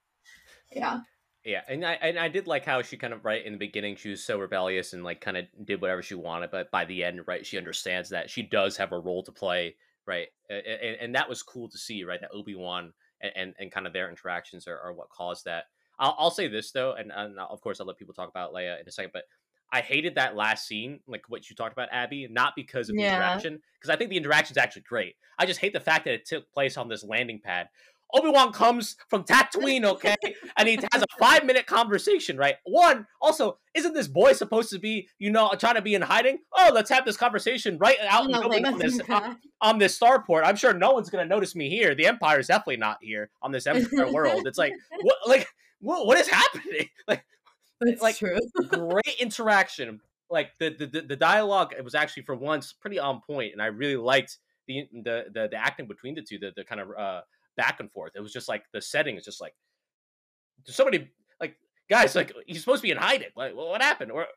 yeah Yeah, and I and I did like how she kind of right in the beginning she was so rebellious and like kind of did whatever she wanted, but by the end, right, she understands that she does have a role to play, right, and, and that was cool to see, right, that Obi Wan and, and and kind of their interactions are, are what caused that. I'll, I'll say this though, and, and of course I'll let people talk about Leia in a second, but I hated that last scene, like what you talked about, Abby, not because of the Yeah. interaction, because I think the interaction is actually great. I just hate the fact that it took place on this landing pad. Obi Wan comes from Tatooine, okay, and he has a five minute conversation, right? One, also, isn't this boy supposed to be, you know, trying to be in hiding? Oh, let's have this conversation right out open on this on, uh, on this starport. I'm sure no one's gonna notice me here. The Empire is definitely not here on this Empire world. It's like what, like what, what is happening? Like that's like- true great interaction. Like the, the the- the dialogue, it was actually for once pretty on point, and I really liked the the the, the acting between the two, the the kind of uh, back and forth. It was just like the setting is just like there's somebody like guys like he's supposed to be in hiding. Like what what happened? Or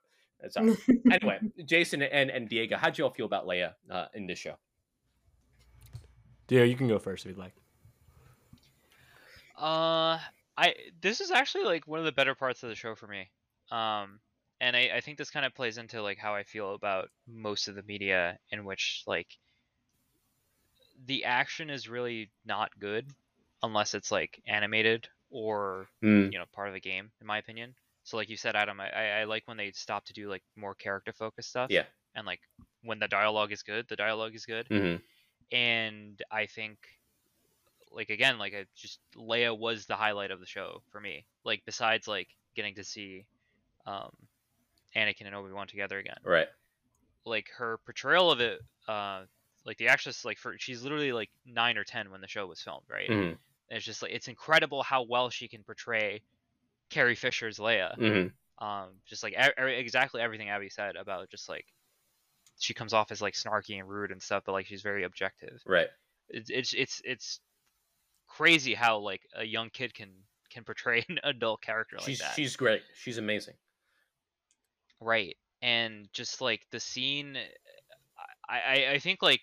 so anyway, Jason and and Diego, how'd you all feel about Leia uh, in this show? Dio, you can go first if you'd like. Uh, I this is actually like one of the better parts of the show for me. Um, and I, I think this kind of plays into like how I feel about most of the media in which like the action is really not good unless it's like animated or Mm, you know part of a game in my opinion. So like you said, Adam, I, I like when they stop to do like more character focused stuff. Yeah. And like when the dialogue is good, the dialogue is good mhm. and I think like again like I just Leia was the highlight of the show for me like besides like getting to see um Anakin and Obi-Wan together again Right. like her portrayal of it uh like the actress like for she's literally like 9 or 10 when the show was filmed right Mhm, and it's just like it's incredible how well she can portray Carrie Fisher's Leia mhm. um just like exactly everything Abby said about just like she comes off as like snarky and rude and stuff but like she's very objective Right. it's it's it's it's crazy how like a young kid can can portray an adult character like she's that. she's great. She's amazing. Right. And just like the scene I, I, I think like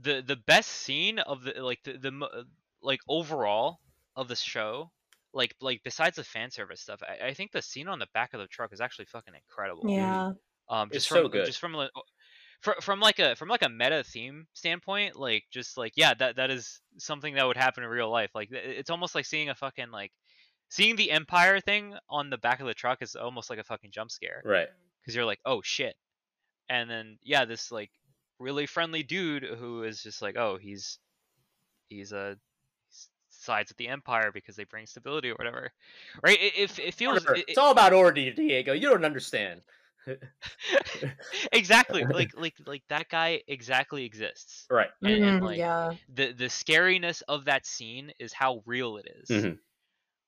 the the best scene of the like the, the like overall of the show like like besides the fan service stuff I, I think the scene on the back of the truck is actually fucking incredible Yeah. um It's just so from good. just from like from, from like a from like a meta theme standpoint like just like yeah that that is something that would happen in real life like it's almost like seeing a fucking like seeing the empire thing on the back of the truck is almost like a fucking jump scare Right. because you're like, oh shit, and then yeah, this like really friendly dude who is just like, oh, he's he's uh, a sides with the empire because they bring stability or whatever, right? It, it, it feels it- it's all about order, Diego. You don't understand. exactly like like like that guy exactly exists. Right. And, and, Mhm, like yeah. the the scariness of that scene is how real it is. Mhm.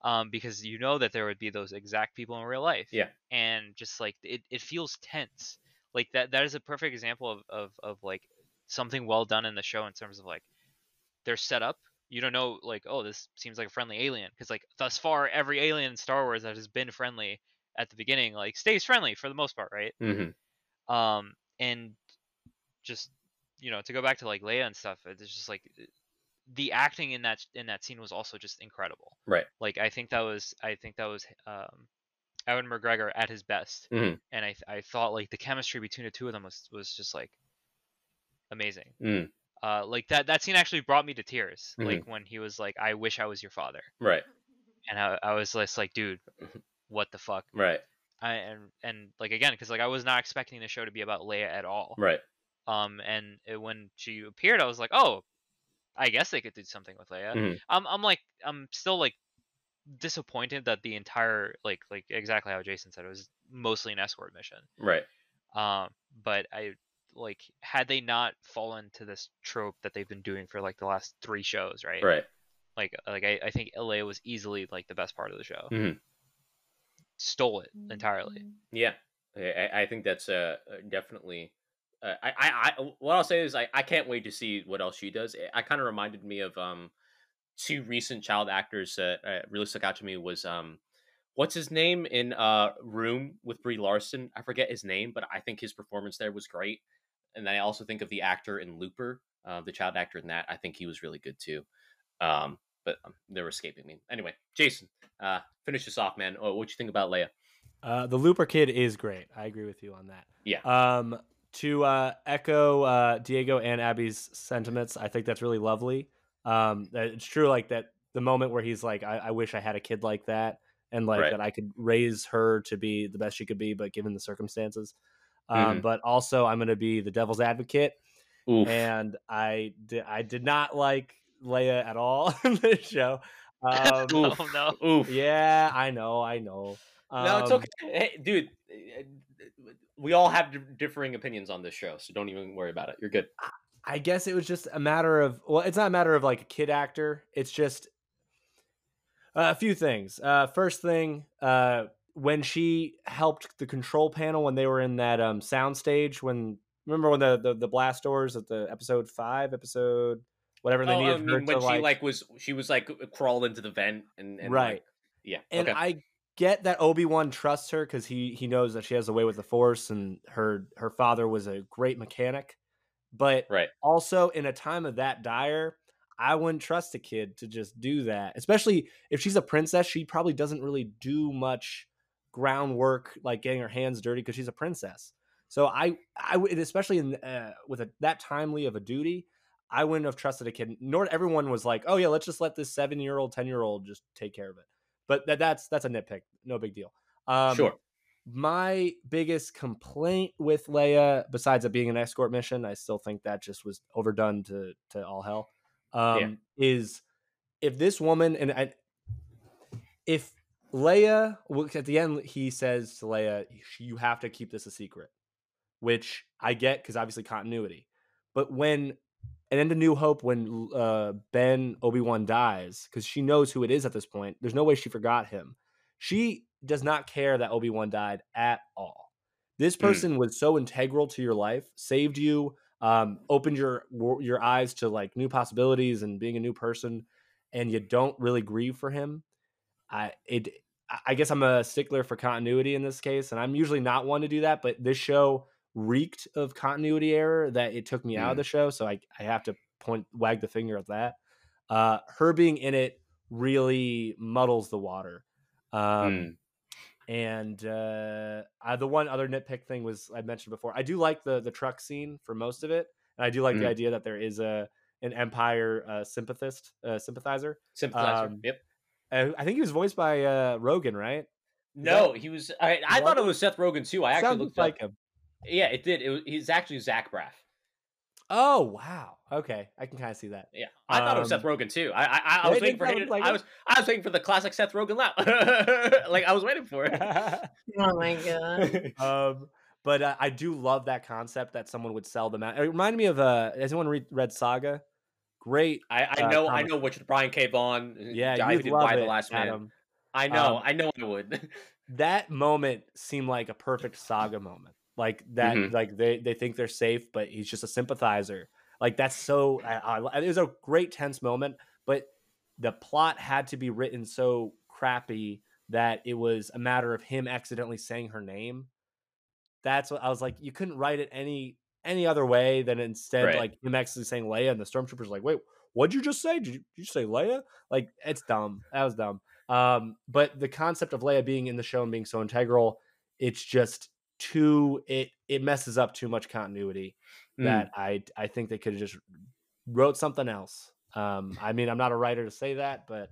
Um, because you know that there would be those exact people in real life. Yeah. And just like it, it feels tense. Like that that is a perfect example of, of, of like something well done in the show in terms of like their setup. You don't know like, oh, this seems like a friendly alien. Because like thus far every alien in Star Wars that has been friendly at the beginning, like stays friendly for the most part, right? hmm um and just you know to go back to like Leia and stuff it's just like uh, the acting in that in that scene was also just incredible Right. like I think that was I think that was um Ewan McGregor at his best Mhm. and I I thought like the chemistry between the two of them was was just like amazing Mm. uh like that that scene actually brought me to tears Mhm. like when he was like I wish I was your father Right. and I, I was just like dude what the fuck Right. I and and like again because like I was not expecting the show to be about Leia at all Right. um, and it, when she appeared, I was like, oh, I guess they could do something with Leia. Mhm. I'm, I'm like, I'm still like disappointed that the entire like like exactly how Jason said it was mostly an escort mission. Right. Um, but I like had they not fallen to this trope that they've been doing for like the last three shows, right? Right. Like like I, I think Leia was easily like the best part of the show. Mhm. Stole it entirely. Yeah, I, I- I think that's uh uh, definitely. Uh, I, I, I, what I'll say is I, I can't wait to see what else she does. It, I kind of reminded me of um, two recent child actors that uh, really stuck out to me was um, what's his name in uh Room with Brie Larson. I forget his name, but I think his performance there was great. And then I also think of the actor in Looper, uh, the child actor in that. I think he was really good too. Um, but um, they're escaping me. Anyway, Jason, uh, finish this off, man. Oh, what do you think about Leia? Uh, the Looper kid is great. I agree with you on that. Yeah. Um, to uh, echo uh, Diego and Abby's sentiments, I think that's really lovely. Um, it's true, like that the moment where he's like, I, I wish I had a kid like that, and like Right. that I could raise her to be the best she could be, but given the circumstances. Um, Mhm. But also, I'm going to be the devil's advocate, Oof. and I di- I did not like Leia at all in this show. Um, Oh, no. Oof. yeah, I know, I know. No, it's Um, okay. Hey, dude, eh, we all have differing opinions on this show, so don't even worry about it. You're good. I guess it was just a matter of well, it's not a matter of like a kid actor. It's just uh, a few things. Uh, first thing, uh, when she helped the control panel when they were in that um sound stage, when remember when the the, the blast doors at the episode five, episode whatever they Oh, needed I her mean, when to she like, like was she was like crawled into the vent and, and right. like, yeah. and okay. I get that Obi Wan trusts her because he he knows that she has a way with the Force, and her her father was a great mechanic. But right. also in a time of that dire, I wouldn't trust a kid to just do that. Especially if she's a princess, she probably doesn't really do much groundwork like getting her hands dirty because she's a princess. So I I would especially in uh, with a, that timely of a duty, I wouldn't have trusted a kid. Nor everyone was like, oh yeah, let's just let this seven year old, ten year old just take care of it. But that, that's that's a nitpick, no big deal. Um, sure. my biggest complaint with Leia, besides it being an escort mission, I still think that just was overdone to to all hell. Um, Is if this woman and I, if Leia at the end he says to Leia, "You have to keep this a secret," which I get because obviously continuity. But when and in the New Hope, when uh, Ben Obi Wan dies, because she knows who it is at this point, there's no way she forgot him. She does not care that Obi Wan died at all. This Mm. person was so integral to your life, saved you, um, opened your your eyes to like new possibilities and being a new person, and you don't really grieve for him. I it I guess I'm a stickler for continuity in this case, and I'm usually not one to do that, but this show reeked of continuity error that it took me out of Mm. the show, so I I have to point wag the finger at that. Uh, her being in it really muddles the water. Um, Mm. and uh, uh, the one other nitpick thing was I mentioned before. I do like the the truck scene for most of it, and I do like the Mm. idea that there is a an Empire uh, sympathist uh, sympathizer. Sympathizer. Um, yep. I think he was voiced by uh, Rogen, right? No, he was. I, I thought it was Seth Rogen too. I actually looked like him. Yeah, it did. It was, he's actually Zach Braff. Oh wow. Okay, I can kind of see that. Yeah, I thought it was Seth Um, Rogen too. I I, I Yeah, was waiting for did him. like I was I was waiting for the classic Seth Rogen laugh. like I was waiting for it. Oh my god. um, but uh, I do love that concept that someone would sell them out. It reminded me of uh, has anyone read, read Saga? Great. I, I Uh, know I know which Brian K. Vaughan. uh, Yeah, guy who you'd did love Why it, the Last Man. Adam. I know, Um, I know I would. That moment seemed like a perfect Saga moment. Like that, Mhm. like they they think they're safe, but he's just a sympathizer. Like that's so. I, I, it was a great tense moment, but the plot had to be written so crappy that it was a matter of him accidentally saying her name. That's what I was like. You couldn't write it any any other way than instead Right. like him actually saying Leia, and the stormtroopers like, wait, what'd you just say? Did you, did you say Leia? Like it's dumb. That was dumb. Um, but the concept of Leia being in the show and being so integral, it's just too it it messes up too much continuity Mm. that I I think they could have just wrote something else. Um, I mean, I'm not a writer to say that, but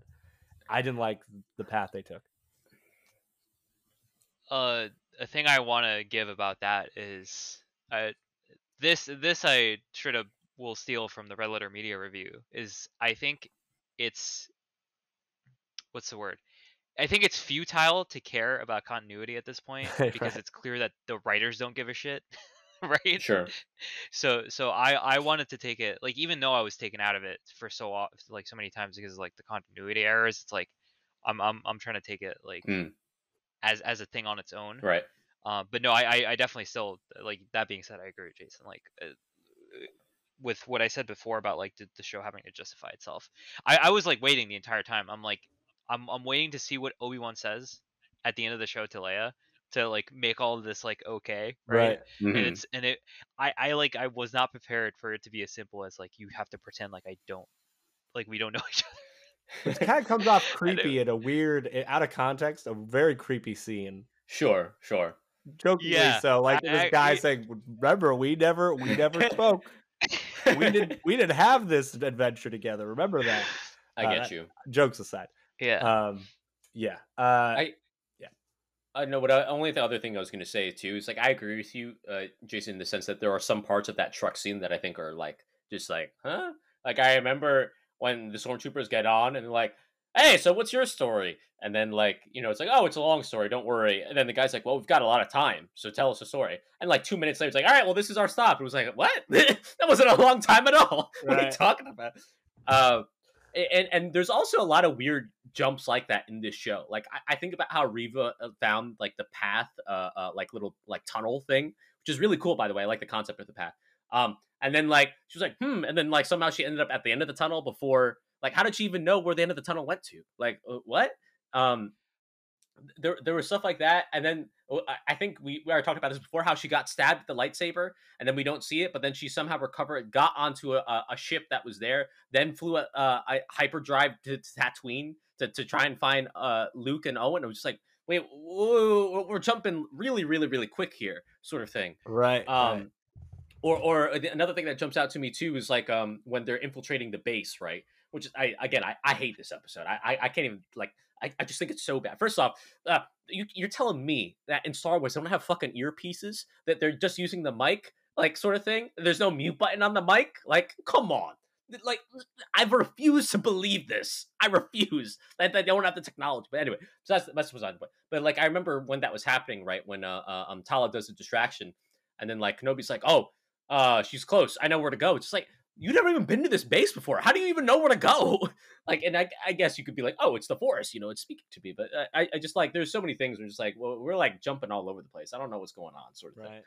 I didn't like the path they took. uh a thing I want to give about that is uh this this I should have will steal from the Red Letter Media review is I think it's what's the word? I think it's futile to care about continuity at this point because Right. it's clear that the writers don't give a shit, right? Sure. So so I I wanted to take it like even though I was taken out of it for so off like so many times because of, like the continuity errors, it's like I'm I'm I'm trying to take it like Mm. as as a thing on its own. Right. Uh, but no, I, I I definitely still like that being said, I agree with Jason. Like uh, with what I said before about like the, the show having to justify itself. I, I was like waiting the entire time. I'm like I'm I'm waiting to see what Obi Wan says at the end of the show to Leia to like make all of this like okay, right? Mhm. And it's and it I I like I was not prepared for it to be as simple as like you have to pretend like I don't like we don't know each other. It kind of comes off creepy in a weird, eh, out of context, a very creepy scene. Sure. Sure. Jokingly Yeah, so, like I- this guy it- saying, "Remember, we never, we never spoke. We didn't, we didn't have this adventure together. Remember that." I Uh, get you. Jokes aside, yeah. um, yeah, uh, I I know, but only the other thing I was going to say too is like I agree with you, uh, Jason, in the sense that there are some parts of that truck scene that I think are like just like, huh? Like I remember when the stormtroopers get on and like, "Hey, so what's your story?" And then like you know, it's like, "Oh, it's a long story. Don't worry." And then the guy's like, "Well, we've got a lot of time, so tell us a story." And like two minutes later, it's like, "All right, well, this is our stop." It was like, "What? that wasn't a long time at all. what are you talking about?" Uh, and and there's also a lot of weird jumps like that in this show. Like I, I think about how Reva uh, found like the path, uh, uh, like little like tunnel thing, which is really cool by the way. I like the concept of the path. Um, and then like she was like, hmm, and then like somehow she ended up at the end of the tunnel before. Like, how did she even know where the end of the tunnel went to? Like, uh, what? Um, there there was stuff like that, and then I- I think we we already talked about this before. How she got stabbed with the lightsaber, and then we don't see it, but then she somehow recovered, got onto a, a, a ship that was there, then flew a, a, hyperdrive to, to Tatooine to, to try and find uh, Luke and Owen. It was just like, wait, whoa, we're jumping really, really, really quick here, sort of thing. right, Um, right. or or another thing that jumps out to me too is like um when they're infiltrating the base, right? Which is I again I, I hate this episode. I, I I can't even like I, I just think it's so bad. First off, uh, you, you're telling me that in Star Wars they don't have fucking earpieces that they're just using the mic like sort of thing. There's no mute button on the mic. Like come on. Like I refuse to believe this. I refuse that they don't have the technology. But anyway, so that's that's beside the point. But like I remember when that was happening, right? When uh, uh um Tala does the distraction, and then like Kenobi's like, "Oh, uh, she's close. I know where to go." It's just like you never even been to this base before. How do you even know where to go? like, and I, I guess you could be like, "Oh, it's the forest," you know, it's speaking to me. But I, I just like there's so many things. We're just like, well, we're like jumping all over the place. I don't know what's going on, sort of thing.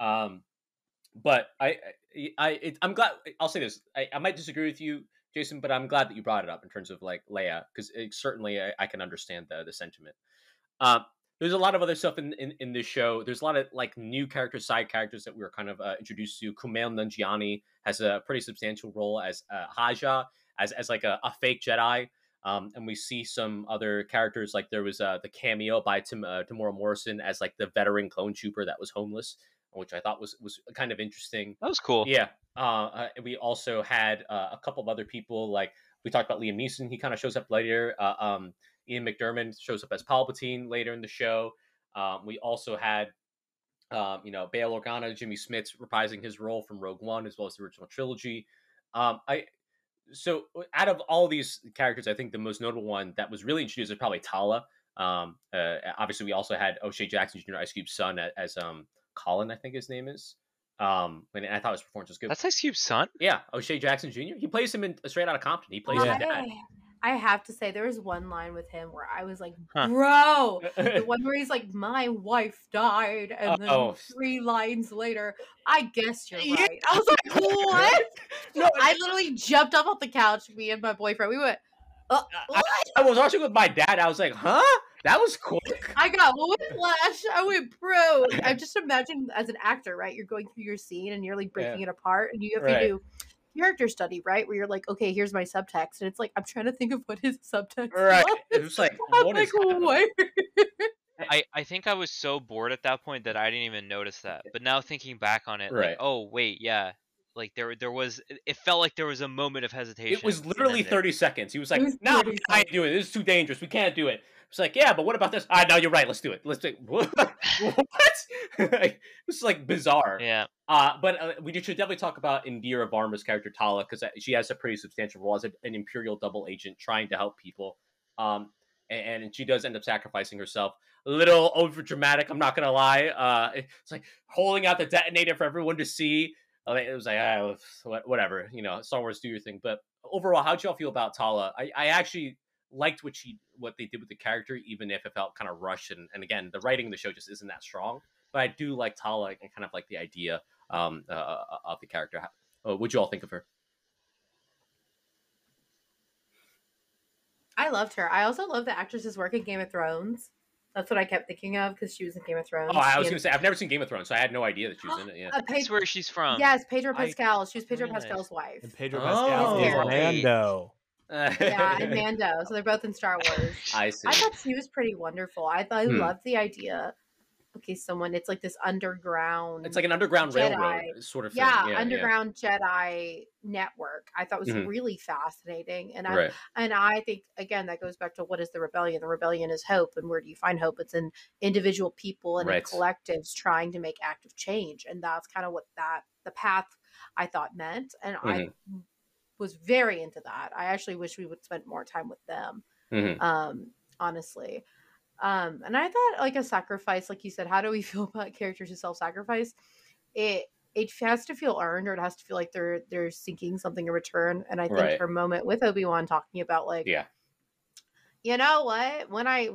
Um, but I, I, I it, I'm glad. I'll say this. I, I might disagree with you, Jason, but I'm glad that you brought it up in terms of like Leia, because certainly I, I, can understand the the sentiment. Um, there's a lot of other stuff in, in, in this show. There's a lot of like new characters, side characters that we were kind of uh, introduced to. Kumail Nanjiani has a pretty substantial role as uh, Haja, as as like a, a fake Jedi. Um, and we see some other characters like there was uh, the cameo by Tim uh, Temuera Morrison as like the veteran clone trooper that was homeless, which I thought was was kind of interesting. That was cool. Yeah. Uh, uh we also had uh, a couple of other people like we talked about Liam Neeson. He kind of shows up later. Uh, um, Ian McDiarmid shows up as Palpatine later in the show. Um, we also had, um, you know, Bail Organa, Jimmy Smits reprising his role from Rogue One as well as the original trilogy. Um, I so out of all these characters, I think the most notable one that was really introduced is probably Tala. Um, uh, obviously, we also had O'Shea Jackson Jr., Ice Cube's son, as um, Colin, I think his name is. Um, and I thought his performance was good. That's Ice Cube's son. Yeah, O'Shea Jackson Jr. He plays him in Straight Outta Compton. He plays his dad. I have to say, there was one line with him where I was like, huh. "Bro," the one where he's like, "My wife died," and then oh. three lines later, "I guess you're right." I was like, "What?" no, I literally jumped up off the couch. Me and my boyfriend, we went. Uh, I, I, was watching with my dad. I was like, "Huh." That was quick. I got whiplash. I went, bro. I just imagine as an actor, right? You're going through your scene and you're like breaking yeah. it apart, and you have right. to do character study, right? Where you're like, okay, here's my subtext, and it's like I'm trying to think of what his subtext. Is. Right. Was. It's like I'm what like, what? I, I think I was so bored at that point that I didn't even notice that. Eh but now thinking back on it, right. like, oh wait, yeah, like there there was it felt like there was a moment of hesitation. It was literally thirty seconds. He was like, was "No, we can't do it. This is too dangerous. We can't do it." It's like, "Yeah, but what about this?" Ah, no, you're right. Let's do it. Let's do it. what? it was like bizarre. Yeah. Uh, but uh, we should definitely talk about Indira Varma's character Tala because uh, she has a pretty substantial role as a, an Imperial double agent trying to help people. Um, and, and, she does end up sacrificing herself. A little over dramatic, I'm not gonna lie. Uh, it's like holding out the detonator for everyone to see. It was like, ah, whatever, you know, Star Wars, do your thing. But overall, how'd y'all feel about Tala? I, I actually liked what she what they did with the character, even if it felt kind of rushed. And, and again, the writing in the show just isn't that strong. But I do like Tala and kind of like the idea um, uh, uh of the character. Uh, what'd you all think of her? I loved her. I also love the actress's work in Game of Thrones. That's what I kept thinking of because she was in Game of Thrones. Oh, I was going to say I've never seen Game of Thrones, so I had no idea that she was in it. Yeah, uh, That's where she's from. Yes, Pedro Pascal. I, she was Pedro Pascal's wife. And Pedro Pascal oh, is Mando. Yeah, and Mando. So they're both in Star Wars. I see. I thought she was pretty wonderful. I thought I hmm. loved the idea okay, someone it's like this underground it's like an underground Jedi, railroad sort of yeah, yeah underground yeah. Jedi network. I thought was mm-hmm. really fascinating. And I right. and I think again that goes back to what is the rebellion? The rebellion is hope. And where do you find hope? It's in individual people and right. collectives trying to make active change. And that's kind of what that the path I thought meant. And mm-hmm. I was very into that. I actually wish we would spend more time with them. Mm-hmm. Um, honestly. Um, and I thought like a sacrifice, like you said, how do we feel about characters who self-sacrifice? It it has to feel earned or it has to feel like they're they're seeking something in return. And I think right. her moment with Obi-Wan talking about like Yeah. You know what? When I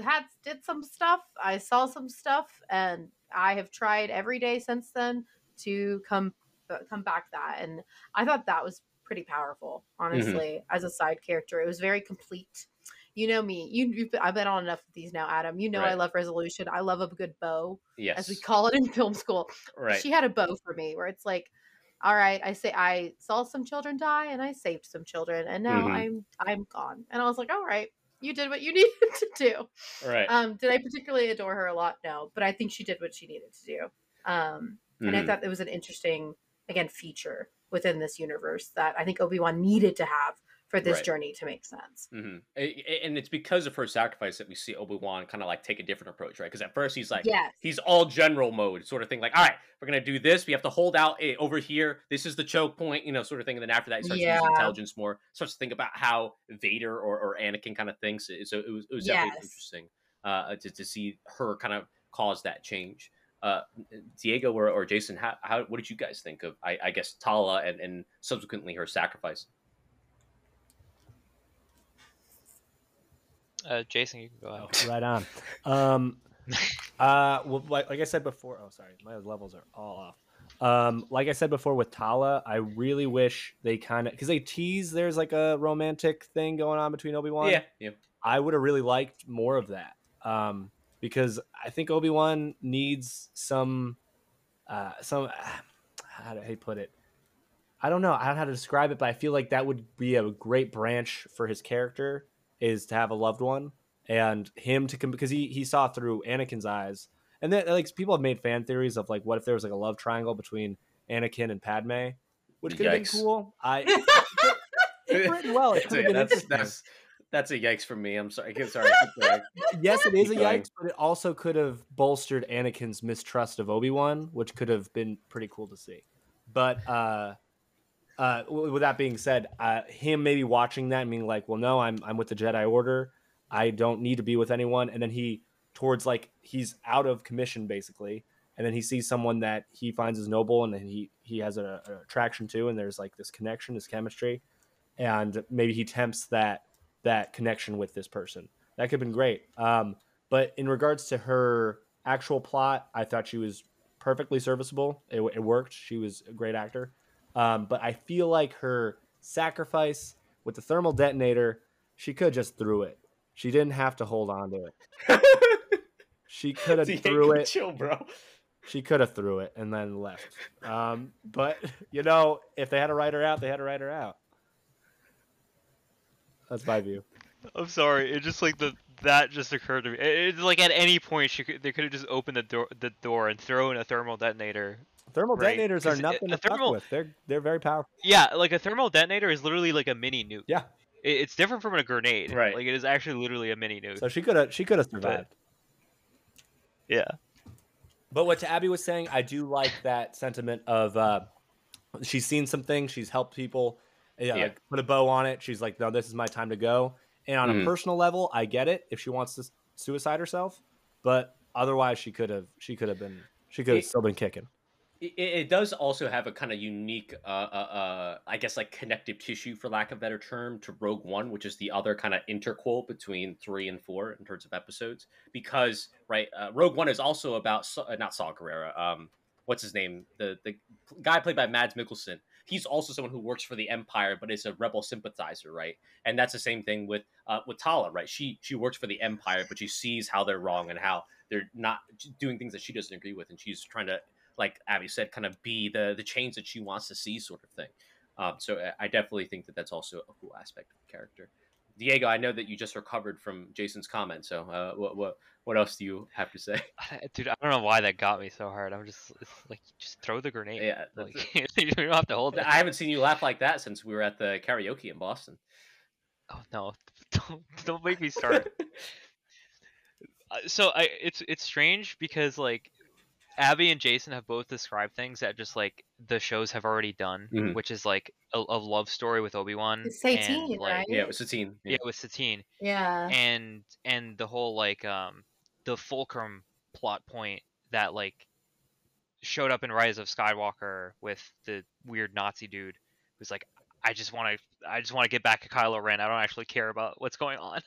had did some stuff, I saw some stuff and I have tried every day since then to come uh, come back that and I thought that was pretty powerful, mm-hmm. honestly, mm-hmm. as a side character. It was very complete you know me. You, I've been on enough of these now, Adam. You know right. I love resolution. I love a good bow, yes, as we call it in film school. Right. She had a bow for me where it's like, all right, I say I saw some children die and I saved some children, and now mm-hmm. I'm I'm gone. And I was like, all right, you did what you needed to do. Right. Um, did I particularly adore her a lot? No, but I think she did what she needed to do. Um, and I mm-hmm. thought it was an interesting, again, feature within this universe that I think Obi Wan needed to have for this right. journey to make sense. Mm-hmm. And it's because of her sacrifice that we see Obi Wan kind of like take a different approach, right? Because at first he's like, yes. he's all general mode sort of thing, like, all right, we're gonna do this. We have to hold out eh, over here. This is the choke point, you know, sort of thing. And then after that, he starts yeah. to use intelligence more. Starts to think about how Vader or, or Anakin kind of thinks. So it was, it was definitely yes. interesting uh, to to see her kind of cause that change. Uh, Diego or, or Jason, how, how what did you guys think of I, I guess Tala and, and subsequently her sacrifice? Uh, Jason, you can go ahead. Oh, right on. Um, uh, well, like, like, I said before, oh, sorry, my levels are all off. Um, like I said before with Tala, I really wish they kind of because they tease there's like a romantic thing going on between Obi Wan. Yeah, yeah. I would have really liked more of that um, because I think Obi Wan needs some uh, some how do I put it? I don't know. I don't know how to describe it, but I feel like that would be a great branch for his character is to have a loved one and him to come because he he saw through Anakin's eyes. And then like people have made fan theories of like what if there was like a love triangle between Anakin and Padme, which could have been cool. I it's written well. It That's, could have been that's, interesting. that's, that's a yikes for me. I'm sorry. Sorry. keep going. yes, it is a going. yikes, but it also could have bolstered Anakin's mistrust of Obi Wan, which could have been pretty cool to see. But uh, uh, with that being said, uh, him maybe watching that and being like, "Well, no, I'm I'm with the Jedi Order. I don't need to be with anyone." And then he towards like he's out of commission basically, and then he sees someone that he finds is noble and then he he has a, a attraction to, and there's like this connection, this chemistry, and maybe he tempts that that connection with this person. That could have been great. Um, but in regards to her actual plot, I thought she was perfectly serviceable. It, it worked. She was a great actor. Um, but I feel like her sacrifice with the thermal detonator, she could have just threw it. She didn't have to hold on to it. She could have threw it. Chill, bro. She could have threw it and then left. Um, but you know, if they had to write her out, they had to write her out. That's my view. I'm sorry. It just like the that just occurred to me. It, it's like at any point she could, they could have just opened the door the door and thrown a thermal detonator. Thermal Right, detonators are nothing a to fuck with. They're they're very powerful. Yeah, like a thermal detonator is literally like a mini nuke. Yeah. It, it's different from a grenade. Right. Like it is actually literally a mini nuke. So she could have she could have survived. yeah. But what Abby was saying, I do like that sentiment of uh, she's seen some things, she's helped people, yeah, Yeah. like, put a bow on it. She's like, no, this is my time to go. And on Mhm. a personal level, I get it if she wants to suicide herself, but otherwise, she could have she could have been she could have still been kicking. It, it does also have a kind of unique, uh, uh, uh, I guess, like connective tissue, for lack of a better term, to Rogue One, which is the other kind of interquel between three and four in terms of episodes. Because right, uh, Rogue One is also about uh, not Saw Gerrera. Um, what's his name? The the guy played by Mads Mikkelsen. He's also someone who works for the Empire, but is a rebel sympathizer, right? And that's the same thing with uh, with Tala, right? She she works for the Empire, but she sees how they're wrong and how they're not doing things that she doesn't agree with, and she's trying to like Abby said, kind of be the the change that she wants to see, sort of thing. Um, so I- I definitely think that that's also a cool aspect of the character. Diego, I know that you just recovered from Jason's comment, so uh, what what what else do you have to say? Dude, I don't know why that got me so hard. I'm just like just throw the grenade. Yeah, Like you don't have to hold it. I haven't seen you laugh like that since we were at the karaoke in Boston. Oh no! Don't don't make me start. Uh, so I it's it's strange because like Abby and Jason have both described things that just like the shows have already done, Mhm. which is like a, a love story with Obi Wan. It's Satine, like, right? Yeah, it was Satine. Yeah, with Satine, Yeah. and and the whole like um the Fulcrum plot point that like showed up in Rise of Skywalker with the weird Nazi dude who's like, I just want to, I just want to get back to Kylo Ren. I don't actually care about what's going on.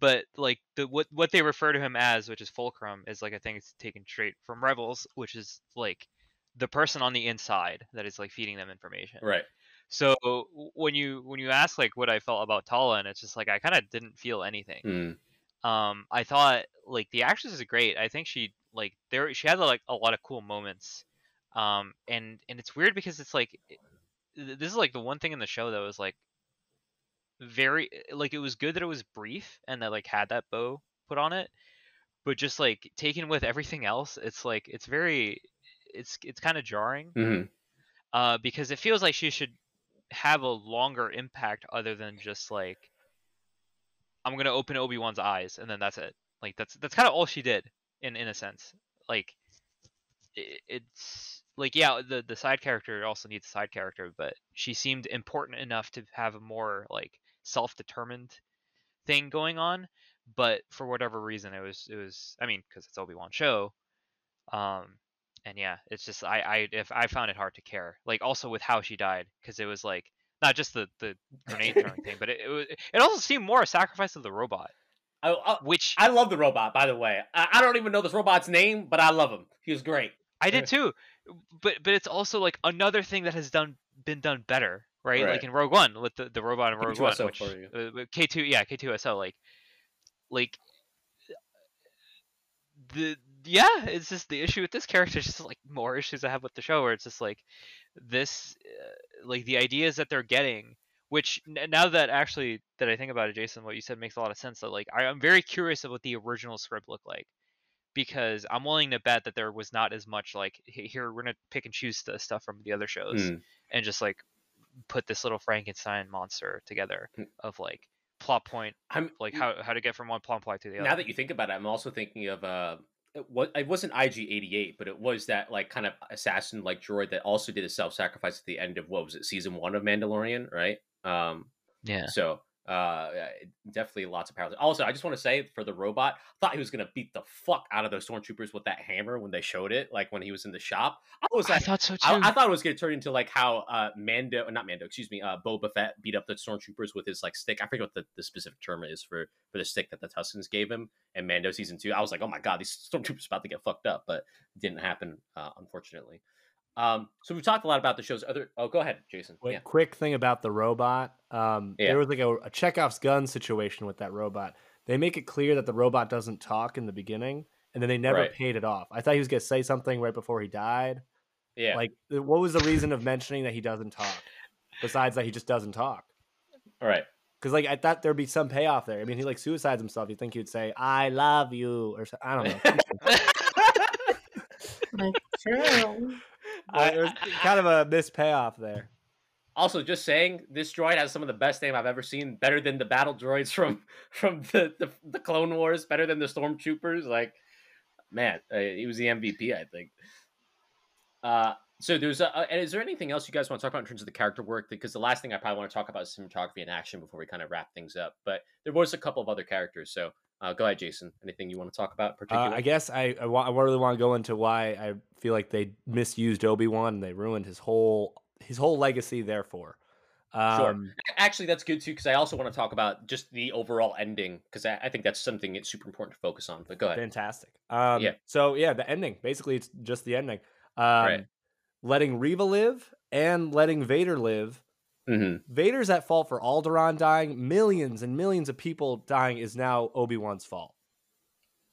But like the what what they refer to him as, which is Fulcrum, is like I think it's taken straight from Rebels, which is like the person on the inside that is like feeding them information. Right. So when you when you ask like what I felt about Tala, and it's just like I kind of didn't feel anything Mm. um i thought like the actress is great i think she like there she had like a lot of cool moments um and and it's weird because it's like this is like the one thing in the show that was like very like it was good that it was brief and that like had that bow put on it but just like taken with everything else it's like it's very it's it's kind of jarring hmm uh, because it feels like she should have a longer impact other than just like I'm gonna open Obi Wan's eyes and then that's it. Like that's that's kind of all she did in in a sense. Like it, it's like yeah, the the side character also needs a side character, but she seemed important enough to have a more like self-determined thing going on. But for whatever reason, it was it was I mean because it's Obi Wan show. Um, and yeah, it's just I I if I found it hard to care. Like also with how she died because it was like not just the the grenade throwing thing, but it it, was, it also seemed more a sacrifice of the robot, I, I, which I love the robot, by the way. I, I don't even know this robot's name, but I love him. He was great. I did too. but but it's also like another thing that has done been done better, right? Right. Like in Rogue One with the, the robot in Rogue One, K2SO which uh, K2 yeah K2SO like like the yeah it's just the issue with this character is just like more issues I have with the show where it's just like this uh, like the ideas that they're getting which now that actually that I think about it Jason what you said makes a lot of sense that like I, I'm very curious of what the original script looked like because I'm willing to bet that there was not as much like "Hey, here we're gonna pick and choose the stuff from the other shows Mm. and just like put this little Frankenstein monster together Mm. of like plot point I'm like how how to get from one plot point to the other. now that you think about it, I'm also thinking of uh, it, was, it wasn't IG88, but it was that like kind of assassin like droid that also did a self sacrifice at the end of what was it season one of Mandalorian, right? Um, yeah. so uh, definitely lots of parallels. Also, I just want to say for the robot, I thought he was gonna beat the fuck out of those stormtroopers with that hammer when they showed it, like when he was in the shop. I was I thought so too. I, I thought it was going to turn into like how uh, Mando, not Mando, excuse me, uh, Boba Fett beat up the stormtroopers with his like stick. I forget what the, the specific term is for for the stick that the Tuscans gave him. And Mando season two, I was like, oh my god, these stormtroopers about to get fucked up, but it didn't happen, uh, unfortunately. Um, so we've talked a lot about the shows. Other, oh, go ahead, Jason. Wait, yeah, quick thing about the robot. Um, Yeah. There was like a, a Chekhov's gun situation with that robot. They make it clear that the robot doesn't talk in the beginning, and then they never Right. paid it off. I thought he was going to say something right before he died. yeah. Like, what was the reason of mentioning that he doesn't talk? Besides that, he just doesn't talk. All right. Because like I thought there'd be some payoff there. I mean, he like suicides himself. You think he'd say "I love you" or so, I don't know. Like, true. But there's kind of a missed payoff there. Also, just saying, this droid has some of the best name I've ever seen. Better than the battle droids from from the the, the Clone Wars. Better than the stormtroopers. Like, man, uh, he was the MVP, I think. Uh, so there's a, uh, and is there anything else you guys want to talk about in terms of the character work? Because the last thing I probably want to talk about is cinematography and action before we kind of wrap things up. But there was a couple of other characters. So uh, go ahead, Jason. Anything you want to talk about in Uh, particular? I guess I I, wa- I really want to go into why I feel like they misused Obi Wan and they ruined his whole his whole legacy. Therefore, um, Actually, that's good too because I also want to talk about just the overall ending because I, I think that's something it's super important to focus on. But go ahead. fantastic. Um, Yeah. So yeah, the ending. Basically, it's just the ending. Um, Right. Letting Reva live and letting Vader live. Hmm Vader's at fault for Alderaan dying. Millions and millions of people dying is now Obi Wan's fault.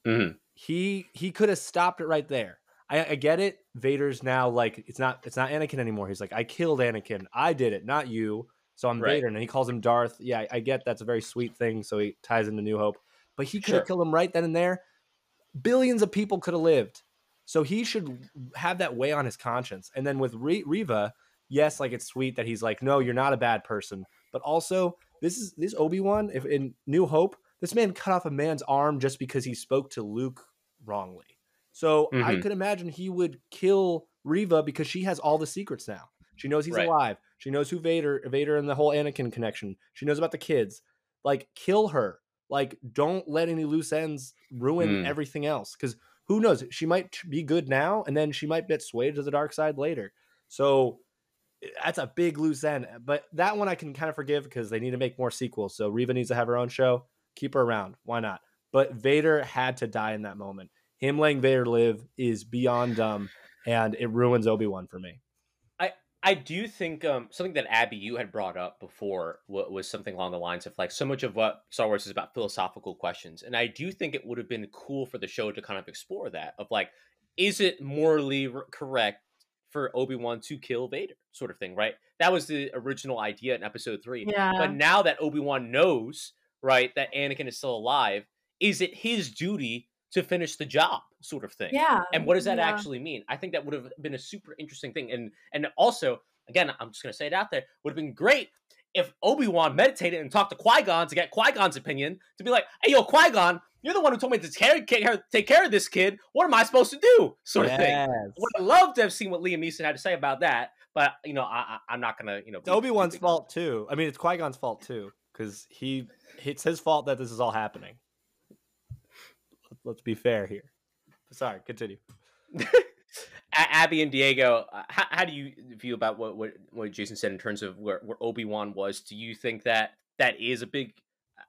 hmm he he could have stopped it right there. I, I get it. Vader's now like it's not it's not Anakin anymore. He's like I killed Anakin. I did it, not you. So I'm Right. Vader, and he calls him Darth. Yeah, I, I get that's a very sweet thing. So he ties into New Hope, but he could have Sure. killed him right then and there. Billions of people could have lived. So he should have that weigh on his conscience. And then with Re- Reva, yes, like it's sweet that he's like, no, you're not a bad person. But also, this is this Obi Wan. If in New Hope, this man cut off a man's arm just because he spoke to Luke wrongly. So I Mhm. could imagine he would kill Reva because she has all the secrets now. She knows he's Right. alive. She knows who Vader, Vader, and the whole Anakin connection. She knows about the kids. Like, kill her. Like, don't let any loose ends ruin Mm. everything else. Because who knows? She might be good now, and then she might get swayed to the dark side later. So that's a big loose end. But that one I can kind of forgive because they need to make more sequels. So Reva needs to have her own show. Keep her around. Why not? But Vader had to die in that moment. Him letting Vader live is beyond dumb, and it ruins Obi Wan for me. I I do think um, something that Abby you had brought up before wa- was something along the lines of like so much of what Star Wars is about philosophical questions, and I do think it would have been cool for the show to kind of explore that of like, is it morally correct for Obi Wan to kill Vader, sort of thing, right? That was the original idea in Episode Three. Yeah. But now that Obi Wan knows, right, that Anakin is still alive, is it his duty to finish the job, sort of thing? yeah. and what does that yeah. actually mean i think that would have been a super interesting thing and and also again i'm just going to say it out there would have been great if obi-wan meditated and talked to qui-gon to get qui-gon's opinion to be like hey yo qui-gon you're the one who told me to take care, take care of this kid what am i supposed to do sort of thing I would have loved to have seen what liam neeson had to say about that but you know I, I, i'm not going to you know It's Obi Wan's fault too. I mean, it's Qui Gon's fault too because he it's his fault that this is all happening. Let's be fair here. Sorry, continue. Abby and Diego, uh, how, how do you feel about what, what what Jason said in terms of where, where Obi Wan was? Do you think that that is a big?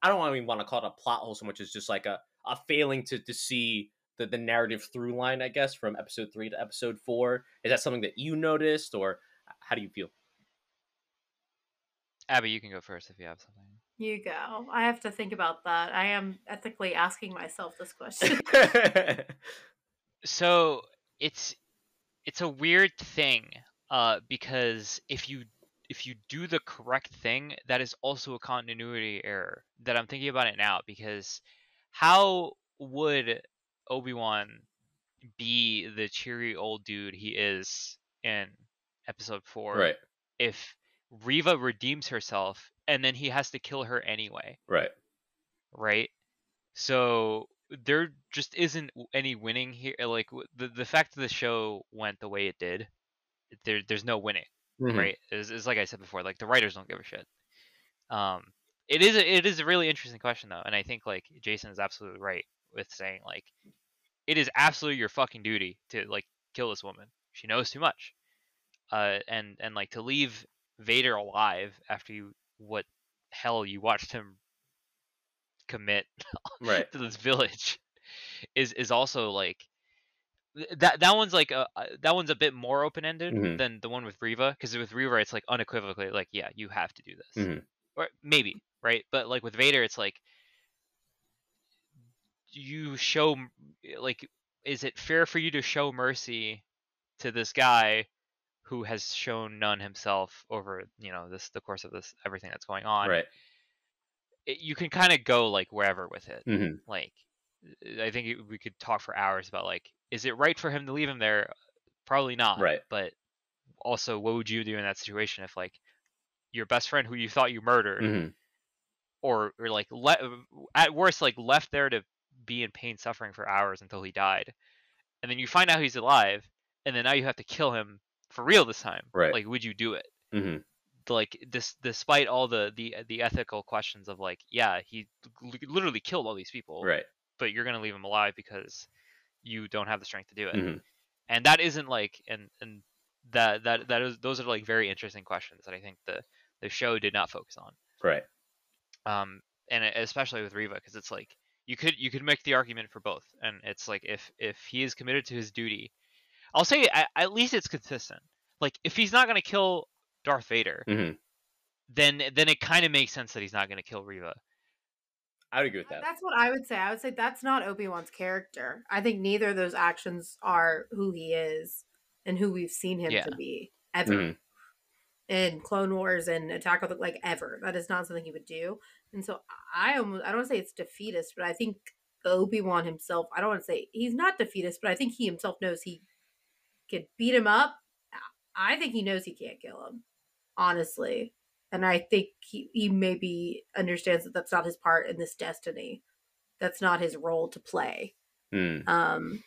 I don't even want to call it a plot hole so much as just like a, a failing to to see the, the narrative through line, I guess, from episode three to episode four. Is that something that you noticed, or how do you feel? Abby, you can go first if you have something. You go. I have to think about that. I am ethically asking myself this question. so it's it's a weird thing uh, because if you if you do the correct thing, that is also a continuity error. That I'm thinking about it now because how would Obi Wan be the cheery old dude he is in Episode Four right. if Reva redeems herself and then he has to kill her anyway? Right. Right. So there just isn't any winning here. Like the the fact that the show went the way it did, there there's no winning, Mhm. right? It's, it's like I said before, like the writers don't give a shit. Um, it is a, it is a really interesting question though, and I think like Jason is absolutely right with saying like it is absolutely your fucking duty to like kill this woman. She knows too much, uh, and and like to leave Vader alive after you what hell you watched him commit Right. to this village is is also like that that one's like a, a- that one's a bit more open ended Mhm. than the one with Reva because with Reva it's like unequivocally like yeah you have to do this Mhm. or maybe right but like with Vader it's like you show like is it fair for you to show mercy to this guy who has shown none himself over you know this the course of this everything that's going on Right. it, you can kind of go like wherever with it Mhm. like uh, i think it, we could talk for hours about like is it right for him to leave him there probably not Right. but also what would you do in that situation if like your best friend who you thought you murdered Mhm. Or or like le- at worst like left there to be in pain suffering for hours until he died and then you find out he's alive and then now you have to kill him for real this time Right. like would you do it Mhm. like this despite all the the the ethical questions of like yeah he literally killed all these people Right. but you're gonna leave him alive because you don't have the strength to do it Mhm. and that isn't like and and that that that is those are like very interesting questions that i think the the show did not focus on Right. Um and especially with reva because it's like you could you could make the argument for both and it's like if if he is committed to his duty i'll say at, at least it's consistent like if he's not going to kill darth vader Mhm. then then it kind of makes sense that he's not going to kill reva I would agree with that. That's what I would say. I would say that's not Obi Wan's character. I think neither of those actions are who he is and who we've seen him Yeah. to be ever Mhm. In Clone Wars and Attack of the like ever. That is not something he would do. And so I almost I don't want to say it's defeatist, but I think Obi Wan himself. I don't want to say he's not defeatist, but I think he himself knows he could beat him up. I think he knows he can't kill him, honestly. And I think he, he maybe understands that that's not his part in this destiny. That's not his role to play. Mm. Um,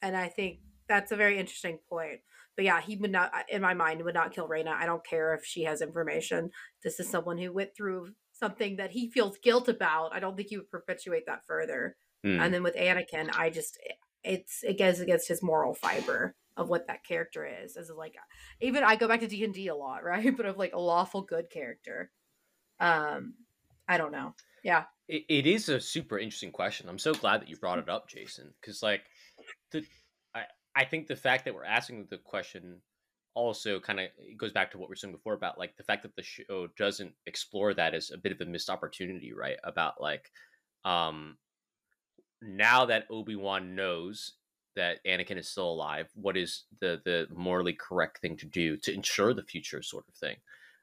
and I think that's a very interesting point. But yeah, he would not, in my mind, would not kill Reva. I don't care if she has information. This is someone who went through something that he feels guilt about. I don't think he would perpetuate that further. Mm. And then with Anakin, I just it's it goes against his moral fiber of what that character is. As like even I go back to D and D a lot, right? But of like a lawful good character. Um, I don't know. Yeah, It, it is a super interesting question. I'm so glad that you brought it up, Jason, because like the I think the fact that we're asking the question also kind of goes back to what we were saying before about like the fact that the show doesn't explore that as a bit of a missed opportunity, right? About like um now that Obi-Wan knows that Anakin is still alive, what is the the morally correct thing to do to ensure the future sort of thing.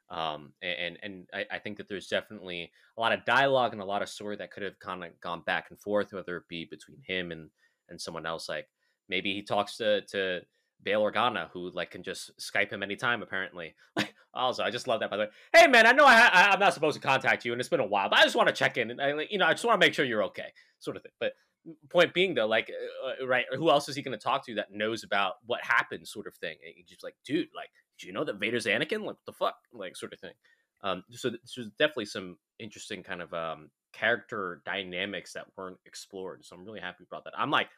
Um, and and I, I think that there's definitely a lot of dialogue and a lot of story that could have kind of gone back and forth, whether it be between him and and someone else. Like maybe he talks to to Bail Organa, who like can just Skype him anytime. Apparently, also I just love that. By the way, hey man, I know I, I I'm not supposed to contact you, and it's been a while, but I just want to check in and I, you know I just want to make sure you're okay, sort of thing. But point being though, like uh, uh, right, who else is he going to talk to that knows about what happened, sort of thing? And he's just like, dude, like, do you know that Vader's Anakin? Like, what the fuck, like, sort of thing. Um, so th- there's definitely some interesting kind of um character dynamics that weren't explored. So I'm really happy brought that. I'm like,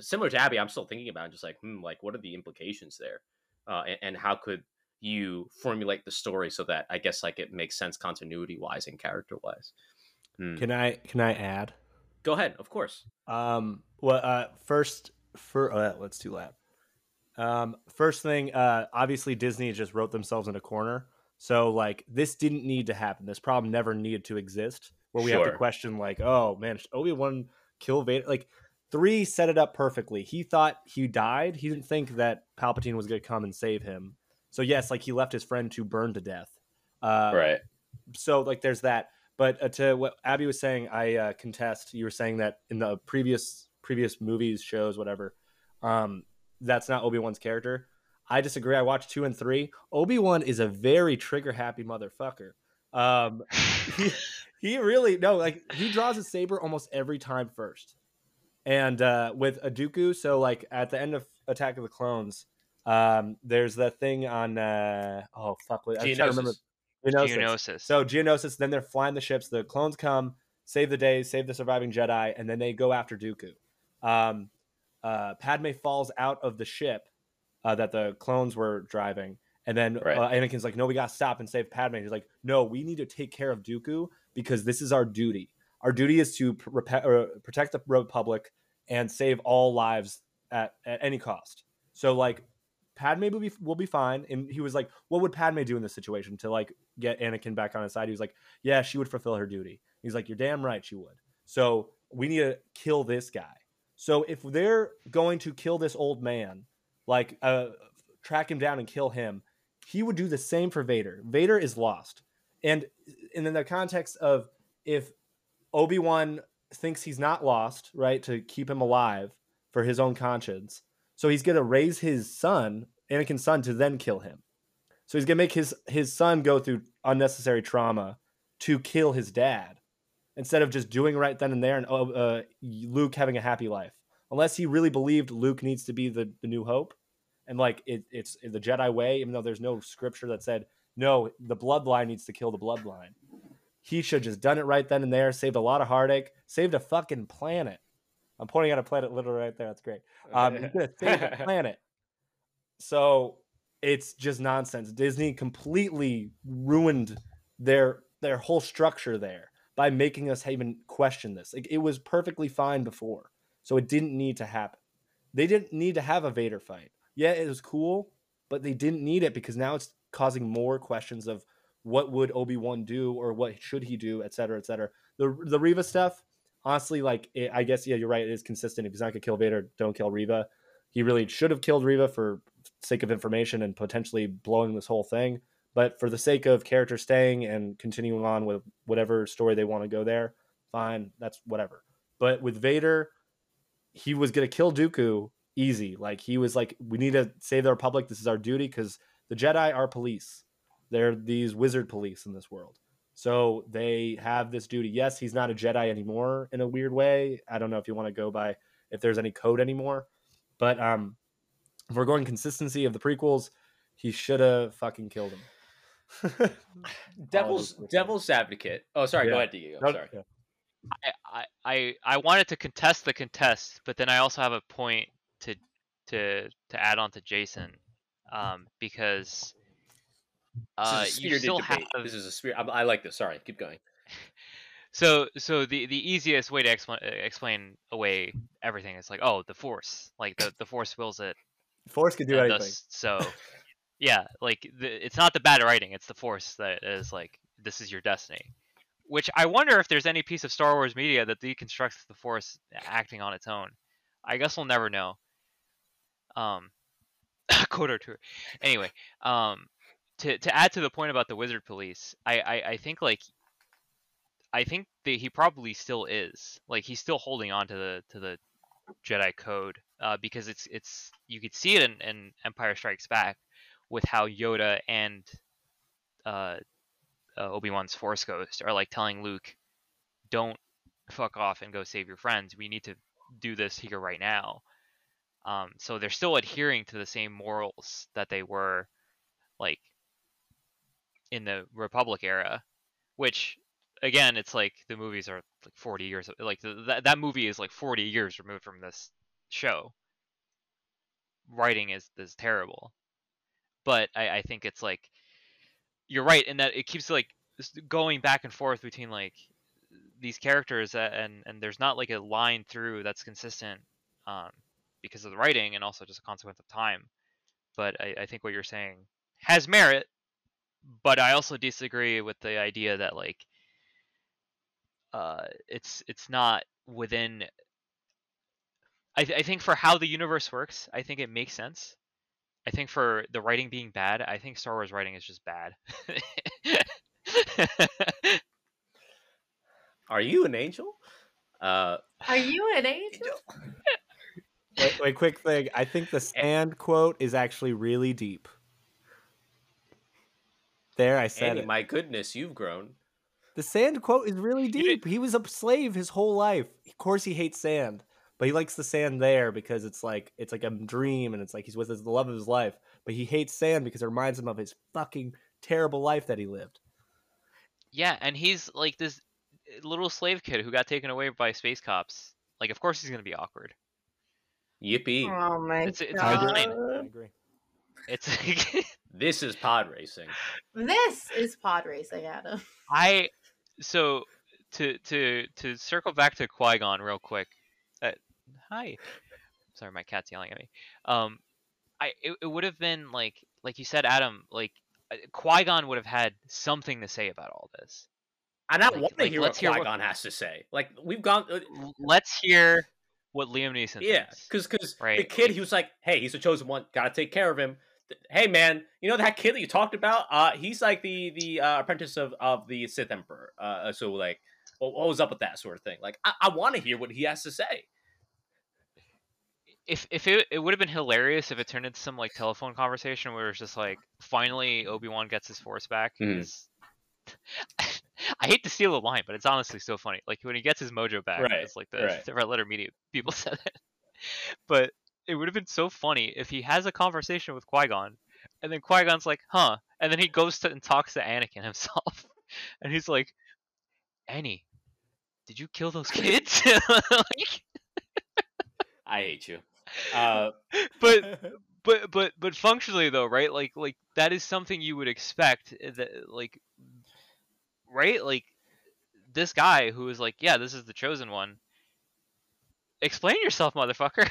similar to Abby, I'm still thinking about it, just like, hmm, like, what are the implications there, uh, and, and how could you formulate the story so that I guess like it makes sense continuity wise and character wise. Hmm. Can I can I add? Go ahead, of course. Um, Well, uh, first, for uh, let's do that. Um, first thing, uh, obviously Disney just wrote themselves in a corner. So like this didn't need to happen. This problem never needed to exist. Where we have to question like, oh man, should Obi Wan kill Vader? Like three set it up perfectly. He thought he died. He didn't think that Palpatine was going to come and save him. So yes, like he left his friend to burn to death. Uh, right. so like there's that but uh, to what abby was saying i uh, contest you were saying that in the previous previous movies shows whatever um that's not obi-wan's character i disagree i watched two and three obi-wan is a very trigger happy motherfucker um he, he really no like he draws his saber almost every time first and uh with aduku so like at the end of attack of the clones um there's the thing on uh oh fuck i'm trying to remember Geonosis. Geonosis. Geonosis. So Geonosis, then they're flying the ships. The clones come, save the day, save the surviving Jedi, and then they go after Dooku. Um, uh, Padme falls out of the ship uh, that the clones were driving, and then Right. uh, Anakin's like, "No, we gotta stop and save Padme." He's like, "No, we need to take care of Dooku because this is our duty. Our duty is to uh, protect the Republic and save all lives at at any cost." So like. Padme will be will be fine, and he was like, "What would Padme do in this situation to like get Anakin back on his side?" He was like, yeah, she would fulfill her duty. He's like, you're damn right she would. So we need to kill this guy. So if they're going to kill this old man, like uh, track him down and kill him, he would do the same for Vader. Vader is lost, and and in the context of if Obi Wan thinks he's not lost, right, to keep him alive for his own conscience, so he's gonna raise his son, Anakin's son, to then kill him. So he's gonna make his his son go through unnecessary trauma to kill his dad instead of just doing right then and there and oh, uh, Luke having a happy life. Unless he really believed Luke needs to be the, the new hope, and like it, it's the Jedi way, even though there's no scripture that said no, the bloodline needs to kill the bloodline. He should have just done it right then and there, saved a lot of heartache, saved a fucking planet. I'm pointing at a planet literally right there. That's great. Um, he's save the planet. So it's just nonsense. Disney completely ruined their their whole structure there by making us even question this. Like it was perfectly fine before, so it didn't need to happen. They didn't need to have a Vader fight. Yeah, it was cool, but they didn't need it because now it's causing more questions of what would Obi Wan do or what should he do, et cetera, et cetera. The the Reva stuff, honestly, like it, I guess yeah, you're right. It is consistent. If he's not gonna kill Vader, don't kill Reva. He really should have killed Reva for sake of information and potentially blowing this whole thing. But for the sake of character staying and continuing on with whatever story they want to go there, fine, that's whatever. But with Vader, he was gonna kill Dooku easy. Like he was like, we need to save the Republic. This is our duty because the Jedi are police. They're these wizard police in this world. So they have this duty. Yes, he's not a Jedi anymore in a weird way. I don't know if you want to go by if there's any code anymore. But um if we're going consistency of the prequels, he should have fucking killed him. Devil's devil's advocate. Oh, sorry. Go Yeah. ahead, Diego. No, Sorry. yeah. I, I, I I wanted to contest the contest, but then I also have a point to to to add on to Jason, um, because uh, this is a you still debate. have This is a spirit. I, I like this. Sorry. Keep going. so so the the easiest way to explain explain away everything is like oh the force like the the force wills it Force could do anything. thus- so yeah like the, it's not the bad writing it's the force that is like this is your destiny which i wonder if there's any piece of star wars media that deconstructs the force acting on its own i guess we'll never know um KOTOR tour anyway um to to add to the point about the wizard police i i, I think like i think that he probably still is like he's still holding on to the to the Jedi code uh, because it's it's you could see it in, in Empire Strikes Back with how Yoda and uh, uh, Obi Wan's Force Ghost are like telling Luke, "Don't fuck off and go save your friends. We need to do this here right now." Um, so they're still adhering to the same morals that they were like in the Republic era, which again, it's like the movies are like 40 years like th- that that movie is like 40 years removed from this show. Writing is is terrible, but I I think it's like you're right in that it keeps like going back and forth between like these characters and and there's not like a line through that's consistent um, because of the writing and also just a consequence of time. But I, I think what you're saying has merit, but I also disagree with the idea that like uh, it's it's not within. I th- I think for how the universe works, I think it makes sense. I think for the writing being bad, I think Star Wars writing is just bad. Are you an angel? Uh, Are you an angel? Wait, wait, quick thing. I think the sand quote is actually really deep. There, I said Annie, it. my goodness, you've grown. The sand quote is really deep. He was a slave his whole life. Of course, he hates sand, but he likes the sand there because it's like it's like a dream, and it's like he's with his, the love of his life. But he hates sand because it reminds him of his fucking terrible life that he lived. yeah, and he's like this eh, little slave kid who got taken away by space cops. Like, of course he's gonna be awkward. Yippee! Oh my It's- it's god! fine. I agree. It's This is pod racing. This is pod racing, Adam. I so to to to circle back to Qui Gon real quick. Uh, hi, sorry, my cat's yelling at me. Um, I it, it would have been like like you said, Adam. Like Qui Gon would have had something to say about all this. And I Like- want to like, hear what let's hear what- Qui Gon has to say. Like we've gone, uh, Let's hear what Liam Neeson. yeah, thinks. because because the kid, he was like, "Hey, he's the chosen one. Got to take care of him." Hey, man, you know that kid that you talked about? Uh, he's like the the uh, apprentice of of the Sith Emperor. Uh, so like, what, what was up with that sort of thing? Like, I, I want to hear what he has to say. if if it, it would have been hilarious if it turned into some like telephone conversation where it's just like finally Obi Wan gets his force back. 'cause- I hate to steal the line, but it's honestly so funny. Like when he gets his mojo back, Right, it's like the, right. the Red Letter Media people said it. But it would have been so funny if he has a conversation with Qui Gon, and then Qui Gon's like, "Huh," and then he goes to and talks to Anakin himself, and he's like, "Annie, did you kill those kids?" like, I hate you. Uh, but but but but functionally though right like like that is something you would expect uh, that like right like this guy who is like yeah this is the chosen one explain yourself motherfucker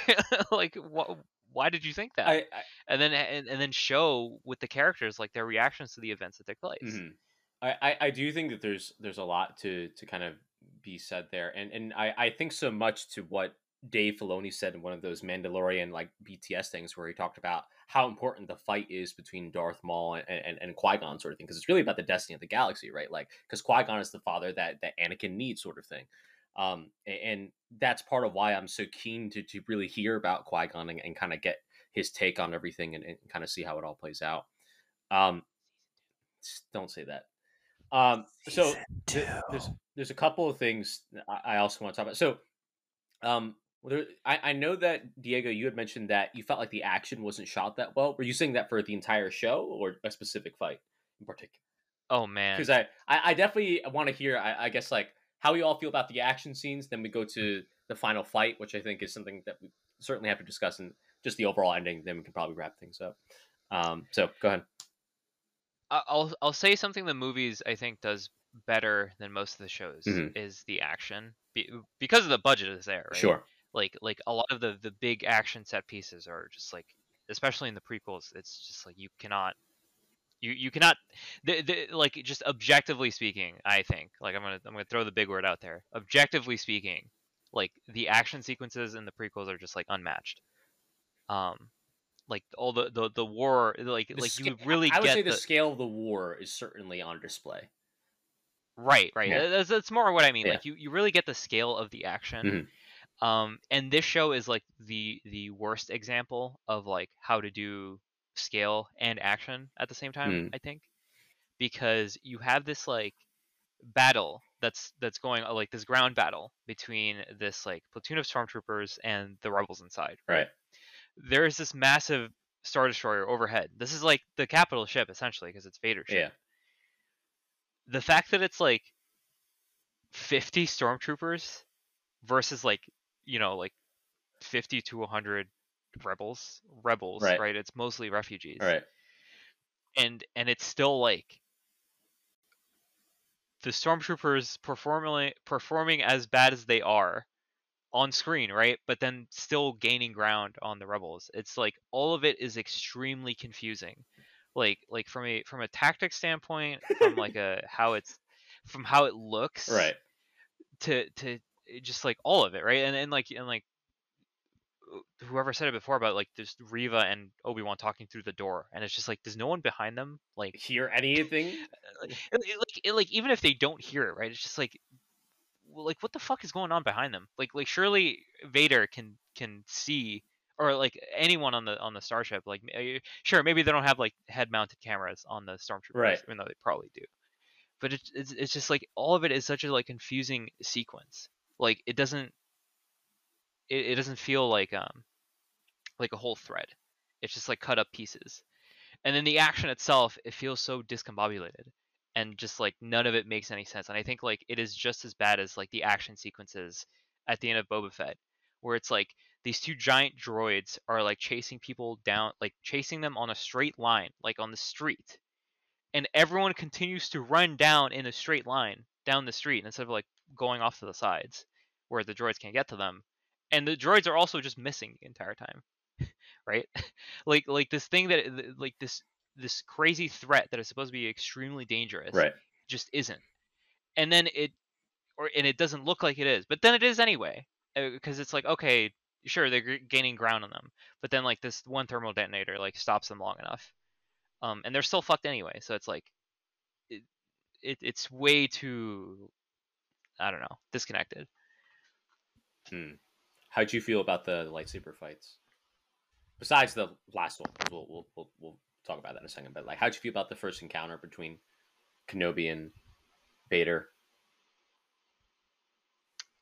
like wh- why did you think that I, I and then and, and then show with the characters like their reactions to the events that took place Mhm. I, I, I do think that there's there's a lot to to kind of be said there, and and I, I think so much to what Dave Filoni said in one of those Mandalorian like BTS things where he talked about how important the fight is between Darth Maul and and, and Qui Gon sort of thing because it's really about the destiny of the galaxy, right? Like because Qui Gon is the father that that Anakin needs, sort of thing. Um, and that's part of why I'm so keen to to really hear about Qui Gon and, and kind of get his take on everything and, and kind of see how it all plays out. Um, don't say that. Um, so th- there's there's a couple of things I I also want to talk about. So, um, there, I, I know that Diego, you had mentioned that you felt like the action wasn't shot that well. Were you saying that for the entire show or a specific fight in particular? oh man Because I, I, I definitely want to hear, I, I guess, like how you all feel about the action scenes. Then we go to the final fight, which I think is something that we certainly have to discuss, and just the overall ending. Then we can probably wrap things up. Um, so go ahead. I- I'll I'll say something the movies I think does better than most of the shows Mhm. is the action Be, because of the budget is there right Sure. like like a lot of the the big action set pieces are just like especially in the prequels it's just like you cannot you you cannot the, the, like just objectively speaking i think like i'm gonna i'm gonna throw the big word out there objectively speaking like the action sequences in the prequels are just like unmatched um like all the the, the war like The like sca- you really I would get say the, the scale of the war is certainly on display. Right, right. Yeah. That's, that's more what I mean. Yeah. Like you, you really get the scale of the action. Um, and this show is like the the worst example of like how to do scale and action at the same time. Mm. I think because you have this like battle that's that's going uh, like this ground battle between this like platoon of stormtroopers and the rebels inside. Right. There is this massive star destroyer overhead. This is like the capital ship essentially because it's Vader's ship Yeah. the fact that it's like 50 stormtroopers versus like you know like 50 to 100 rebels rebels Right. right, it's mostly refugees right. and and it's still like the stormtroopers performing performing as bad as they are on screen, right? But then still gaining ground on the rebels. It's like all of it is extremely confusing. Like like from a from a tactic standpoint, from like a how it's from how it looks, Right. To to just like all of it, right? And and like and like whoever said it before about like just Reva and Obi Wan talking through the door, and it's just like, there's no one behind them, like Hear anything? like, like, like even if they don't hear it, right? It's just like, like what the fuck is going on behind them? Like, like surely Vader can can see, or like anyone on the on the starship. Like, sure, maybe they don't have like head mounted cameras on the stormtroopers, Right. even though they probably do. But it's it's it's just like all of it is such a like confusing sequence. Like it doesn't it, it doesn't feel like um like a whole thread. It's just like cut up pieces. And then the action itself, it feels so discombobulated and just like none of it makes any sense. And I think like it is just as bad as like the action sequences at the end of Boba Fett, where it's like these two giant droids are like chasing people down, like chasing them on a straight line, like on the street. And everyone continues to run down in a straight line down the street instead of like going off to the sides where the droids can't get to them. And the droids are also just missing the entire time. right? like like this thing that like this this crazy threat that is supposed to be extremely dangerous Right. just isn't. And then it or and it doesn't look like it is, but then it is anyway because it's like okay, sure they're g- gaining ground on them, but then like this one thermal detonator like stops them long enough. Um and they're still fucked anyway, so it's like it, it it's way too I don't know, disconnected. Hmm. How'd you feel about the lightsaber fights? Besides the last one, we'll, we'll we'll we'll talk about that in a second. But like, how'd you feel about the first encounter between Kenobi and Vader?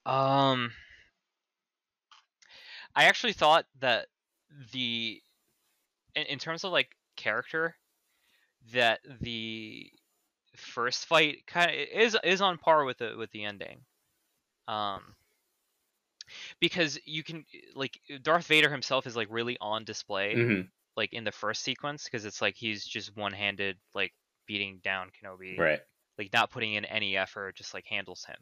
Um, I actually thought that the, in, in terms of like character, that the first fight kind of is is on par with the with the ending. Um, because you can like Darth Vader himself is like really on display Mm-hmm. like in the first sequence because it's like he's just one handed like beating down Kenobi Right. like not putting in any effort, just like handles him.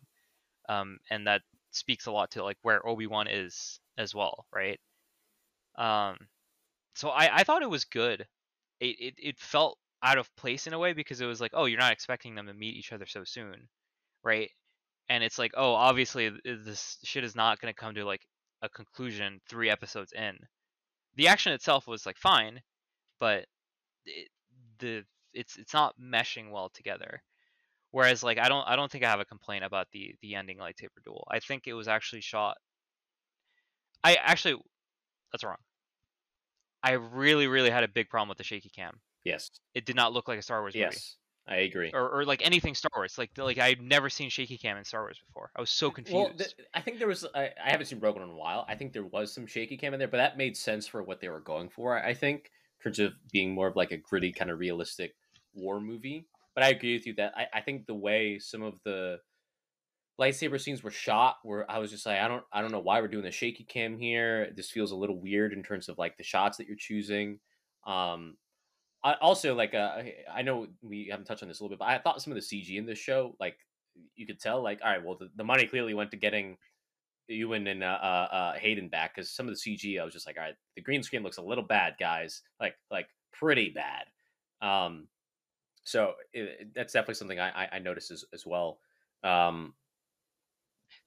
Um, and that speaks a lot to like where Obi Wan is as well, right? Um, so I, I thought it was good. It, it it felt out of place in a way because it was like, oh, you're not expecting them to meet each other so soon, right? And it's like, oh, obviously eh, this shit is not going to come to like a conclusion three episodes in. The action itself was like fine, but it, the it's it's not meshing well together. Whereas like I don't I don't think I have a complaint about the the ending lightsaber duel. I think it was actually shot. I actually that's wrong. I really really had a big problem with the shaky cam. Yes. It did not look like a Star Wars movie. Yes. I agree. Or, or like anything Star Wars. Like like I've never seen shaky cam in Star Wars before. I was so confused. Well, th- I think there was. I, I haven't seen Rogue One in a while. I think there was some shaky cam in there, but that made sense for what they were going for. I think in terms of being more of like a gritty kind of realistic war movie. But I agree with you that I, I think the way some of the lightsaber scenes were shot, where I was just like, I don't, I don't know why we're doing the shaky cam here. This feels a little weird in terms of like the shots that you're choosing. Um, I also like uh, I know we haven't touched on this a little bit, but I thought some of the CG in this show, like you could tell, like all right, well the, the money clearly went to getting Ewan and uh, uh, uh, Hayden back because some of the CG, I was just like, all right, the green screen looks a little bad, guys, like like pretty bad. Um, so it, that's definitely something I, I, I noticed as, as well. Um,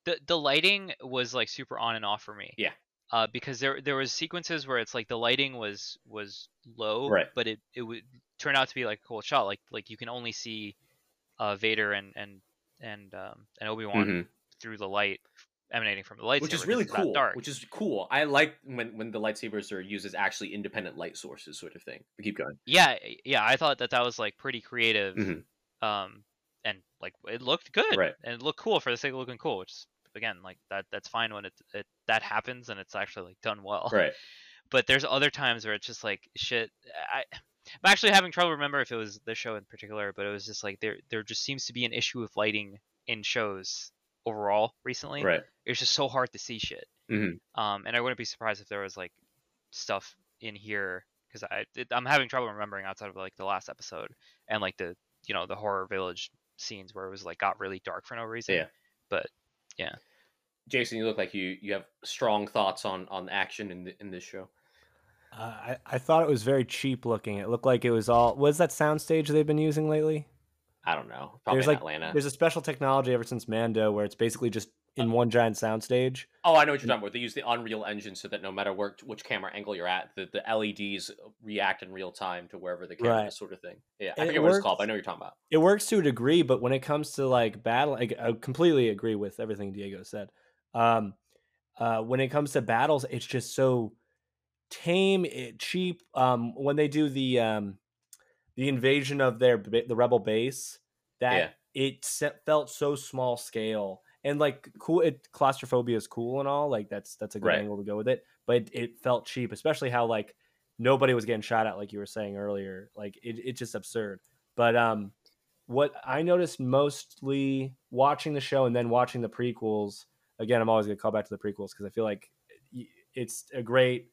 the the lighting was like super on and off for me. Yeah. Uh, because there there was sequences where it's like the lighting was was low, Right. but it it would turn out to be like a cool shot. Like like you can only see uh, Vader and and and um, and Obi Wan mhm. through the light emanating from the lightsaber. which is really cool. Dark. Which is cool. I like when when the lightsabers are used as actually independent light sources, sort of thing. But keep going. yeah yeah I thought that that was like pretty creative. Mhm. Um, and like it looked good Right. and it looked cool for the sake of looking cool. Which is, again like that that's fine when it it that happens and it's actually like done well. Right. but there's other times where it's just like shit. I, I'm actually having trouble remember if it was the show in particular, but it was just like there there just seems to be an issue with lighting in shows overall recently. Right. It's just so hard to see shit. Mhm. Um, and I wouldn't be surprised if there was like stuff in here because I it, I'm having trouble remembering outside of like the last episode and like the you know the horror village scenes where it was like got really dark for no reason. Yeah. But yeah. Jason, you look like you you have strong thoughts on on action in the, in this show. Uh, I I thought it was very cheap looking. It looked like it was all. Was that soundstage they've been using lately? I don't know. Probably There's in like Atlanta. there's a special technology ever since Mando where it's basically just in one giant soundstage. Oh, I know what you're talking about. They use the Unreal Engine so that no matter where which camera angle you're at, the, the LEDs react in real time to wherever the camera Right. is, sort of thing. Yeah, I And it forget what it's called. But I know what you're talking about. It works to a degree, but when it comes to like battle, like, I completely agree with everything Diego said. Um, uh, when it comes to battles, it's just so tame, it, cheap. Um, when they do the um, the invasion of their the rebel base, that Yeah. it felt so small scale and like cool. It claustrophobia is cool and all. Like that's that's a good Right. angle to go with it, but it, it felt cheap, especially how like nobody was getting shot at, like you were saying earlier. Like it, it's just absurd. But um, what I noticed mostly watching the show and then watching the prequels. Again, I'm always gonna call back to the prequels because I feel like it's a great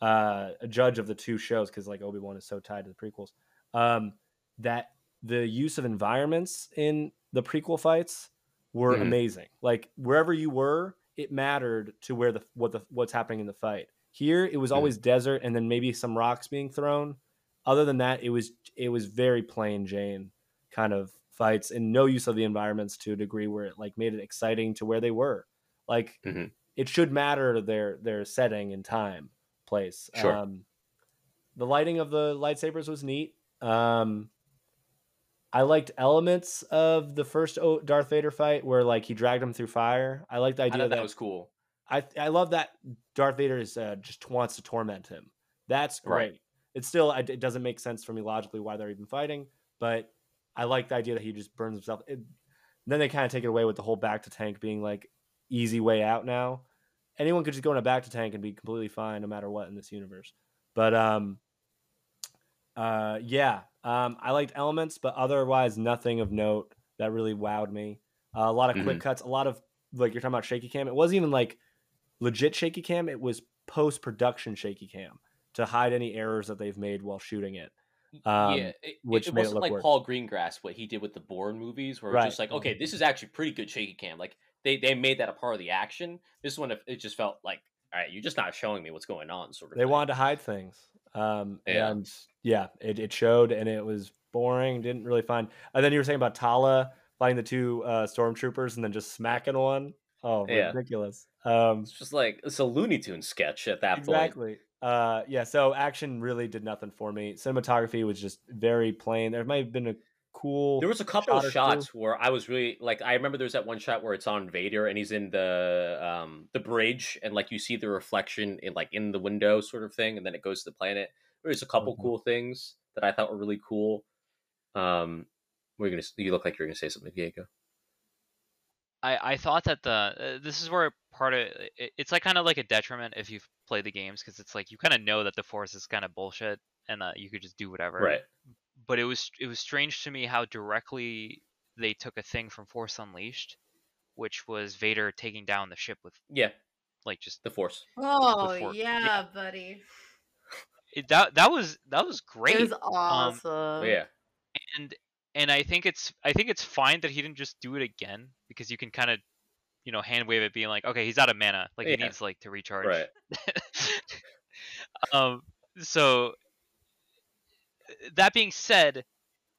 uh, a judge of the two shows because like Obi Wan is so tied to the prequels. Um, that the use of environments in the prequel fights were Mhm. amazing. Like wherever you were, it mattered to where the what the what's happening in the fight. Here, it was Mhm. always desert and then maybe some rocks being thrown. Other than that, it was it was very plain Jane kind of fights and no use of the environments to a degree where it like made it exciting to where they were. Like Mhm. it should matter their their setting and time, place. Sure. Um, the lighting of the lightsabers was neat. Um, I liked elements of the first Darth Vader fight where like he dragged him through fire. I liked the idea thought that, that was cool. I I love that Darth Vader is uh, just wants to torment him. That's Right. great. It's still it doesn't make sense for me logically why they're even fighting, but I like the idea that he just burns himself. It, then they kind of take it away with the whole bacta tank being like easy way out now. Anyone could just go in a bacta tank and be completely fine no matter what in this universe. But um uh yeah, um I liked elements but otherwise nothing of note that really wowed me. Uh, a lot of quick cuts, a lot of like you're talking about shaky cam. It wasn't even like legit shaky cam, it was post production shaky cam to hide any errors that they've made while shooting it. Um, yeah, it, which it it wasn't look like worse. Paul Greengrass what he did with the Bourne movies, where Right. it's just like, okay, this is actually pretty good shaky cam. Like they they made that a part of the action. This one, it just felt like, all right, you're just not showing me what's going on, sort of. they thing. wanted to hide things um Yeah. and yeah it, it showed and it was boring didn't really find and then you were saying about tala fighting the two uh stormtroopers and then just smacking one. Oh, Yeah. ridiculous um It's just like it's a Looney Tune sketch at that point. exactly uh yeah so action really did nothing for me cinematography was just very plain there might have been a cool There was a couple shot or of two. shots where I was really like I remember there's that one shot where it's on Vader and he's in the um the bridge and like you see the reflection in like in the window sort of thing and then it goes to the planet. There's a couple Mhm. cool things that I thought were really cool. Um we're gonna you look like you're gonna say something, Diego. I, I thought that the uh, this is where part of it, it's like kind of like a detriment if you've played the games because it's like you kind of know that the force is kind of bullshit and that you could just do whatever. Right. But it was it was strange to me how directly they took a thing from Force Unleashed, which was Vader taking down the ship with Yeah, like just the Force. Oh Before- yeah, yeah. buddy. it, that that was that was great. It was awesome. But yeah. and and I think it's I think it's fine that he didn't just do it again because you can kind of you know hand wave it being like okay he's out of mana like Yeah. he needs like to recharge Right. um so that being said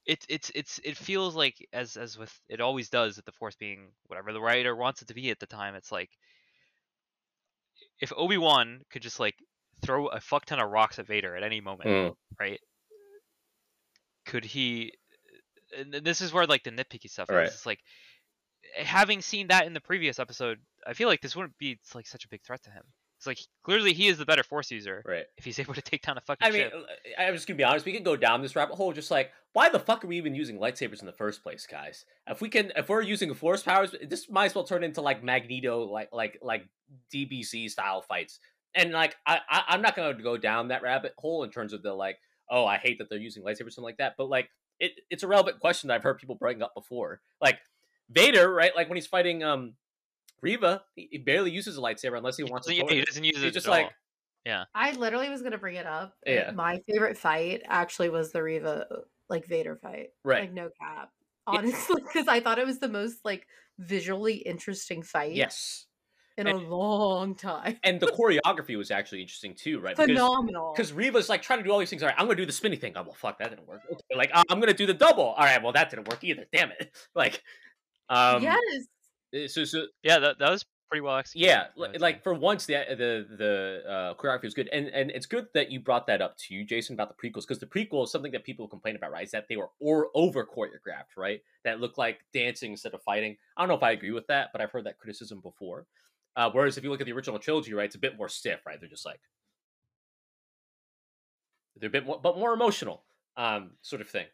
it's it's it's it feels like as as with it always does with the force being whatever the writer wants it to be at the time it's like if obi-wan could just like throw a fuck ton of rocks at vader at any moment Mm. right could he and this is where like the nitpicky stuff Right. is it's like having seen that in the previous episode i feel like this wouldn't be like such a big threat to him it's like clearly he is the better force user Right. if he's able to take down a fucking I mean, ship. I'm just gonna be honest. We could go down this rabbit hole. Just like, why the fuck are we even using lightsabers in the first place, guys? If we can, if we're using force powers, this might as well turn into like Magneto, like like like DBZ style fights. And like, I, I I'm not gonna go down that rabbit hole in terms of the like, oh, I hate that they're using lightsabers, something like that. But like, it it's a relevant question that I've heard people bring up before. Like Vader, right? Like when he's fighting um Reva, he, he barely uses a lightsaber unless he He wants to. yeah, he doesn't use it. He's it just at like, all. I literally was gonna bring it up. Yeah. My favorite fight actually was the Reva like Vader fight. Right. Like no cap. Honestly, because I thought it was the most like visually interesting fight. yes. in And- a long time. and the choreography was actually interesting too, right? Because Phenomenal. because Reva's like trying to do all these things. All right, I'm gonna do the spinny thing. Oh well, fuck, that didn't work. Okay, like I'm gonna do the double. All right, well that didn't work either. Damn it. Like, um, yes. Uh, So so Yeah, that, that was pretty well executed. yeah, I li- would like for once the the the uh, choreography was good, and and it's good that you brought that up too, Jason, about the prequels because the prequel is something that people complain about, right? Is that they were or over choreographed, right? That looked like dancing instead of fighting. I don't know if I agree with that, but I've heard that criticism before. Uh, whereas if you look at the original trilogy, right, it's a bit more stiff, right? They're just like they're a bit more, but more emotional, um, sort of thing.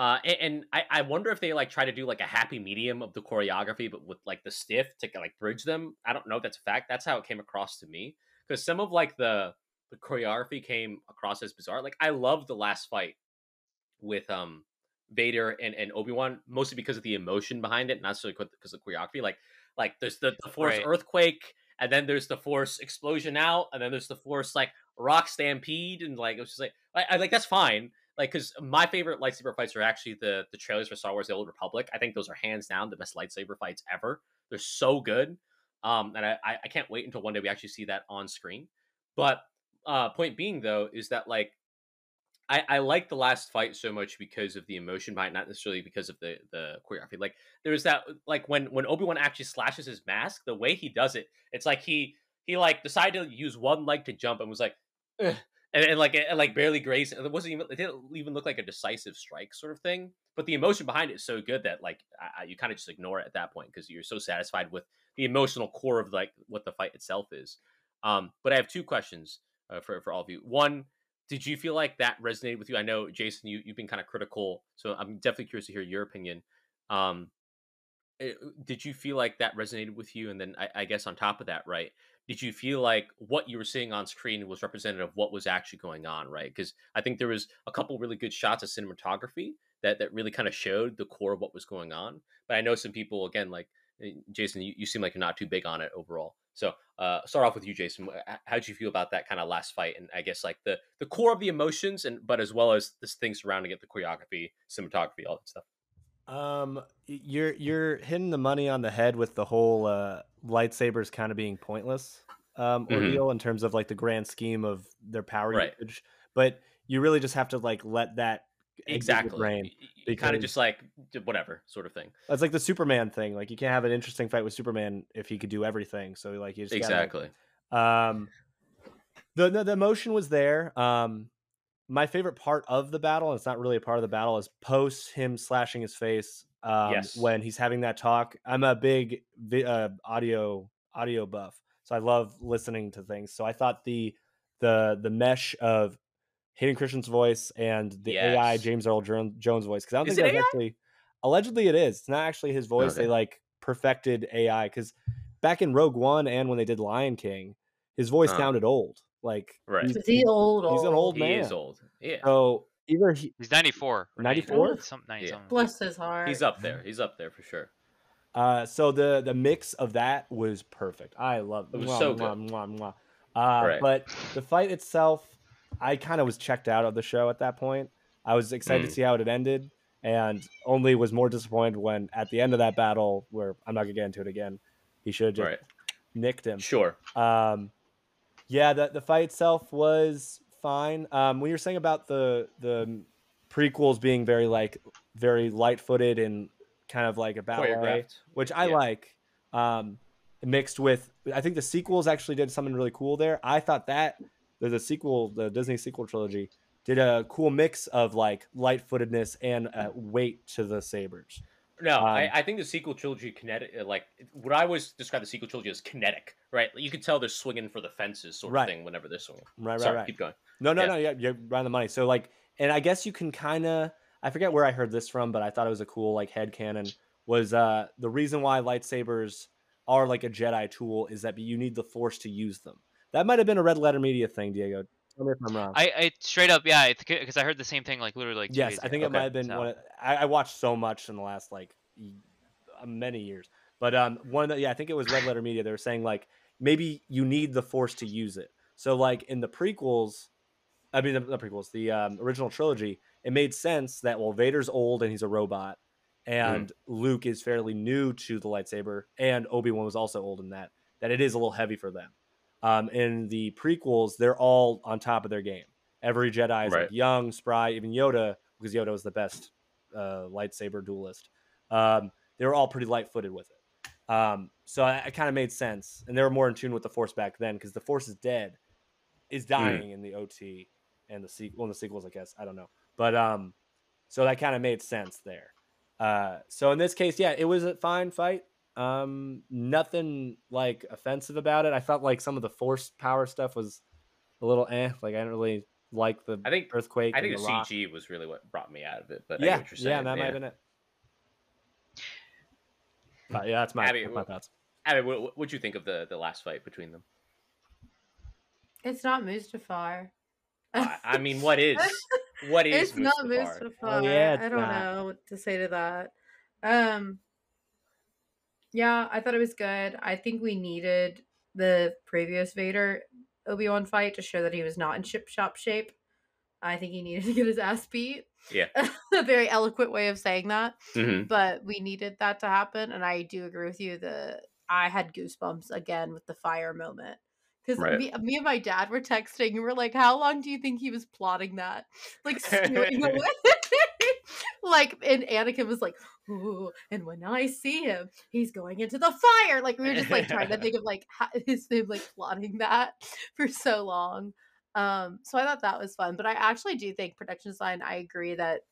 Uh, and, and I, I wonder if they like try to do like a happy medium of the choreography, but with like the stiff to like bridge them. I don't know if that's a fact. That's how it came across to me because some of like the the choreography came across as bizarre. Like I love the last fight with um Vader and, and Obi Wan mostly because of the emotion behind it, not necessarily because of the choreography. Like like there's the, the Force Right. earthquake, and then there's the Force explosion out, and then there's the Force like rock stampede, and like it was just like I, I like that's fine. Like because my favorite lightsaber fights are actually the the trailers for Star Wars: The Old Republic. I think those are hands down the best lightsaber fights ever. They're so good, um, and I I can't wait until one day we actually see that on screen. But uh, point being though is that like I, I like the last fight so much because of the emotion behind, not necessarily because of the the choreography. Like there was that like when when Obi Wan actually slashes his mask, the way he does it, it's like he he like decided to use one leg to jump and was like, and, and like and like barely grazed. It wasn't even it didn't even look like a decisive strike sort of thing. But the emotion behind it is so good that like I, you kind of just ignore it at that point because you're so satisfied with the emotional core of like what the fight itself is. Um, but I have two questions uh, for for all of you. One did you feel like that resonated with you? I know, Jason, you, you've been kind of critical, so I'm definitely curious to hear your opinion. Um, eh, did you feel like that resonated with you? And then I, I guess on top of that, right, did you feel like what you were seeing on screen was representative of what was actually going on, right? Because I think there was a couple really good shots of cinematography that, that really kind of showed the core of what was going on. But I know some people, again, like eh, Jason, you, you seem like you're not too big on it overall. So uh, start off with you, Jason. How'd you feel about that kind of last fight, and I guess like the the core of the emotions, and but as well as this thing surrounding it, the choreography, cinematography, all that stuff. Um, you're you're hitting the money on the head with the whole uh, lightsabers kind of being pointless um, Mhm. ordeal in terms of like the grand scheme of their power Right. usage. But you really just have to like let that Exactly. brain. Kind of just like whatever sort of thing. It's like the Superman thing. Like you can't have an interesting fight with Superman if he could do everything. So like you just gotta, Exactly. Um, the, the the emotion was there. Um, my favorite part of the battle, and it's not really a part of the battle, is post him slashing his face. Um, Yes. when he's having that talk. I'm a big vi- uh, audio audio buff, so I love listening to things. So I thought the the the mesh of Hayden Christensen's voice and the AI James Earl Jones voice because I don't Is think that's actually allegedly it is. It's not actually his voice. Okay. They like perfected AI because back in Rogue One and when they did Lion King, his voice Uh-huh. sounded old. Like Right. he's, Is he old? he's an old He is old. Yeah. so either he, He's 94. or 94? 90, Some, 90 Yeah. something. Bless his heart. He's up there. He's up there for sure. uh, so the the mix of that was perfect. I love It was mwah, so mwah, good. mwah, mwah. Uh, Right. But the fight itself, I kind of was checked out of the show at that point. I was excited Mm. to see how it had ended, and only was more disappointed when at the end of that battle, where I'm not gonna get into it again, he should have just Right. nicked him. Sure. Um, yeah, the the fight itself was fine. Um, when you're saying about the the prequels being very like very light footed and kind of like a battle Choreographed. which I Yeah. like, um, mixed with I think the sequels actually did something really cool there. I thought that the, the sequel, the Disney sequel trilogy, did a cool mix of like light footedness and uh, weight to the sabers. No, I, Um, I think the sequel trilogy kinetic, uh, like what I always describe the sequel trilogy as kinetic, right? You can tell they're swinging for the fences, sort of thing, whenever they're swinging. Right, right, Sorry, right. keep going. No, no, Yeah. no. Yeah, you're right on the money. So like, and I guess you can kind of, I forget where I heard this from, but I thought it was a cool like head canon. Was uh the reason why lightsabers are like a Jedi tool is that you need the Force to use them. That might have been a Red Letter Media thing, Diego. Tell me if I'm wrong. I, I straight up, yeah, because I heard the same thing like literally like yes, I think ago. it might have been So- one. Of, I, I watched so much in the last like uh, many years, but um, one of the, yeah, I think it was Red Letter Media. They were saying like maybe you need the Force to use it. So like in the prequels, I mean the, the prequels, the um, original trilogy, it made sense that well Vader's old and he's a robot, and Luke is fairly new to the lightsaber, and Obi Wan was also old in that. that it is a little heavy for them. Um, in the prequels, they're all on top of their game. Every Jedi is Right. like young, spry, even Yoda, because Yoda was the best uh, lightsaber duelist. Um, they were all pretty light footed with it. Um, so I, it kind of made sense, and they were more in tune with the Force back then because the Force is dead, is dying in the OT and the sequel, well, in the sequels, I guess I don't know, but um, so that kind of made sense there. Uh, so in this case, yeah, it was a fine fight. Um, nothing like offensive about it. I felt like some of the Force power stuff was a little eh. Like I didn't really like the I think earthquake. I think and the the rock. CG was really what brought me out of it. But I Yeah, get what you're saying. yeah, that might have been it. But yeah, that's my, Abby, that's my thoughts. Abby, what what'd you think of the the last fight between them? It's not Mustafar. I, I mean, what is what is it's not Mustafar? Mustafar. Oh, yeah, I don't not. know what to say to that. Um, yeah, I thought it was good. I think we needed the previous Vader Obi Wan fight to show that he was not in ship shop shape. I think he needed to get his ass beat. Yeah. a very eloquent way of saying that, Mhm. but we needed that to happen. And I do agree with you. The I had goosebumps again with the fire moment because Right. me, me and my dad were texting and we're like, "How long do you think he was plotting that?" Like away. like and Anakin was like, "Ooh," and when I see him, he's going into the fire. Like we were just like trying to think of like how, his him like plotting that for so long. Um, so I thought that was fun, but I actually do think production design. I agree that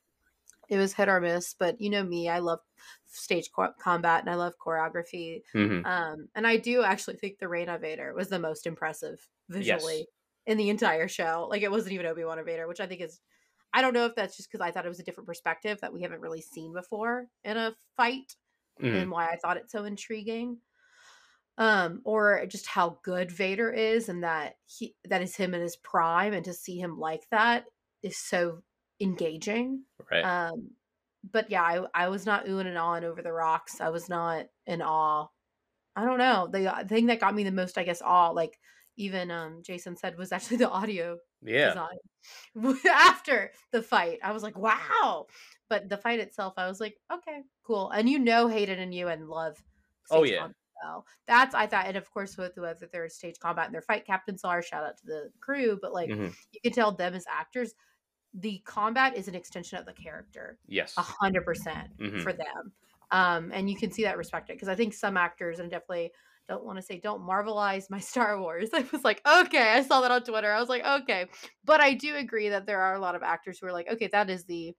it was hit or miss, but you know me, I love stage co- combat and I love choreography. Mhm. Um, and I do actually think the Reign of Vader was the most impressive visually Yes. in the entire show. Like it wasn't even Obi Wan or Vader, which I think is. I don't know if that's just because I thought it was a different perspective that we haven't really seen before in a fight, Mhm. and why I thought it so intriguing. Um, or just how good Vader is, and that he that is him in his prime, and to see him like that is so engaging. Right. Um, but yeah, I, I was not oohing and awing over the rocks. I was not in awe. I don't know. The uh, thing that got me the most, I guess, awe, like even um Jason said, was actually the audio yeah. after the fight. I was like, wow. But the fight itself, I was like, okay, cool. And you know, Hayden and you and love. Oh, yeah. well. That's I thought, and of course with whether their stage combat and their fight captains are. Shout out to the crew, but like Mhm. you can tell them as actors, the combat is an extension of the character Yes. a hundred percent Mhm. for them. Um, and you can see that respected because I think some actors and definitely don't want to say don't marvelize my Star Wars. I was like, okay, I saw that on Twitter. I was like, okay, but I do agree that there are a lot of actors who are like, okay, that is the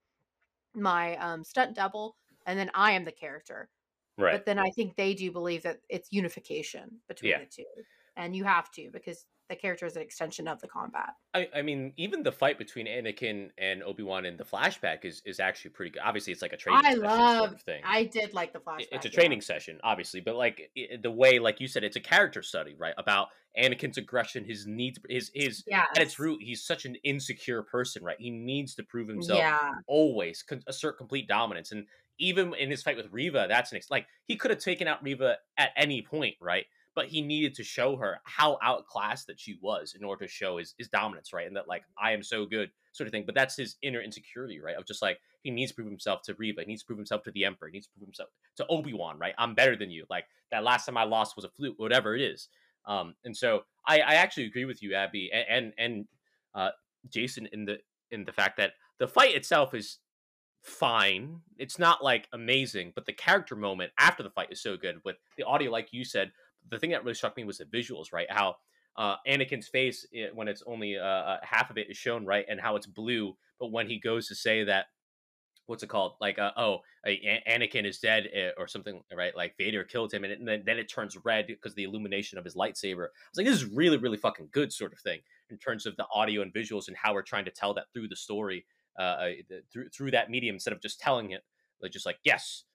my um, stunt double, and then I am the character. Right. But then I think they do believe that it's unification between Yeah. the two, and you have to because the character is an extension of the combat. I, I mean, even the fight between Anakin and Obi Wan in the flashback is, is actually pretty good. Obviously, it's like a training I session sort love. of thing. I did like the flashback. It's a yeah. training session, obviously, but like i- the way, like you said, it's a character study, right? About Anakin's aggression, his needs, his his Yeah. at its root, he's such an insecure person, right? He needs to prove himself Yeah. always, con- assert complete dominance, and even in his fight with Reva, that's an ex- like he could have taken out Reva at any point, right? But he needed to show her how outclassed that she was in order to show his, his dominance, right? And that like I am so good, sort of thing. But that's his inner insecurity, right? Of just like he needs to prove himself to Reva, he needs to prove himself to the Emperor, he needs to prove himself to Obi Wan, right? I'm better than you. Like that last time I lost was a fluke, whatever it is. Um, and so I, I actually agree with you, Abby, and and, and uh, Jason in the in the fact that the fight itself is fine. It's not like amazing, but the character moment after the fight is so good. With the audio, like you said, the thing that really struck me was the visuals, right? How uh, Anakin's face eh, when it's only uh, uh, half of it is shown, right, and how it's blue, but when he goes to say that. What's it called? Like, uh, oh, Anakin is dead, eh, or something, right? Like Vader killed him, and, it, and then, then it turns red because the illumination of his lightsaber. I was like, this is really, really fucking good, sort of thing, in terms of the audio and visuals and how we're trying to tell that through the story uh, uh, through through that medium instead of just telling it like just like yes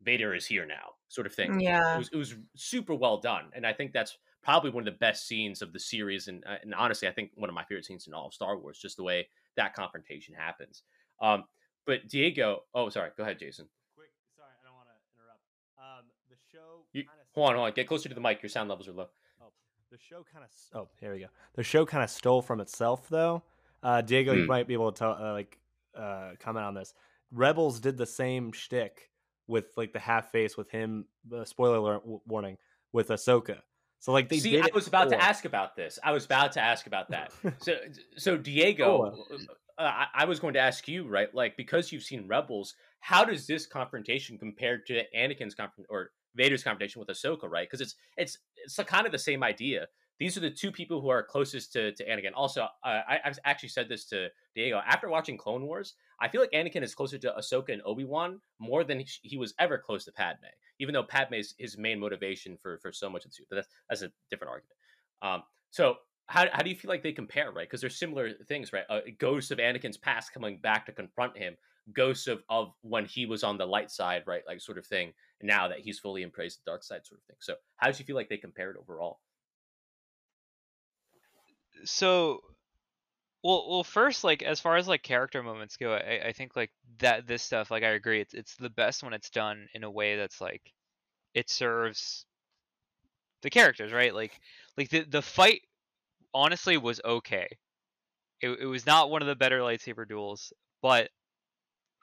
vader is here now sort of thing it Yeah. was, it was super well done and i think that's probably one of the best scenes of the series and, uh, and honestly i think one of my favorite scenes in all of star wars just the way that confrontation happens um but diego oh sorry go ahead jason Quick, sorry, I don't want to interrupt. Um, the show. You- hold on hold on get closer to the mic your sound levels are low Oh, The show kind of. Oh, here we go. The show kind of stole from itself, though. Uh, Diego, you Hmm. might be able to tell, uh, like uh, comment on this. Rebels did the same shtick with like the half face with him. Uh, spoiler warning with Ahsoka. So like they See, did I was about to ask about this. I was about to ask about that. So, so Diego, Oh, uh, I, I was going to ask you, right? Like, because you've seen Rebels, how does this confrontation compare to Anakin's confront or Vader's confrontation with Ahsoka, right? Because it's it's it's kind of the same idea. These are the two people who are closest to, to Anakin. Also, uh, I, I've actually said this to Diego after watching Clone Wars. I feel like Anakin is closer to Ahsoka and Obi Wan more than he, was ever close to Padme. Even though Padme is his main motivation for for so much of the suit, but that's that's a different argument. Um, so how, how do you feel like they compare, right? Because they're similar things, right? Uh, ghosts of Anakin's past coming back to confront him, ghosts of, of when he was on the light side, right? Like sort of thing. Now that he's fully embraced the dark side, sort of thing. So how do you feel like they compared overall? So well well first like as far as like character moments go I, I think like that this stuff like i agree it's it's the best when it's done in a way that's like it serves the characters right? Like like the the fight honestly was okay. It, it was not one of the better lightsaber duels but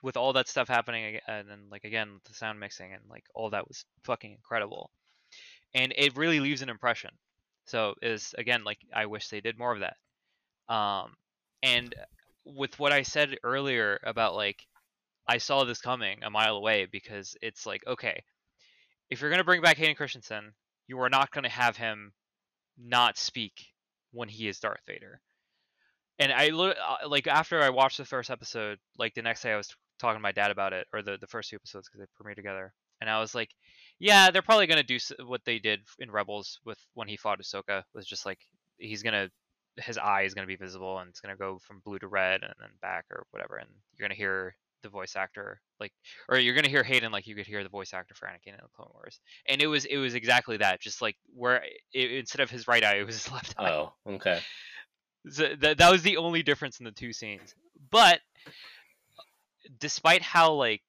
with all that stuff happening and then like again the sound mixing and like all that was fucking incredible. And it really leaves an impression so is again like I wish they did more of that. Um, and with what I said earlier about like I saw this coming a mile away because it's like okay, if you're gonna bring back Hayden Christensen, you are not gonna have him not speak when he is Darth Vader. And I uh, like after I watched the first episode, like the next day I was talking to my dad about it, or the the first two episodes because they premiered together, and I was like, yeah, they're probably gonna do what they did in Rebels with when he fought Ahsoka. Was just like he's gonna his eye is gonna be visible and it's gonna go from blue to red and then back or whatever, and you're gonna hear the voice actor like, or you're gonna hear Hayden like you could hear the voice actor for Anakin in the Clone Wars, and it was it was exactly that, just like where it, instead of his right eye, it was his left eye. Oh, okay. So that that was the only difference in the two scenes. But despite how like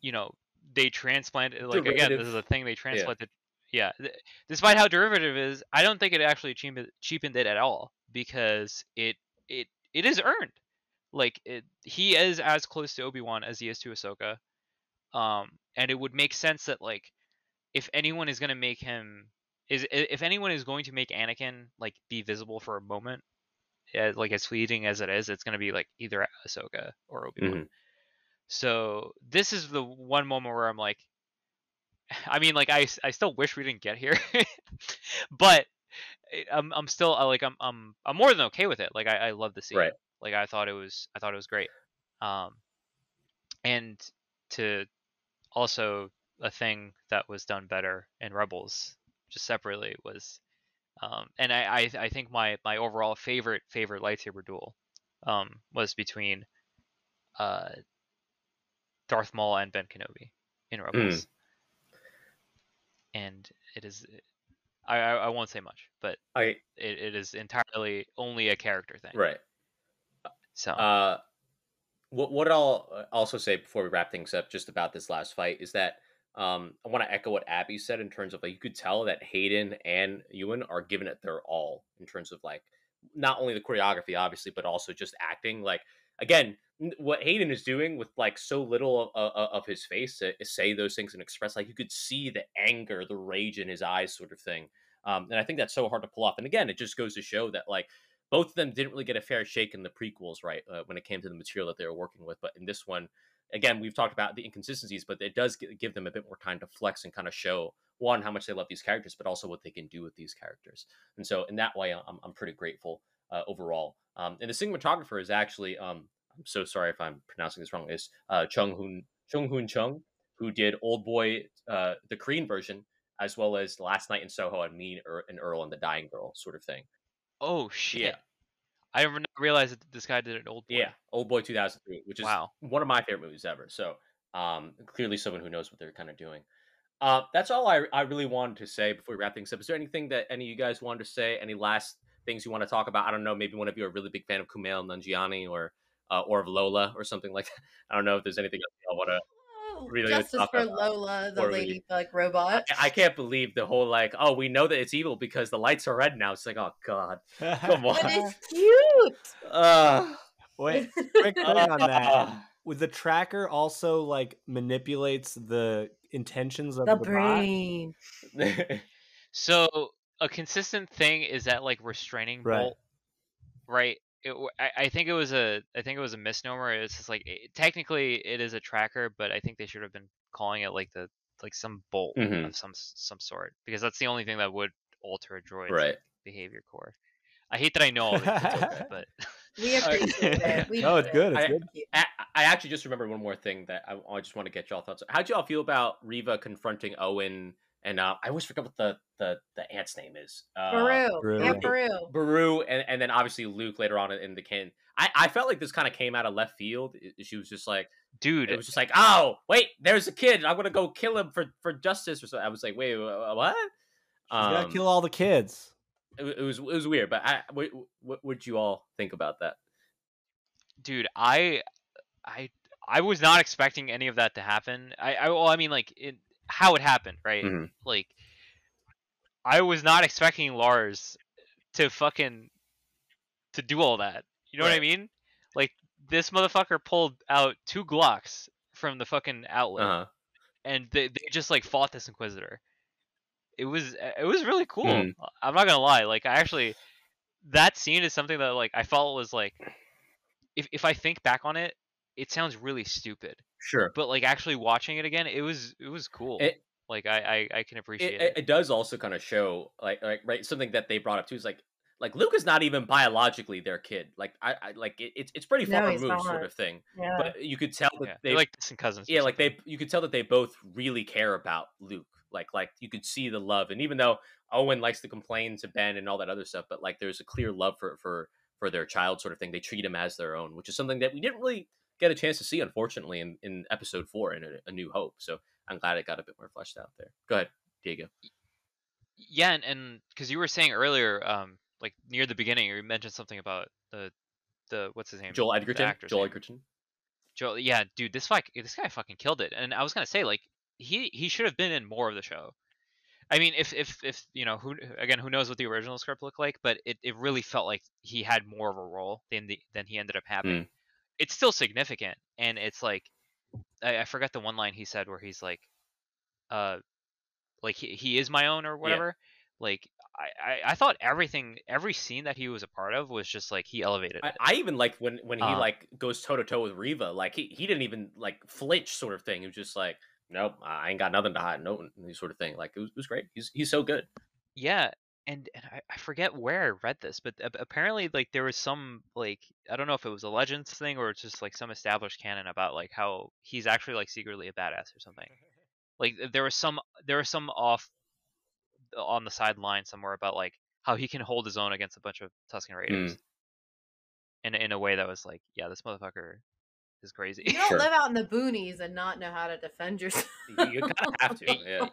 you know they transplanted like again this is a thing they transplanted yeah, th- despite how derivative is i don't think it actually cheapened, cheapened it at all because it it it is earned. Like it, he is as close to obi-wan as he is to ahsoka um and it would make sense that like if anyone is going to make him is if anyone is going to make anakin like be visible for a moment as, like as fleeting as it is it's going to be like either ahsoka or obi-wan. Mhm. So this is the one moment where I'm like, I mean, like I, I still wish we didn't get here, but I'm I'm still uh, like I'm I'm I'm more than okay with it. Like I, I love the scene. Right. Like I thought it was I thought it was great. Um, and to also a thing that was done better in Rebels, just separately was, um, and I I, I think my my overall favorite favorite lightsaber duel, um, was between, uh, Darth Maul and Ben Kenobi in Rebels. And it is, I, I I won't say much, but I it, it is entirely only a character thing. right. So Uh, what what I'll also say before we wrap things up, just about this last fight, is that um, I want to echo what Abby said in terms of like you could tell that Hayden and Ewan are giving it their all in terms of like not only the choreography, obviously, but also just acting. Like again, what Hayden is doing with like so little of, of, of his face to say those things and express, like you could see the anger, the rage in his eyes, sort of thing. Um, and I think that's so hard to pull off. And again, it just goes to show that like both of them didn't really get a fair shake in the prequels, right? Uh, when it came to the material that they were working with, but in this one, again, we've talked about the inconsistencies, but it does give them a bit more time to flex and kind of show one how much they love these characters, but also what they can do with these characters. And so, in that way, I'm I'm pretty grateful uh, overall. Um, and the cinematographer is actually, um, I'm so sorry if I'm pronouncing this wrong, is uh, Chung Hoon Chung Hoon Chung, who did Old Boy, uh, the Korean version, as well as Last Night in Soho and Me and Earl- and Earl and the Dying Girl, sort of thing. oh shit, Yeah. I never realized that this guy did an old. Boy. Yeah, Old Boy 2003, which is Wow. one of my favorite movies ever. So, um, clearly someone who knows what they're kind of doing. Uh, that's all I, I really wanted to say before we wrap things up. Is there anything that any of you guys wanted to say? Any last things you want to talk about? I don't know. Maybe one of you are a really big fan of Kumail Nanjiani or uh, or of Lola or something like that. I don't know if there's anything else y'all want to. Really Justice talk for about Lola, the before we- ladybug robot. I, I can't believe the whole like, oh, we know that it's evil because the lights are red now. It's like, oh god, come on. But it's cute. Uh, Wait, quick thing on that. With the tracker also like manipulates the intentions of The the, brain. So a consistent thing is that like restraining Right. bolt, right? It, w- I, I think it was a I think it was a misnomer. It's just like it, technically it is a tracker, but I think they should have been calling it like the like some bolt Mhm. of some some sort because that's the only thing that would alter a droid's Right. behavior core. I hate that I know all these details, but We appreciate it. We No, it's good. It's I- good. I, I actually just remembered one more thing that I, I just want to get y'all thoughts. How'd y'all feel about Reva confronting Owen? And uh, I always forget what the, the, the aunt's name is. Uh, Beru. Beru. Yeah, Beru. Beru, and, and then obviously Luke later on in, in the can. I, I felt like this kind of came out of left field. It- she was just like, dude, it was just like, oh wait, there's a kid. I'm gonna go kill him for for justice or something. I was like, wait, wha- what? You gotta Um, kill all the kids. it, it was it was weird, but I, what, what would you all think about that? dude i i i was not expecting any of that to happen i i well i mean like it how it happened right? Mhm. like i was not expecting lars to fucking to do all that. You know what i mean? Like this motherfucker pulled out two glocks from the fucking outlet Uh-huh. and they, they just like fought this inquisitor. It was it was really cool. Mhm. i'm not gonna lie. Like i actually that scene is something that like i felt was like if, if i think back on it it sounds really stupid Sure. but like actually watching it again it was it was cool It- like I, I i can appreciate it, it, it does also kind of show like like right something that they brought up too is like like Luke is not even biologically their kid. Like I, I like it, it's it's pretty far he's removed sort of thing. Yeah. But you could tell that yeah. they they're like distant cousins yeah like they you could tell that they both really care about luke like like you could see the love and even though owen likes to complain to ben and all that other stuff but like there's a clear love for for for their child sort of thing they treat him as their own which is something that we didn't really get a chance to see unfortunately in in episode four in a, a new hope so i'm glad it got a bit more fleshed out there go ahead diego yeah and because you were saying earlier um like near the beginning you mentioned something about the the what's his name joel edgerton joel name. edgerton Joel, yeah, dude, this fuck, this guy fucking killed it. And I was gonna say, like, he he should have been in more of the show. I mean, if if if you know, who again, who knows what the original script looked like, but it, it really felt like he had more of a role than the than he ended up having. Mm. It's still significant, and it's like, I, I forgot the one line he said where he's like, uh, like he he is my own or whatever. Like, I, I I thought everything, every scene that he was a part of was just like he elevated I, it. I even like when when he Uh. like goes toe to toe with Reva, like he, he didn't even like flinch, sort of thing. He was just like, nope, I ain't got nothing to hide, no, sort of thing. Like it was, it was great. He's he's so good. Yeah, and, and I, I forget where I read this, but apparently, like there was some like I don't know if it was a Legends thing or it's just like some established canon about like how he's actually like secretly a badass or something. Like there was some there was some off uh, on the sideline somewhere about like how he can hold his own against a bunch of Tusken Raiders. Mm. In in a way that was like, yeah, this motherfucker is crazy. you don't Sure. live out in the boonies and not know how to defend yourself. You, you kind of have to. Yeah.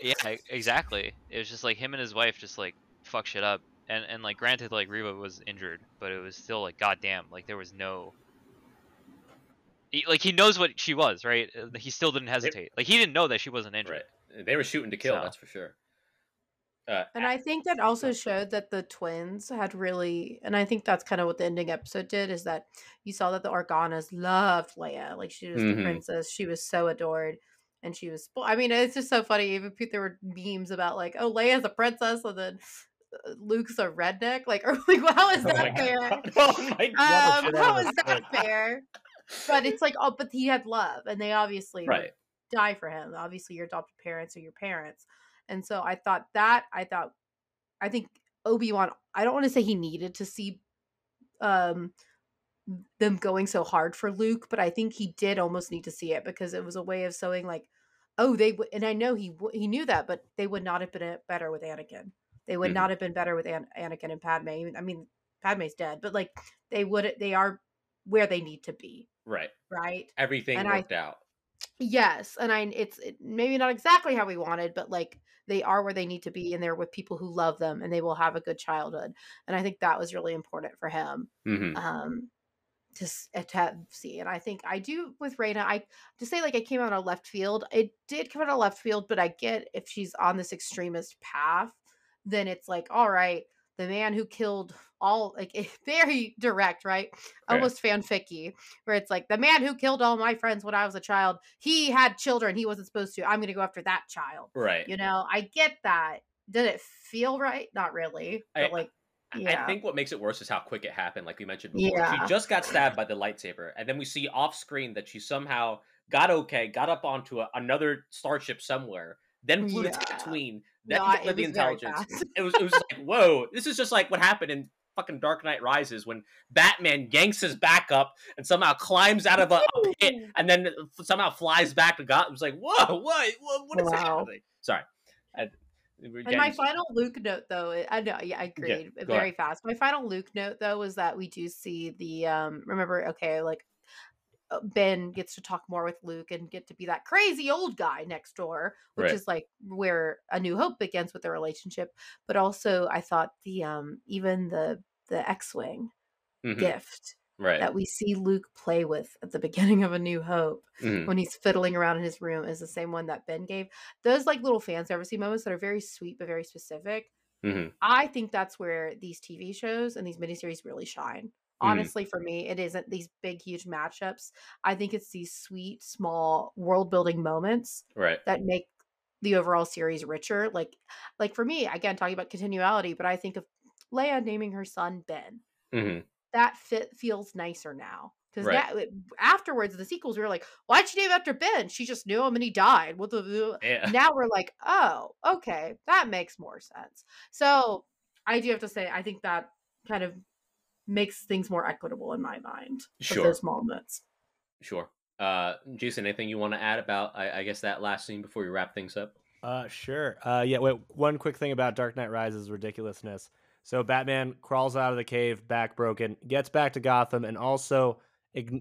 Yeah, exactly. It was just like him and his wife just like fuck shit up. And and like granted like Reva was injured, but it was still like goddamn, like there was no he, like he knows what she was, right? Uh, He still didn't hesitate. Like he didn't know that she wasn't injured. Right. They were shooting to kill. So- That's for sure. Uh, And I think that also showed that the twins had really, and I think that's kind of what the ending episode did, is that you saw that the Organas loved Leia. Like she was Mhm. the princess. She was so adored. And she was, spo- I mean, it's just so funny. Even there were memes about like, oh, Leia's a princess and then uh, Luke's a redneck. Like, or like, well, how is oh my that fair? god! Oh my god! Um, how of that fair? But it's like, oh, but he had love, and they obviously right. die for him. Obviously, your adopted parents are your parents. And so I thought that I thought I think Obi-Wan I don't want to say he needed to see um them going so hard for Luke, but I think he did almost need to see it because it was a way of showing like oh they would and I know he w- he knew that but they would not have been uh, better with Anakin. They would Mhm. not have been better with An- Anakin and Padme. I mean Padme's dead, but like they would they are where they need to be, Right. right? Everything And I- worked out. Yes, and I it's it, maybe not exactly how we wanted, but like they are where they need to be, and they're with people who love them, and they will have a good childhood. And I think that was really important for him hmm um, to, uh, to see. And I think I do with Raina. I to say like I came out of left field. It did come out of left field, but I get if she's on this extremist path, then it's like all right, the man who killed all like very direct, right? Right. Almost fanficky, where it's like the man who killed all my friends when I was a child. He had children. He wasn't supposed to. I'm going to go after that child. Right. You know, I get that, did it feel right? Not really. But I- like yeah. I think what makes it worse is how quick it happened, like we mentioned before. Yeah. She just got stabbed by the lightsaber, and then we see off screen that she somehow got okay, got up onto a, another starship somewhere, then flew Yeah. to Tatooine, then No, the intelligence. It was it was like, whoa, this is just like what happened in fucking Dark Knight Rises when Batman yanks his back up and somehow climbs out of a, a pit and then somehow flies back to Gotham. It was like, whoa, what, what, what is Wow. happening? Sorry. I, And my final Luke note, though, I- I know, yeah, I agreed go very fast. My final Luke note, though, was that we do see the um. Remember, okay, like uh, Ben gets to talk more with Luke and get to be that crazy old guy next door, which Right. is like where A New Hope begins with their relationship. But also, I thought the um even the the X-wing Mhm, gift right. that we see Luke play with at the beginning of A New Hope mhm, when he's fiddling around in his room is the same one that Ben gave. Those like little fan servicey moments that are very sweet but very specific. mhm. I think that's where these TV shows and these miniseries really shine. Honestly, for me, it isn't these big, huge matchups. I think it's these sweet, small world building moments Right. that make the overall series richer. Like, like for me, again, talking about continuality, but I think of Leia naming her son Ben. hmm That fit feels nicer now. Because Right. afterwards, the sequels, we were like, why'd she name after Ben? She just knew him and he died. What the? Yeah. now we're like, oh, okay, that makes more sense. So I do have to say, I think that kind of makes things more equitable in my mind. Sure. those moments. Sure. Uh, Jason, anything you want to add about, I, I guess, that last scene before we wrap things up? Uh, sure. Uh, yeah. Wait. One quick thing about Dark Knight Rises ridiculousness. So Batman crawls out of the cave, back broken, gets back to Gotham, and also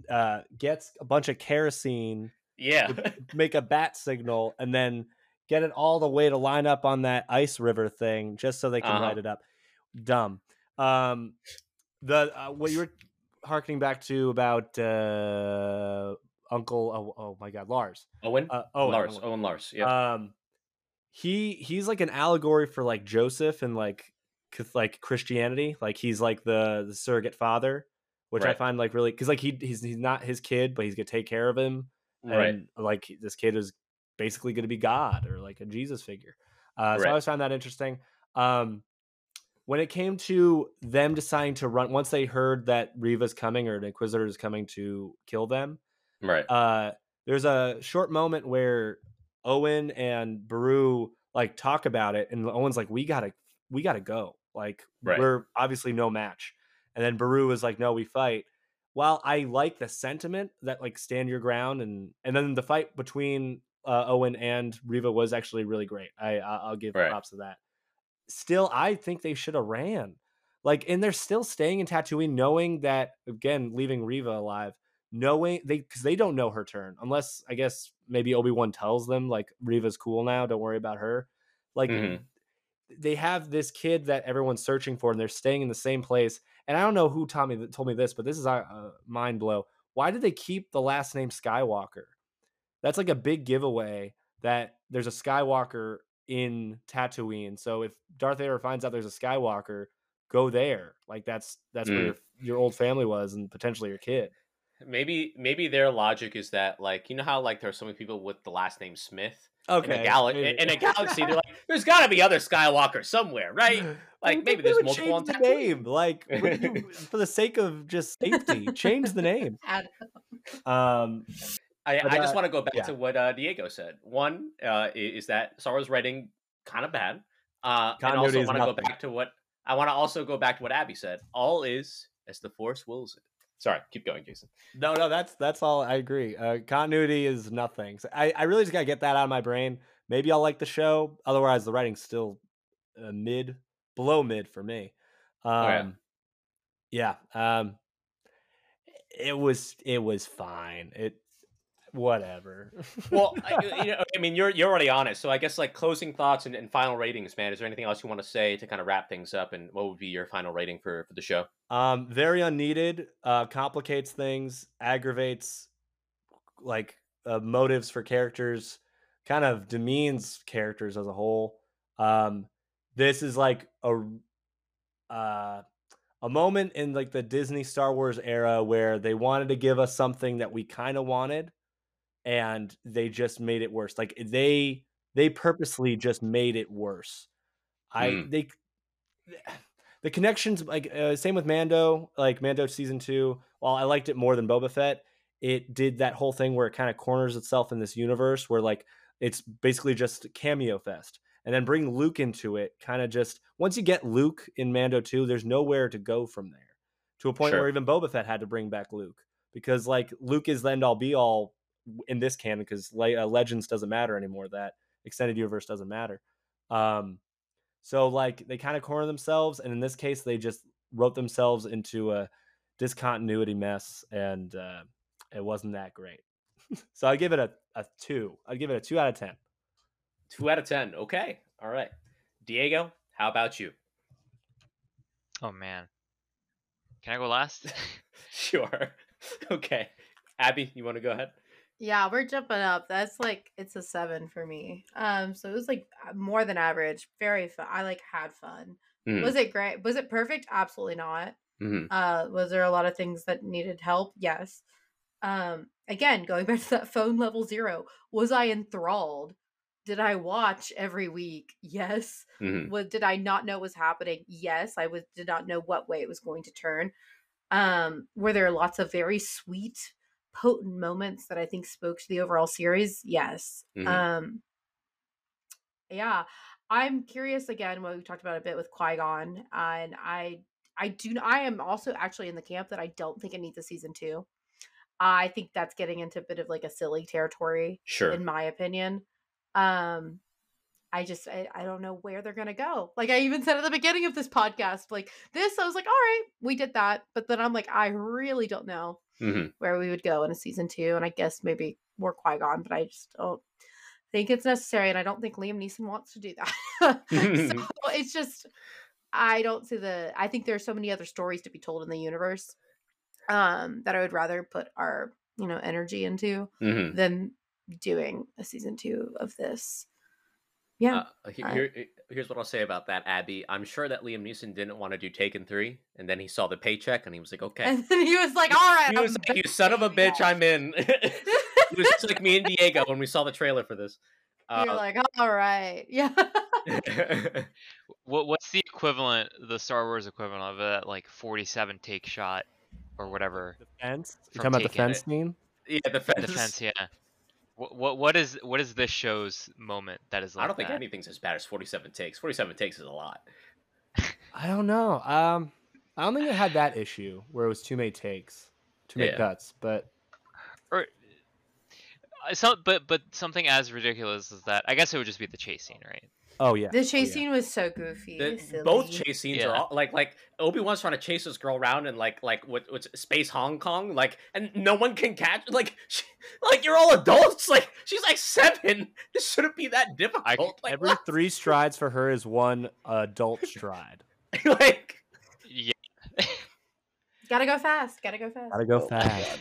uh, gets a bunch of kerosene Yeah. to make a bat signal, and then get it all the way to line up on that ice river thing, just so they can Uh-huh. light it up. Dumb. Um, the uh, what you were harkening back to about uh, Uncle. Oh, oh my God, Lars. Owen? Uh, oh, Lars. Owen Lars. Yeah. um he he's like an allegory for like joseph and like like christianity like he's like the the surrogate father which i find like really because like he he's he's not his kid but he's gonna take care of him right. and like this kid is basically gonna be god or like a jesus figure uh so i always found that interesting um when it came to them deciding to run once they heard that reva's coming or an inquisitor is coming to kill them Right. uh there's a short moment where Owen and Beru like talk about it and Owen's like we got to we got to go like Right. we're obviously no match and then Beru was like no we fight while I like the sentiment that like stand your ground and and then the fight between uh, Owen and Reva was actually really great I I'll give Right. props to that still I think they should have ran like and they're still staying in Tatooine knowing that again leaving Reva alive knowing they because they don't know her turn unless I guess maybe Obi Wan tells them like Reva's cool now, don't worry about her. Like Mhm. They have this kid that everyone's searching for, and they're staying in the same place. And I don't know who Tommy that told me this, but this is a, a mind blow. Why did they keep the last name Skywalker? That's like a big giveaway that there's a Skywalker in Tatooine. So if Darth Vader finds out there's a Skywalker, go there. Like that's that's where Mm. your, your old family was, and potentially your kid. Maybe maybe their logic is that like you know how like there are so many people with the last name Smith Okay, in a gal- in, a galaxy. They're like, there's got to be other Skywalker somewhere, right? Like, maybe there's multiple on change the name. Like you- for the sake of just safety, change the name. Um, I, But, I just uh, want to go back yeah. to what uh, Diego said. One uh, is that Star Wars writing kind of bad, uh, and also want to go back to what I want to also go back to what Abby said. All is as the Force wills it. Sorry, keep going, Jason. no, no, that's that's all. I agree. Uh, continuity is nothing. So I, I really just gotta get that out of my brain. Maybe I'll like the show. Otherwise, the writing's still uh, mid, below mid for me. Um, yeah. yeah. Um, it was it was fine. It whatever. Well, I, you know, I mean, you're you're already on it, so I guess like closing thoughts and, and final ratings, man. Is there anything else you want to say to kind of wrap things up? And what would be your final rating for for the show? Um, very unneeded. Uh, complicates things, aggravates like uh, motives for characters, kind of demeans characters as a whole. Um, this is like a uh, a moment in like the Disney Star Wars era where they wanted to give us something that we kind of wanted, and they just made it worse. Like they they purposely just made it worse. I Mm. they the connections like uh, same with Mando, like Mando season two. While I liked it more than Boba Fett, it did that whole thing where it kind of corners itself in this universe where like it's basically just cameo fest, and then bring Luke into it. Kind of just once you get Luke in Mando two, there's nowhere to go from there. To a point Sure. where even Boba Fett had to bring back Luke because like Luke is the end all be all in this canon because Le- uh, Legends doesn't matter anymore. That extended universe doesn't matter. Um, so like they kind of corner themselves, and in this case, they just wrote themselves into a discontinuity mess, and uh, it wasn't that great. so I give it a, a two. I'd give it a two out of ten. Two out of ten. Okay. All right. Diego, how about you? Oh man. Can I go last? Sure. Okay. Abby, you want to go ahead? Yeah, we're jumping up. That's like it's a seven for me. Um, so it was like more than average. Very fun. I like had fun. Mhm. Was it great? Was it perfect? Absolutely not. Mhm. Uh, was there a lot of things that needed help? Yes. Um, again, going back to that phone level zero, was I enthralled? Did I watch every week? Yes. Mhm. Was did I not know what was happening? Yes. I was did not know what way it was going to turn. Um, were there lots of very sweet, potent moments that I think spoke to the overall series? Yes. Mhm. Um, yeah, I'm curious again. What we talked about a bit with Qui Gon, and I, I do. I am also actually in the camp that I don't think it needs a season two. I think that's getting into a bit of like a silly territory, Sure. in my opinion. Um, I just I, I don't know where they're gonna go. Like I even said at the beginning of this podcast, like this, I was like, all right, we did that, but then I'm like, I really don't know Mhm. where we would go in a season two, and I guess maybe more Qui Gon, but I just don't think it's necessary, and I don't think Liam Neeson wants to do that. so it's just I don't see the. I think there's so many other stories to be told in the universe, um, that I would rather put our you know energy into Mhm. than doing a season two of this. Yeah, Uh, he- I- here, here's what I'll say about that, Abby. I'm sure that Liam Neeson didn't want to do Taken three, and then he saw the paycheck, and he was like, "Okay." and then he was like, "All right, he was I'm like, "You son of a back." bitch, I'm in." he was just like me and Diego when we saw the trailer for this. You're Uh, like, all right, yeah. what what's the equivalent, the Star Wars equivalent of that like 47 take shot or whatever? The fence. You From talking about the Taken. fence scene? yeah, the fence. Defense, yeah. What what what is what is this show's moment that is like I don't think that? anything's as bad as 47 takes. 47 takes is a lot. I don't know. Um, I don't think it had that issue where it was too many takes, too many Yeah. cuts. But or uh, so, but but something as ridiculous as that. I guess it would just be the chase scene, right? Oh yeah, The oh, chase yeah. scene was so goofy. The- both silly. chase scenes Yeah. are all, like like Obi Wan's trying to chase this girl around in like like what what's space Hong Kong like and no one can catch like she, like you're all adults like she's like seven this shouldn't be that difficult like Every what? three strides for her is one adult stride. like Yeah. Gotta go fast. Gotta go fast. Gotta go Oh fast.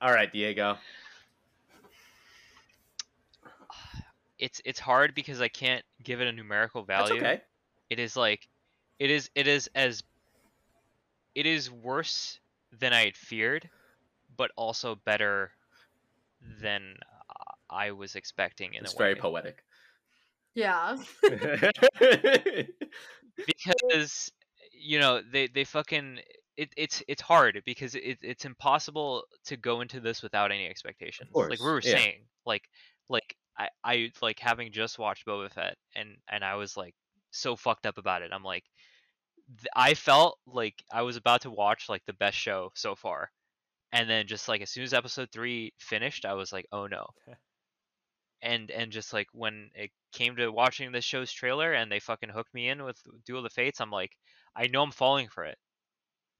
All right Diego It's it's hard because I can't give it a numerical that's value. okay It is like it is it is as it is worse than I had feared, but also better than uh, I was expecting in it's a way. very poetic Yeah. because you know they they fucking it, it's it's hard because it, it's impossible to go into this without any expectations like we course, were yeah. saying like like I, I like having just watched Boba Fett and and I was like so fucked up about it I'm like th- I felt like I was about to watch like the best show so far and then just like as soon as episode 3 finished I was like oh no and and just like when it came to watching this show's trailer and they fucking hooked me in with Duel of the Fates, I'm like, I know I'm falling for it,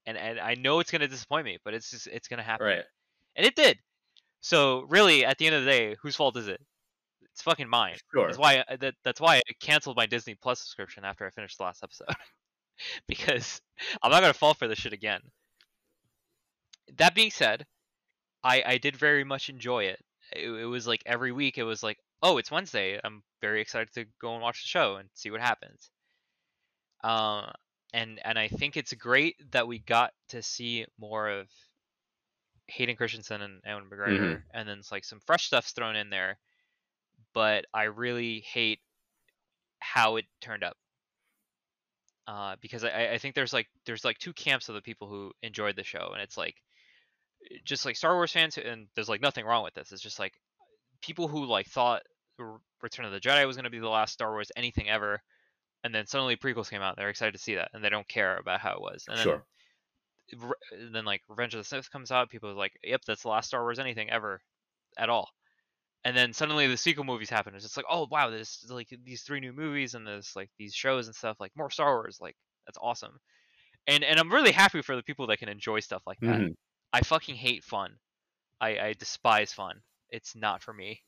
and and I know it's gonna disappoint me, but it's just it's gonna happen, right and it did. So really, at the end of the day, whose fault is it? It's fucking mine. sure That's why I, that that's why I canceled my Disney Plus subscription after I finished the last episode, because I'm not gonna fall for this shit again. That being said, I I did very much enjoy it. It, it was like every week it was like, oh, it's Wednesday. I'm very excited to go and watch the show and see what happens. Um, and and I think it's great that we got to see more of Hayden Christensen and Ewan McGregor, and then it's like some fresh stuff's thrown in there. But I really hate how it turned up. uh, because I, I think there's like there's like two camps of the people who enjoyed the show, and it's like just like Star Wars fans, and there's like nothing wrong with this. It's just like people who like thought Return of the Jedi was going to be the last Star Wars anything ever, and then suddenly prequels came out. They're excited to see that, and they don't care about how it was. And sure. Then, then like Revenge of the Sith comes out, people are like, "Yep, that's the last Star Wars anything ever, at all." And then suddenly the sequel movies happen. It's just like, oh wow, there's like these three new movies and there's like these shows and stuff, like more Star Wars. Like that's awesome. And and I'm really happy for the people that can enjoy stuff like that. Mhm. I fucking hate fun. I, I despise fun. It's not for me.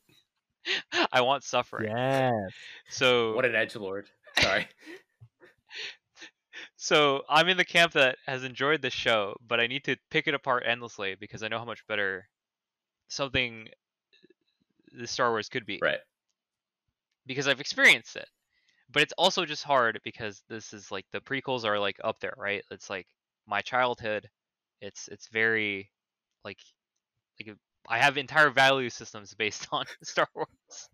I want suffering. Yes. So What an edge lord. Sorry. so I'm in the camp that has enjoyed the show, but I need to pick it apart endlessly because I know how much better something the Star Wars could be. right. Because I've experienced it. But it's also just hard because this is like the prequels are like up there, right? It's like my childhood. It's it's very like like I have entire value systems based on Star Wars.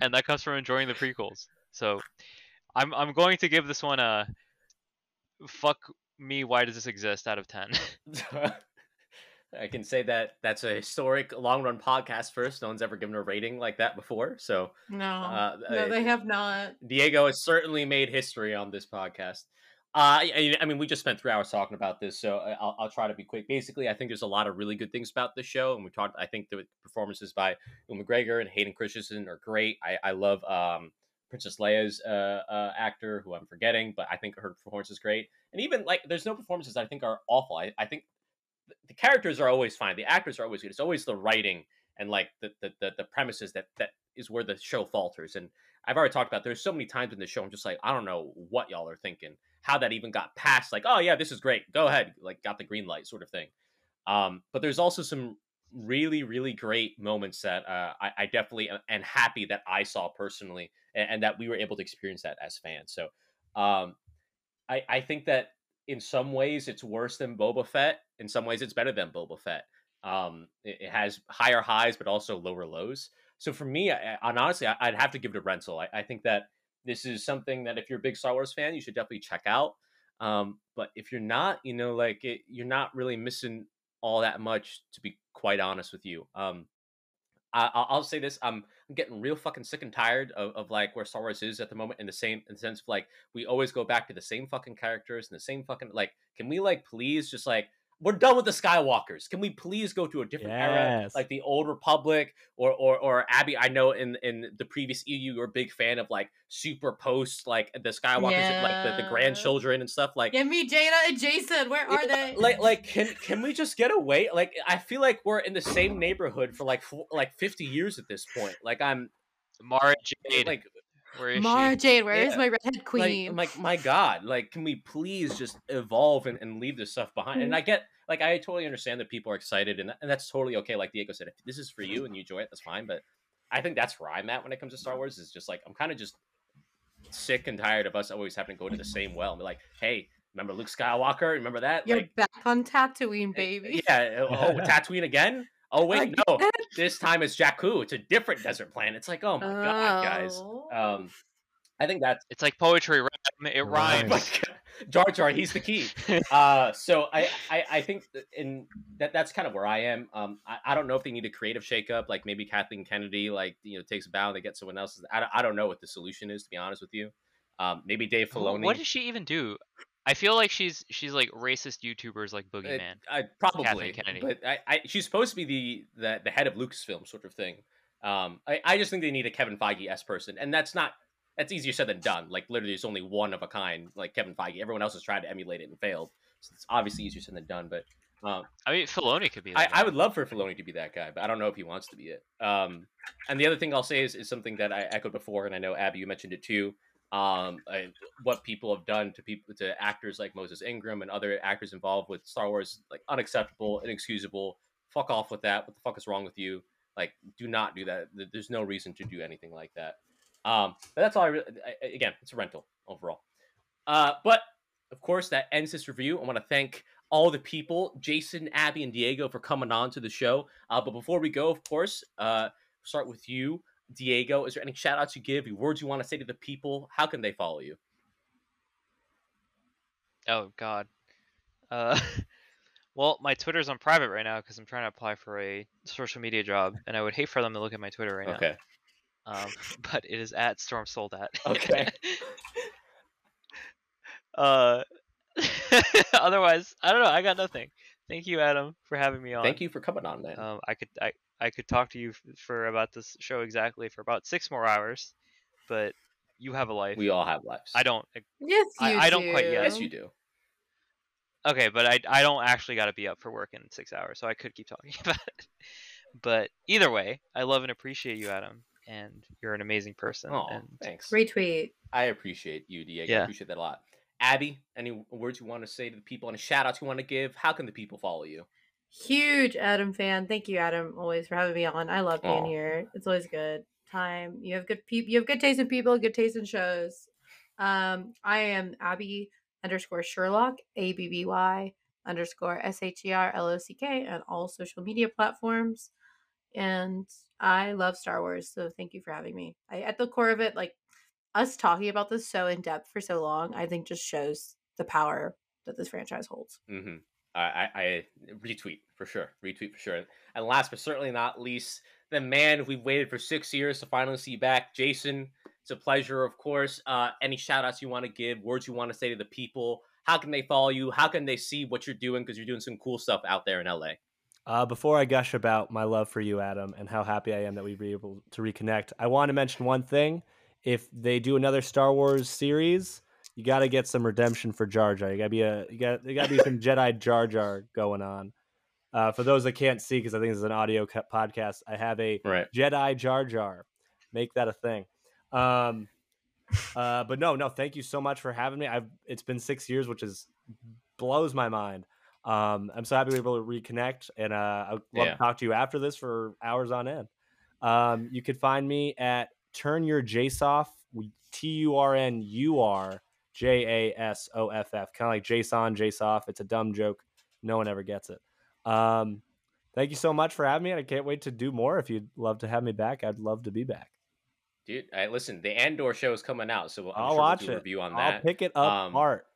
And that comes from enjoying the prequels. So I'm I'm going to give this one a fuck me why does this exist out of 10. I can say that that's a historic long run podcast first. No one's ever given a rating like that before. So No, uh, no, they have not. Diego has certainly made history on this podcast. Uh, I, I mean, we just spent three hours talking about this, so I- I'll, I'll try to be quick. Basically, I think there's a lot of really good things about this show, and we talked. I think the performances by Ewan McGregor and Hayden Christensen are great. I, I love um, Princess Leia's uh, uh, actor, who I'm forgetting, but I think her performance is great. And even like, there's no performances I think are awful. I, I think th- the characters are always fine. The actors are always good. It's always the writing and like the the, the, the premises that that is where the show falters. And I've already talked about. There's so many times in the show I'm just like, I don't know what y'all are thinking. How that even got past? Like, oh yeah, this is great. Go ahead. Like, got the green light, sort of thing. Um, but there's also some really, really great moments that uh, I, I definitely am, happy that I saw personally, and, and that we were able to experience that as fans. So, um, I I think that in some ways it's worse than Boba Fett. In some ways, it's better than Boba Fett. Um, it, it has higher highs, but also lower lows. So for me, I, and honestly, I, I'd have to give it a rental. I, I think that this is something that if you're a big Star Wars fan, you should definitely check out. Um, but if you're not, you know, like it, you're not really missing all that much, to be quite honest with you. Um, I, I'll I'll say this: I'm I'm getting real fucking sick and tired of, of like where Star Wars is at the moment. In the same in the sense of like we always go back to the same fucking characters and the same fucking like. Can we like please just like we're done with the Skywalkers. Can we please go to a different era, like the Old Republic or or or Abby? I know in in the previous EU, you were a big fan of like super post, like the Skywalkers, like the, the grandchildren and stuff. Like, Give me Jaina and Jacen. Where are yeah, they? like like can can we just get away? Like, I feel like we're in the same neighborhood for like four, like fifty years at this point. Like, I'm Mara Jade, like where is Mara she? Jade, where is Yeah. my redhead like, queen? I'm like my god like can we please just evolve and, and leave this stuff behind and mm. i get like i totally understand that people are excited and, and that's totally okay like diego said if this is for you and you enjoy it that's fine but i think that's where i'm at when it comes to star wars is just like i'm kind of just sick and tired of us always having to go to the same well and be like hey remember luke skywalker remember that You're like back on Tatooine, eh, baby. yeah oh tatooine again oh wait no this time it's jakku it's a different desert planet it's like oh my god guys Oh. um i think that's It's like poetry. It Oh rhymes. my God. Jar Jar, he's the key. Uh, so I, I, I think in that that's kind of where I am. Um, I, I don't know if they need a creative shakeup, like maybe Kathleen Kennedy, like you know, takes a bow and they get someone else. I, don't- I don't know what the solution is, to be honest with you. Um, maybe Dave Filoni. What does she even do? I feel like she's she's like racist YouTubers like Boogeyman. I, probably, Kathleen Kennedy. but I, I, she's supposed to be the, the the head of Lucasfilm, sort of thing. Um, I, I just think they need a Kevin Feige s person, and that's not that's easier said than done. Like literally, it's only one of a kind, like Kevin Feige. Everyone else has tried to emulate it and failed. So it's obviously easier said than done. But um, I mean, Filoni could be. I, That I would love for Filoni to be that guy, but I don't know if he wants to be it. Um, and the other thing I'll say is, is something that I echoed before, and I know Abby, you mentioned it too. Um, I, what people have done to people to actors like Moses Ingram and other actors involved with Star Wars, like unacceptable, inexcusable. Fuck off with that. What the fuck is wrong with you? Like, do not do that. There's no reason to do anything like that. Um, but that's all I really. I, again, it's a rental overall. Uh, but of course, that ends this review. I want to thank all the people, Jason, Abby, and Diego, for coming on to the show. Uh, but before we go, of course, uh, start with you, Diego. Is there any shout outs you give, any words you want to say to the people? How can they follow you? Oh God. Uh, well, my Twitter's on private right now because I'm trying to apply for a social media job, and I would hate for them to look at my Twitter right Okay. now. Um, but it is at stormsoldat. Okay. uh, otherwise, I don't know. I got nothing. Thank you, Adam, for having me on. Thank you for coming on, man. Um, I could I, I could talk to you for about this show exactly for about six more hours, but you have a life. we all have lives. I don't. Yes, you I- I don't quite yet. Yes, you do. Okay, but I I don't actually got to be up for work in six hours, so I could keep talking about it. But either way, I love and appreciate you, Adam, and you're an amazing person. Oh, and thanks. Retweet. I appreciate you, Diego. I appreciate that a lot. Abby, any words you want to say to the people? Any shout outs you want to give? How can the people follow you? Huge Adam fan. Thank you, Adam, always for having me on. I love being Aw. here. It's always good time. You have good people. You have good taste in people. Good taste in shows. Um, I am Abby underscore Sherlock. A B B Y underscore S H E R L O C K on all social media platforms. And I love Star Wars, so thank you for having me. I, at the core of it, like us talking about this so in depth for so long, I think just shows the power that this franchise holds. Mm-hmm. I, I, retweet for sure. Retweet for sure. And last but certainly not least, the man we've waited for six years to finally see back, Jason. It's a pleasure, of course. Uh, any shout outs you want to give, words you want to say to the people? How can they follow you? How can they see what you're doing? Because you're doing some cool stuff out there in LA. Uh, before I gush about my love for you, Adam, and how happy I am that we were able to reconnect, I want to mention one thing. If they do another Star Wars series, you got to get some redemption for Jar Jar. You got to be a you got you got to be some Jedi Jar Jar going on. Uh, for those that can't see, because I think this is an audio podcast, I have a Right. Jedi Jar Jar. Make that a thing. Um, uh, but no, no, thank you so much for having me. I've it's been six years, which is blows my mind. Um, I'm so happy we were able to reconnect, and uh, I'd love Yeah. to talk to you after this for hours on end. Um, you could find me at Turn Your Jasoff, T U R N U R J A S O F F, kind of like Jason Jasoff. It's a dumb joke. No one ever gets it. Um, thank you so much for having me, and I can't wait to do more. If you'd love to have me back, I'd love to be back. Dude, I, listen, the Andor show is coming out, so I'm I'll sure watch we'll do a review on I'll that. pick it up Um, apart.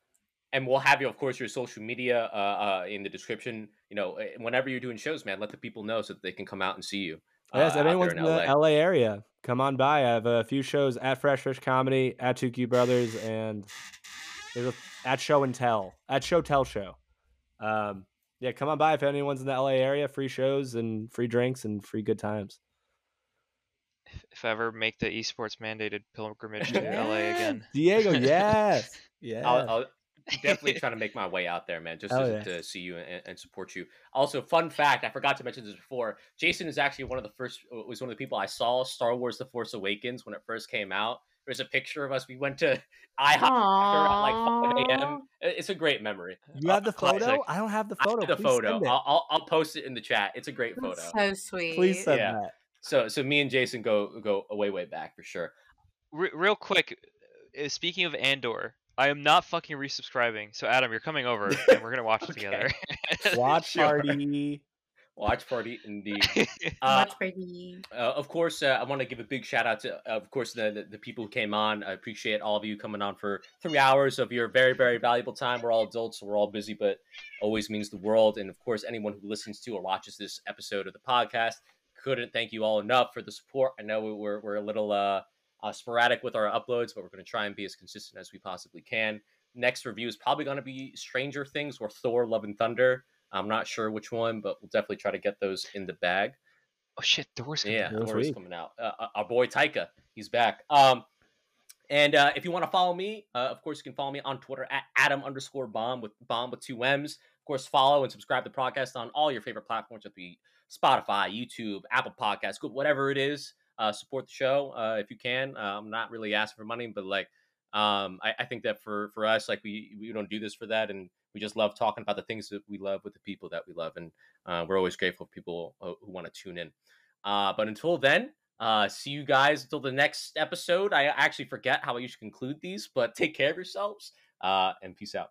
And we'll have you, of course, your social media uh, uh, in the description. You know, eh, whenever you're doing shows, man, let the people know so that they can come out and see you. Uh, Yes, if anyone's in in the LA. LA area, come on by. I have a few shows at Fresh Fish Comedy, at Too Cute Brothers, and there's a, at Show and Tell, at Show Tell Show. Um, yeah, come on by if anyone's in the LA area. Free shows and free drinks and free good times. if, if I ever make the esports mandated pilgrimage to LA again, Diego. Yes, yeah. I'll, I'll definitely trying to make my way out there, man, just Hell to, yeah. to see you and, and support you. Also, fun fact: I forgot to mention this before. Jason is actually one of the first. uh, Was one of the people I saw Star Wars: The Force Awakens when it first came out. There's a picture of us. We went to IHOP after at like 5 a.m. It's a great memory. you have the classic. photo? I don't have the I photo. have the Please photo. send it. I'll, I'll I'll post it in the chat. It's a great photo. So sweet. Please send Yeah. that. So so me and Jason go go way way back for sure. Re- real quick, uh, speaking of Andor, I am not fucking resubscribing. So Adam, you're coming over and we're gonna watch it together. Watch party. Watch party indeed. Uh, Much pretty. Uh, of course, uh, I want to give a big shout out to, uh, of course, the, the the people who came on. I appreciate all of you coming on for three hours of your very very valuable time. We're all adults, so we're all busy, but always means the world. And of course, anyone who listens to or watches this episode of the podcast, couldn't thank you all enough for the support. I know we're we're a little uh, uh sporadic with our uploads, but we're going to try and be as consistent as we possibly can. Next review is probably going to be Stranger Things or Thor: Love and Thunder. I'm not sure which one, but we'll definitely try to get those in the bag. oh shit, Thor's coming Yeah, Thor's week. coming out. Uh, uh, our boy Taika, he's back. Um, and uh, if you want to follow me, uh, of course you can follow me on Twitter at Adam underscore bomb with bomb with two M's. Of course, follow and subscribe to the podcast on all your favorite platforms, whether it be Spotify, YouTube, Apple Podcasts, Google, whatever it is. Uh, support the show uh, if you can. Uh, I'm not really asking for money, but like, um, I, I think that for for us, like we we don't do this for that, and we just love talking about the things that we love with the people that we love, and uh, we're always grateful for people who want to tune in. But until then, uh, see you guys until the next episode. I actually forget how I usually conclude these, but take care of yourselves uh, and peace out.